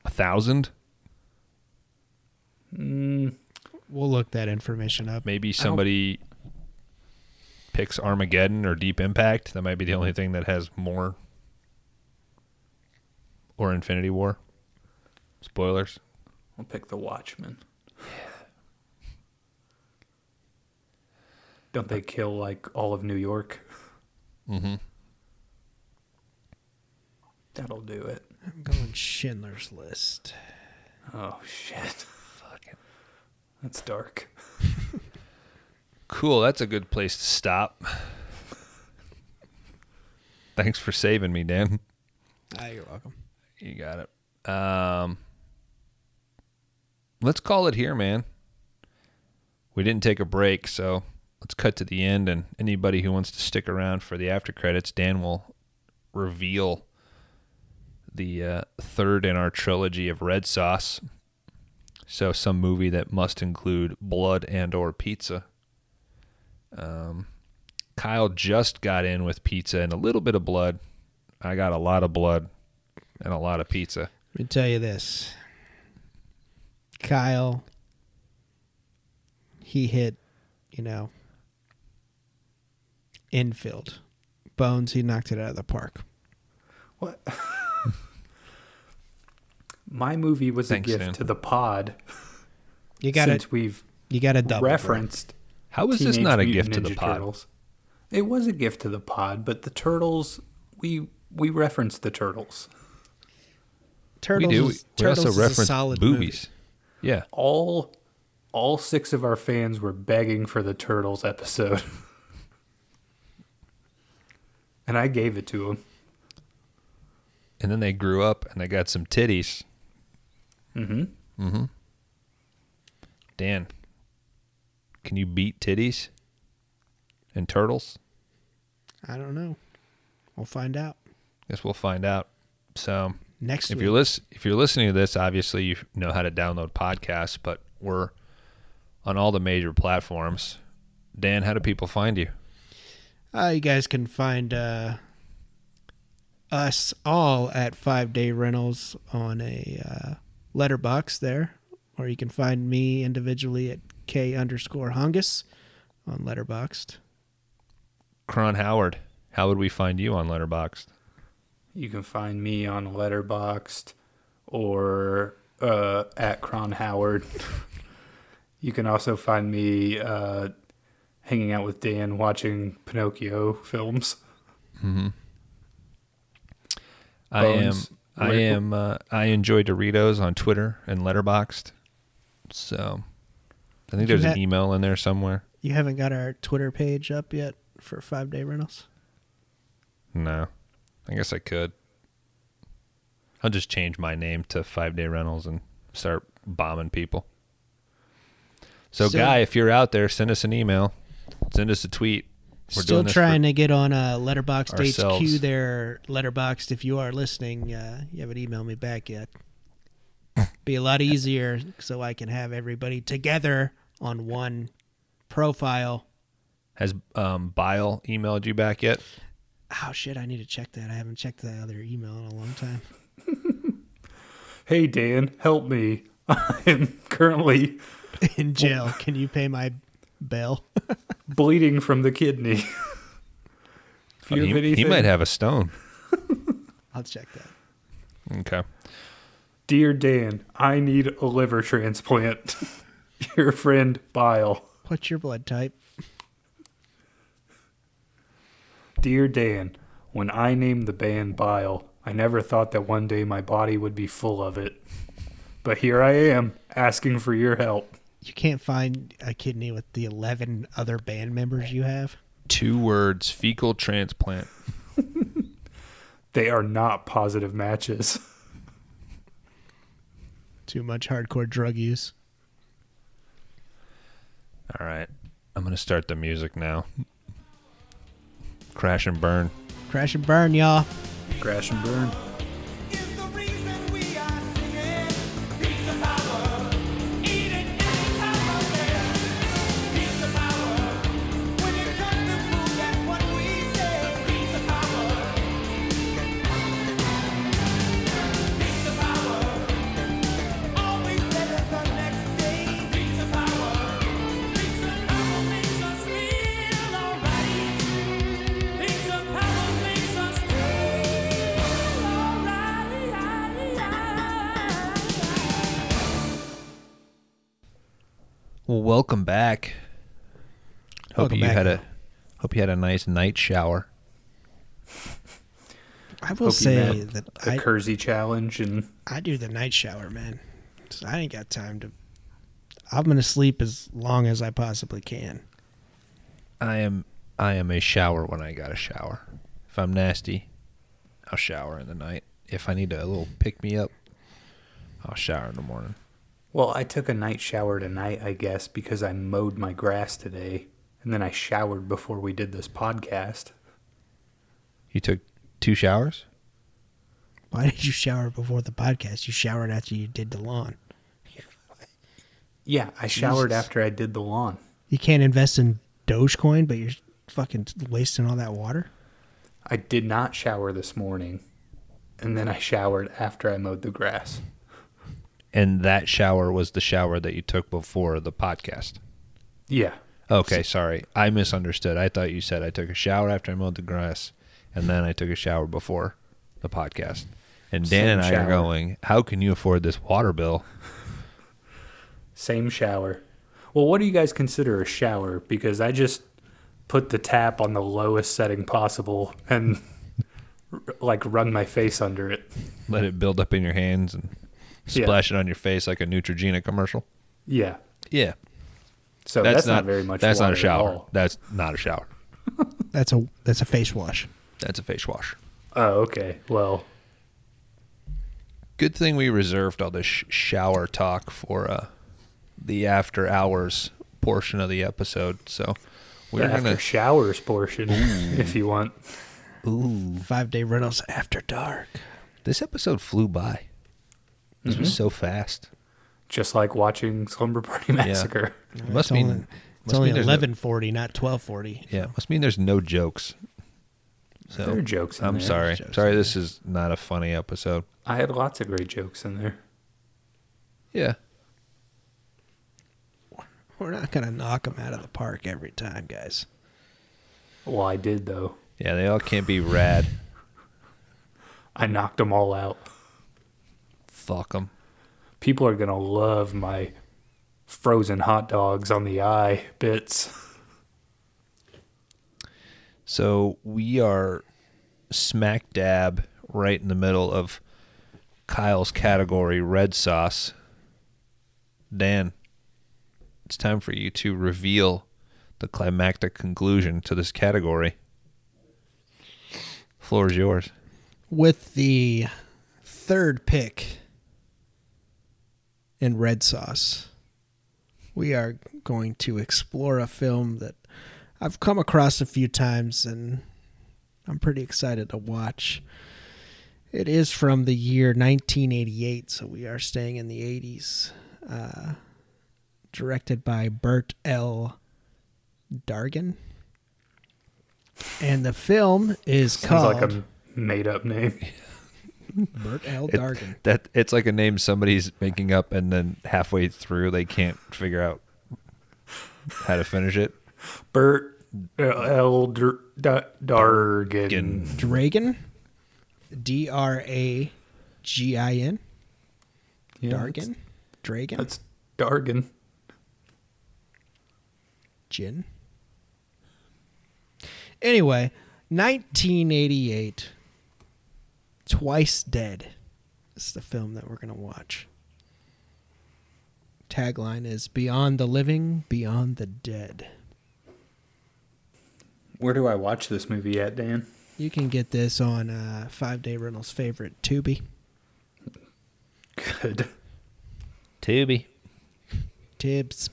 a thousand. Mm, We'll look that information up. Maybe somebody picks Armageddon or Deep Impact. That might be the only thing that has more. Or Infinity War. Spoilers. I'll pick The Watchmen. Don't they kill like all of New York? Mm-hmm. That'll do it. I'm going Schindler's List. Oh shit. (laughs) Fucking That's dark. Cool. That's a good place to stop. Thanks for saving me, Dan. Ah, you're welcome. You got it. Um, let's call it here, man. We didn't take a break, so let's cut to the end. And anybody who wants to stick around for the after credits, Dan will reveal the uh, third in our trilogy of Red Sauce. So some movie that must include blood and or pizza. Um, Kyle just got in with pizza and a little bit of blood. I got a lot of blood and a lot of pizza. Let me tell you this. Kyle, he hit, you know, infield. Bones, he knocked it out of the park. What? (laughs) My movie was Thanks, a gift Dan. to the pod (laughs) You got since to we've you got a double referenced. How is this not a Mutant gift to the pod? Turtles. It was a gift to the pod, but the turtles we we referenced the turtles. Turtles. we do. is- We Turtles is a reference solid boobies. Yeah. All all six of our fans were begging for the turtles episode. (laughs) and I gave it to them. And then they grew up and they got some titties. Mm-hmm. Mm-hmm. Dan, can you beat titties and turtles? I don't know. We'll find out Guess we'll find out. So next if week. you're lis- if you're listening to this, obviously you know how to download podcasts, but we're on all the major platforms. Dan, how do people find you? Uh, you guys can find uh, us all at Five Day Rentals on a uh, letterbox there, or you can find me individually at K underscore Hungus on Letterboxd. Cron Howard, how would we find you on Letterboxd? You can find me on Letterboxd or uh, at Cron Howard. (laughs) you can also find me uh, hanging out with Dan watching Pinocchio films. I am Bones. I am uh, I enjoy Doritos on Twitter and Letterboxd. So I think there's an email in there somewhere. You haven't got our Twitter page up yet for Five Day Rentals? No. I guess I could. I'll just change my name to Five Day Rentals and start bombing people. So, So- guy, if you're out there, send us an email, send us a tweet. We're Still trying to get on uh, Letterboxd ourselves. HQ there, Letterboxd. If you are listening, uh, you haven't emailed me back yet. (laughs) Be a lot easier so I can have everybody together on one profile. Has um, Bile emailed you back yet? Oh shit! I need to check that. I haven't checked that other email in a long time. (laughs) Hey Dan, help me. (laughs) I am currently In jail, can you pay my bail? (laughs) bleeding from the kidney. (laughs) if you have he, he might have a stone. (laughs) I'll check that. Okay. Dear Dan, I need a liver transplant. Your friend Bile. What's your blood type? Dear Dan, when I named the band Bile, I never thought that one day my body would be full of it. But here I am, asking for your help. You can't find a kidney with the eleven other band members you have. Two words fecal transplant. (laughs) They are not positive matches. Too much hardcore drug use. All right. I'm going to start the music now. Crash and burn. Crash and burn, y'all. Crash and burn. Welcome back. Hope Welcome you back, had a hope you had a nice night shower. I will Hope you say met that the I, Kersey challenge and I do the night shower, man. 'Cause I ain't got time to. I'm gonna sleep as long as I possibly can. I am I am a shower when I got a shower. If I'm nasty, I'll shower in the night. If I need a little pick me up, I'll shower in the morning. Well, I took a night shower tonight, I guess, because I mowed my grass today, and then I showered before we did this podcast. You took two showers? Why did you shower before the podcast? You showered after you did the lawn. Yeah, I showered Jesus. after I did the lawn. You can't invest in Dogecoin, but you're fucking wasting all that water. I did not shower this morning, and then I showered after I mowed the grass. And that shower was the shower that you took before the podcast. Yeah. Okay, sorry. I misunderstood. I thought you said I took a shower after I mowed the grass and then I took a shower before the podcast. And Dan Same and I shower. are going, how can you afford this water bill? Same shower. Well, what do you guys consider a shower? Because I just put the tap on the lowest setting possible and (laughs) like run my face under it. Let it build up in your hands and Yeah. splash it on your face like a Neutrogena commercial. Yeah. Yeah. So that's, not, very much. That's not a shower. That's not a shower. (laughs) That's a that's a face wash. That's a face wash. Oh, okay. Well, Good thing we reserved all this sh- shower talk for uh, the after hours portion of the episode. So we're the after gonna showers portion, if you want. Ooh, Five day rentals after dark. This episode flew by. This Mm-hmm. was so fast. Just like watching Slumber Party (laughs) Massacre. It must it's mean only, it's must only mean there's no- eleven forty, not twelve forty. yeah, must mean there's no jokes. So There are jokes in I'm there. sorry. Jokes sorry, this is not a funny episode. I had lots of great jokes in there. Yeah. We're not gonna knock them out of the park every time, guys. Well, I did though. Yeah, they all can't be rad. (laughs) I knocked them all out. Fuck them. People are gonna love my frozen hot dogs on the eye bits. So we are smack dab right in the middle of Kyle's category, red sauce. Dan, it's time for you to reveal the climactic conclusion to this category. Floor is yours. With the third pick in red sauce, we are going to explore a film that I've come across a few times and I'm pretty excited to watch. It is from the year 1988, so we are staying in the 80s. Uh, directed by Bert L. Dargan. And the film is Sounds called like a made up name. (laughs) Bert L. It- Dargan. that it's like a name somebody's making up, and then halfway through they can't figure out how to finish it. Bert L. Dar- Da- Dargan. Dragon. D R A G I N. Yeah, Dargan. Dragon. That's, that's Dargan. Gin. Anyway, 1988. Twice Dead. This is the film that we're going to watch. Tagline is Beyond the Living, Beyond the Dead. Where do I watch this movie at, Dan? You can get this on uh, Five Day Rental's favorite Tubi. Good. Tubi. Tibbs.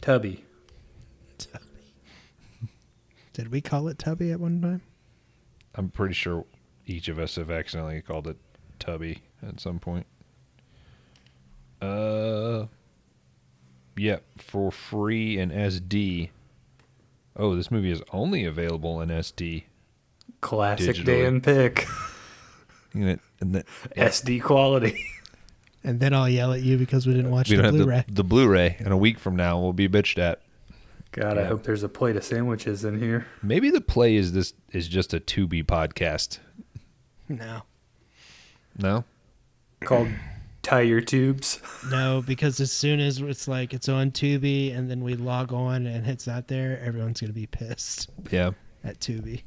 Tubby. Tubby. (laughs) Did we call it Tubby at one time? I'm pretty sure each of us have accidentally called it Tubby at some point. Uh, yeah, for free in SD. Oh, this movie is only available in SD. Classic Digitally. Dan pick. You know, and the, SD quality. And then I'll yell at you because we didn't watch we the Blu-ray. the, the Blu-ray, and a week from now we'll be bitched at. God, I hope there's a plate of sandwiches in here. Maybe the play is this is just a Tubi podcast. No, No, Called Tire Tubes. no, because as soon as it's like it's on Tubi and then we log on and it's not there, everyone's gonna be pissed yeah, at Tubi.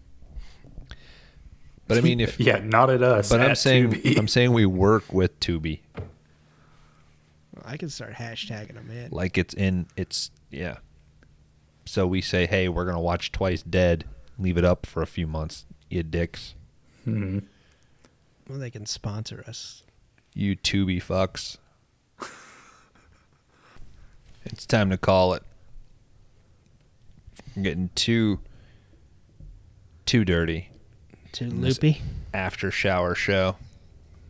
but I mean if (laughs) Yeah, not at us. but I'm saying Tubi. I'm saying we work with Tubi. I can start hashtagging them in. like it's in it's yeah so we say hey we're gonna watch twice dead leave it up for a few months you dicks Mhm. Well, they can sponsor us. you tubi fucks it's time to call it I'm getting too too dirty Too Loopy. after shower show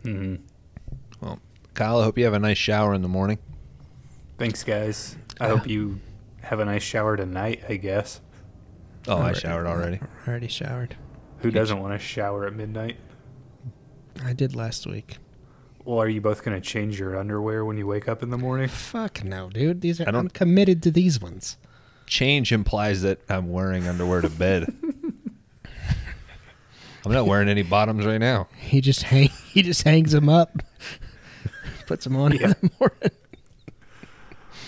Mhm. well kyle i hope you have a nice shower in the morning Thanks, guys. I hope you have a nice shower tonight. I guess. Oh, I showered already. Already showered. Who doesn't want to shower at midnight? I did last week. Well, are you both gonna change your underwear when you wake up in the morning? Fuck no, dude. These are I don't- I'm committed to these ones. Change implies that I'm wearing underwear to bed. (laughs) I'm not wearing any bottoms right now. He just hang (laughs) he just hangs them up, (laughs) puts them on in the morning.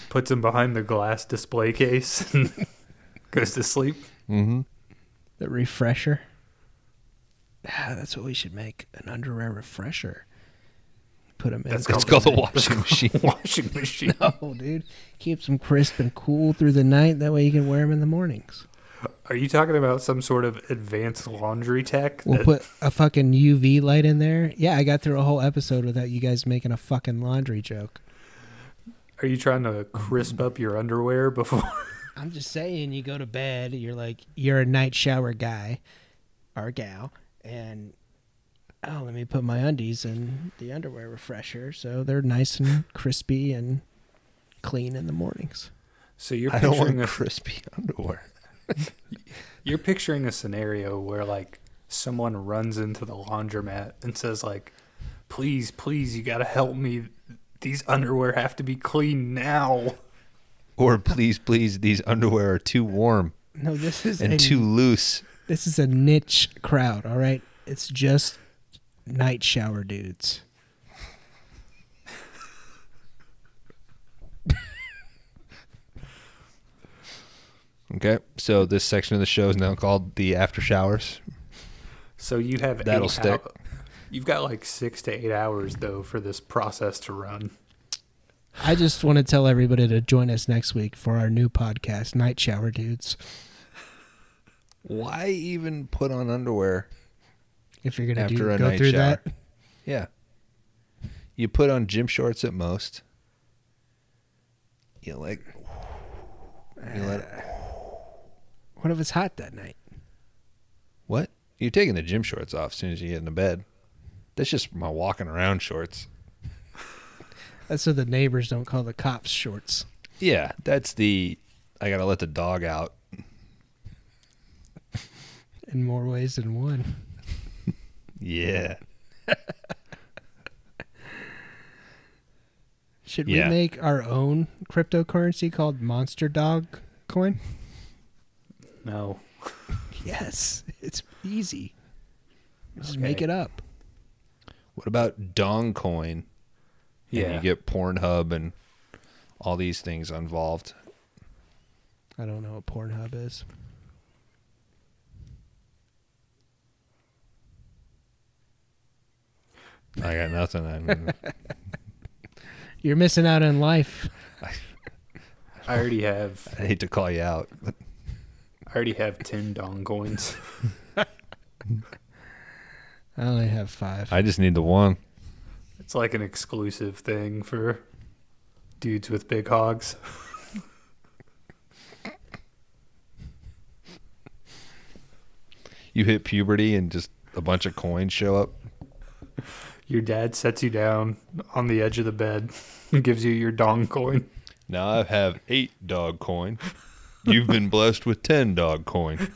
Puts them behind the glass display case and goes to sleep. Mm-hmm. The refresher. Ah, that's what we should make an underwear refresher. Put them in. That's It's called the washing (laughs) machine. Washing machine. (laughs) Oh, dude, keeps them crisp and cool through the night. That way you can wear them in the mornings. Are you talking about some sort of advanced laundry tech? We'll that- put a fucking UV light in there. Yeah, I got through a whole episode without you guys making a fucking laundry joke. Are you trying to crisp up your underwear before? I'm just saying, you go to bed, you're like, you're a night shower guy or gal, and oh, let me put my undies in the underwear refresher so they're nice and crispy and clean in the mornings. So you're I don't picturing want a crispy (laughs) underwear. (laughs) you're picturing a scenario where like someone runs into the laundromat and says like, "Please, please, you got to help me. These underwear have to be clean now." Or please, please, these underwear are too warm No, this is and a, too loose. This is a niche crowd. All right, it's just night shower dudes. Okay, so this section of the show is now called the after showers. So you have That'll eight stick. hou- You've got like six to eight hours though for this process to run. I just want to tell everybody to join us next week for our new podcast, Night Shower Dudes. Why even put on underwear? If you're gonna After do, a go night through shower. that, (laughs) Yeah. You put on gym shorts at most. You like. You let. (sighs) what if it's hot that night? What? You're taking the gym shorts off as soon as you get into bed. That's just my walking around shorts. That's so the neighbors don't call the cops shorts. Yeah, that's the. I gotta let the dog out. In more ways than one. (laughs) Yeah. Should Yeah. we make our own cryptocurrency called Monster Dog Coin? No. Yes, it's easy. Just make it up. What about Dong Coin? Yeah. And you get Pornhub and all these things involved. I don't know what Pornhub is. I got nothing. I, mean, (laughs) You're missing out on life. I I already have. (laughs) I hate to call you out, but I already have ten dong coins. (laughs) I only have five. I just need the one. It's like an exclusive thing for dudes with big hogs. You hit puberty and just a bunch of coins show up. Your dad sets you down on the edge of the bed (laughs) and gives you your dong coin. Now I have eight dog coin. You've been blessed with ten dog coin.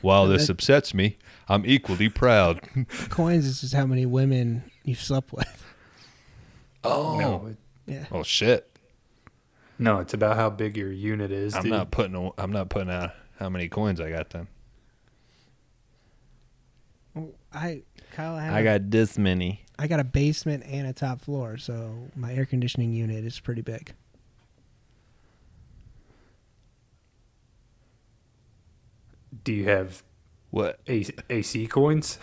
While this upsets me, I'm equally proud. (laughs) Coins is just how many women you've slept with. Oh, No, it- Yeah. oh shit! no, it's about how big your unit is. I'm dude. not putting. a- I'm not putting out how many coins I got then. I Kyle, I, have got this many. I got a basement and a top floor, so my air conditioning unit is pretty big. Do you have What? A- AC coins?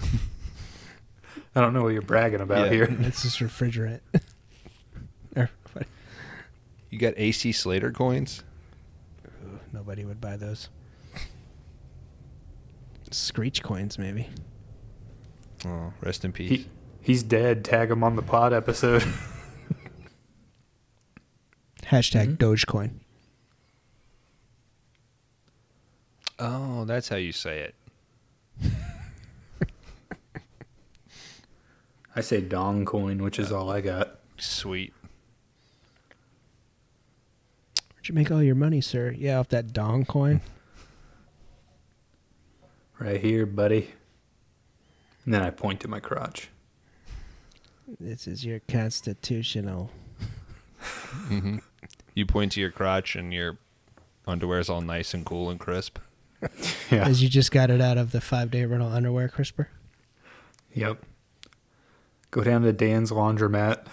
(laughs) I don't know what you're bragging about Yeah. here. It's just refrigerant. (laughs) You got AC Slater coins? Ooh, nobody would buy those. Screech coins, maybe. Oh, rest in peace. He, he's dead. Tag him on the pod episode. (laughs) Hashtag mm-hmm. Dogecoin. oh, that's how you say it. (laughs) I say dong coin, which is all I got. Sweet. Where'd you make all your money, sir? Yeah, off that dong coin. Right here, buddy. And then I point to my crotch. This is your constitutional. Mm-hmm. You point to your crotch and your underwear's all nice and cool and crisp. (laughs) Yeah. As you just got it out of the five day rental underwear crisper. Yep. Go down to Dan's laundromat.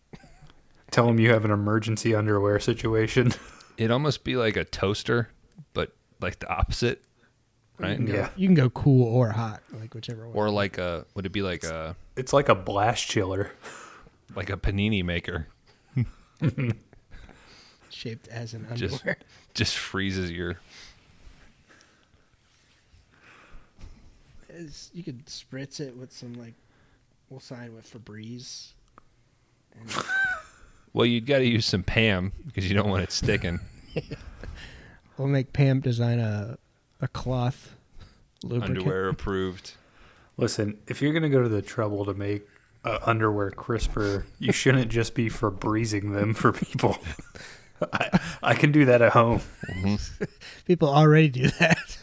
(laughs) Tell him you have an emergency underwear situation. (laughs) It'd almost be like a toaster, but like the opposite, right? Yeah. You can go cool or hot, like whichever one. Or like a would it be like a It's like a blast chiller. (laughs) like a panini maker? (laughs) shaped as an Just underwear. (laughs) just freezes your It's- you could spritz it with some like, we'll sign with Febreze. And Well, you'd got to use some Pam because you don't want it sticking. we'll make Pam design a a cloth lubricant. Underwear approved. Listen, if you're gonna go to the trouble to make uh, underwear crisper, you shouldn't just be Febrezing them for people. (laughs) I, I can do that at home. (laughs) People already do that.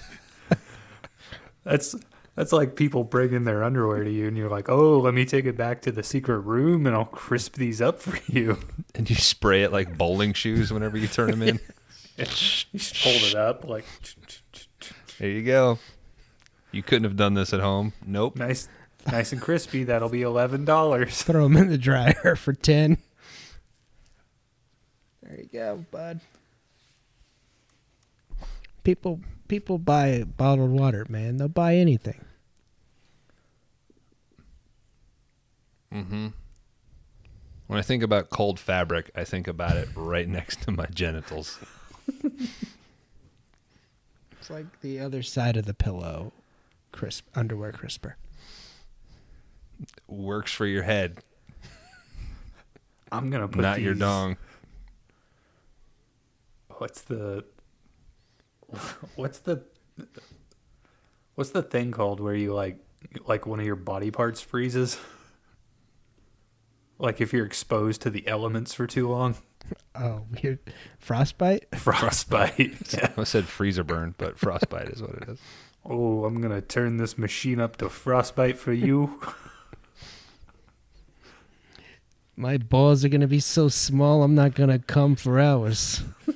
(laughs) That's that's like people bringing their underwear to you, and you're like, "Oh, let me take it back to the secret room, and I'll crisp these up for you." And you spray it like bowling shoes whenever you turn them in. You just hold it up like There you go. You couldn't have done this at home. Nope. nice, nice and crispy. That'll be eleven dollars. (laughs) Throw them in the dryer for ten. There you go, bud. People people buy bottled water, man. They'll buy anything. Mm-hmm. When I think about cold fabric, I think about it right (laughs) next to my genitals. (laughs) It's like the other side of the pillow, crisp underwear crisper. Works for your head, I'm gonna put not your these- dong. What's the what's the what's the thing called where you like like one of your body parts freezes? Like if you're exposed to the elements for too long, Oh, weird. Frostbite? (laughs) frostbite. (laughs) Yeah. I said freezer burn, but frostbite is what it is. Oh, I'm gonna turn this machine up to frostbite for you. My balls are gonna be so small I'm not gonna come for hours. (laughs)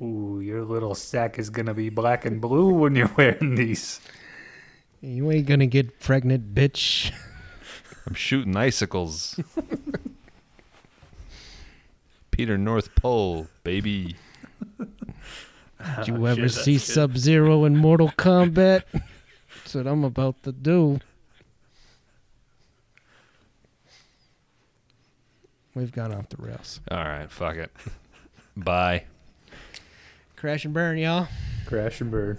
Ooh, your little sack is gonna be black and blue when you're wearing these. You ain't gonna get pregnant, bitch. I'm shooting icicles. (laughs) Peter North Pole, baby. Did you Oh, ever shit, see. Sub Zero in Mortal Kombat? That's what I'm about to do. We've gone off the rails. All right, fuck it. Bye. Crash and burn, y'all. Crash and burn.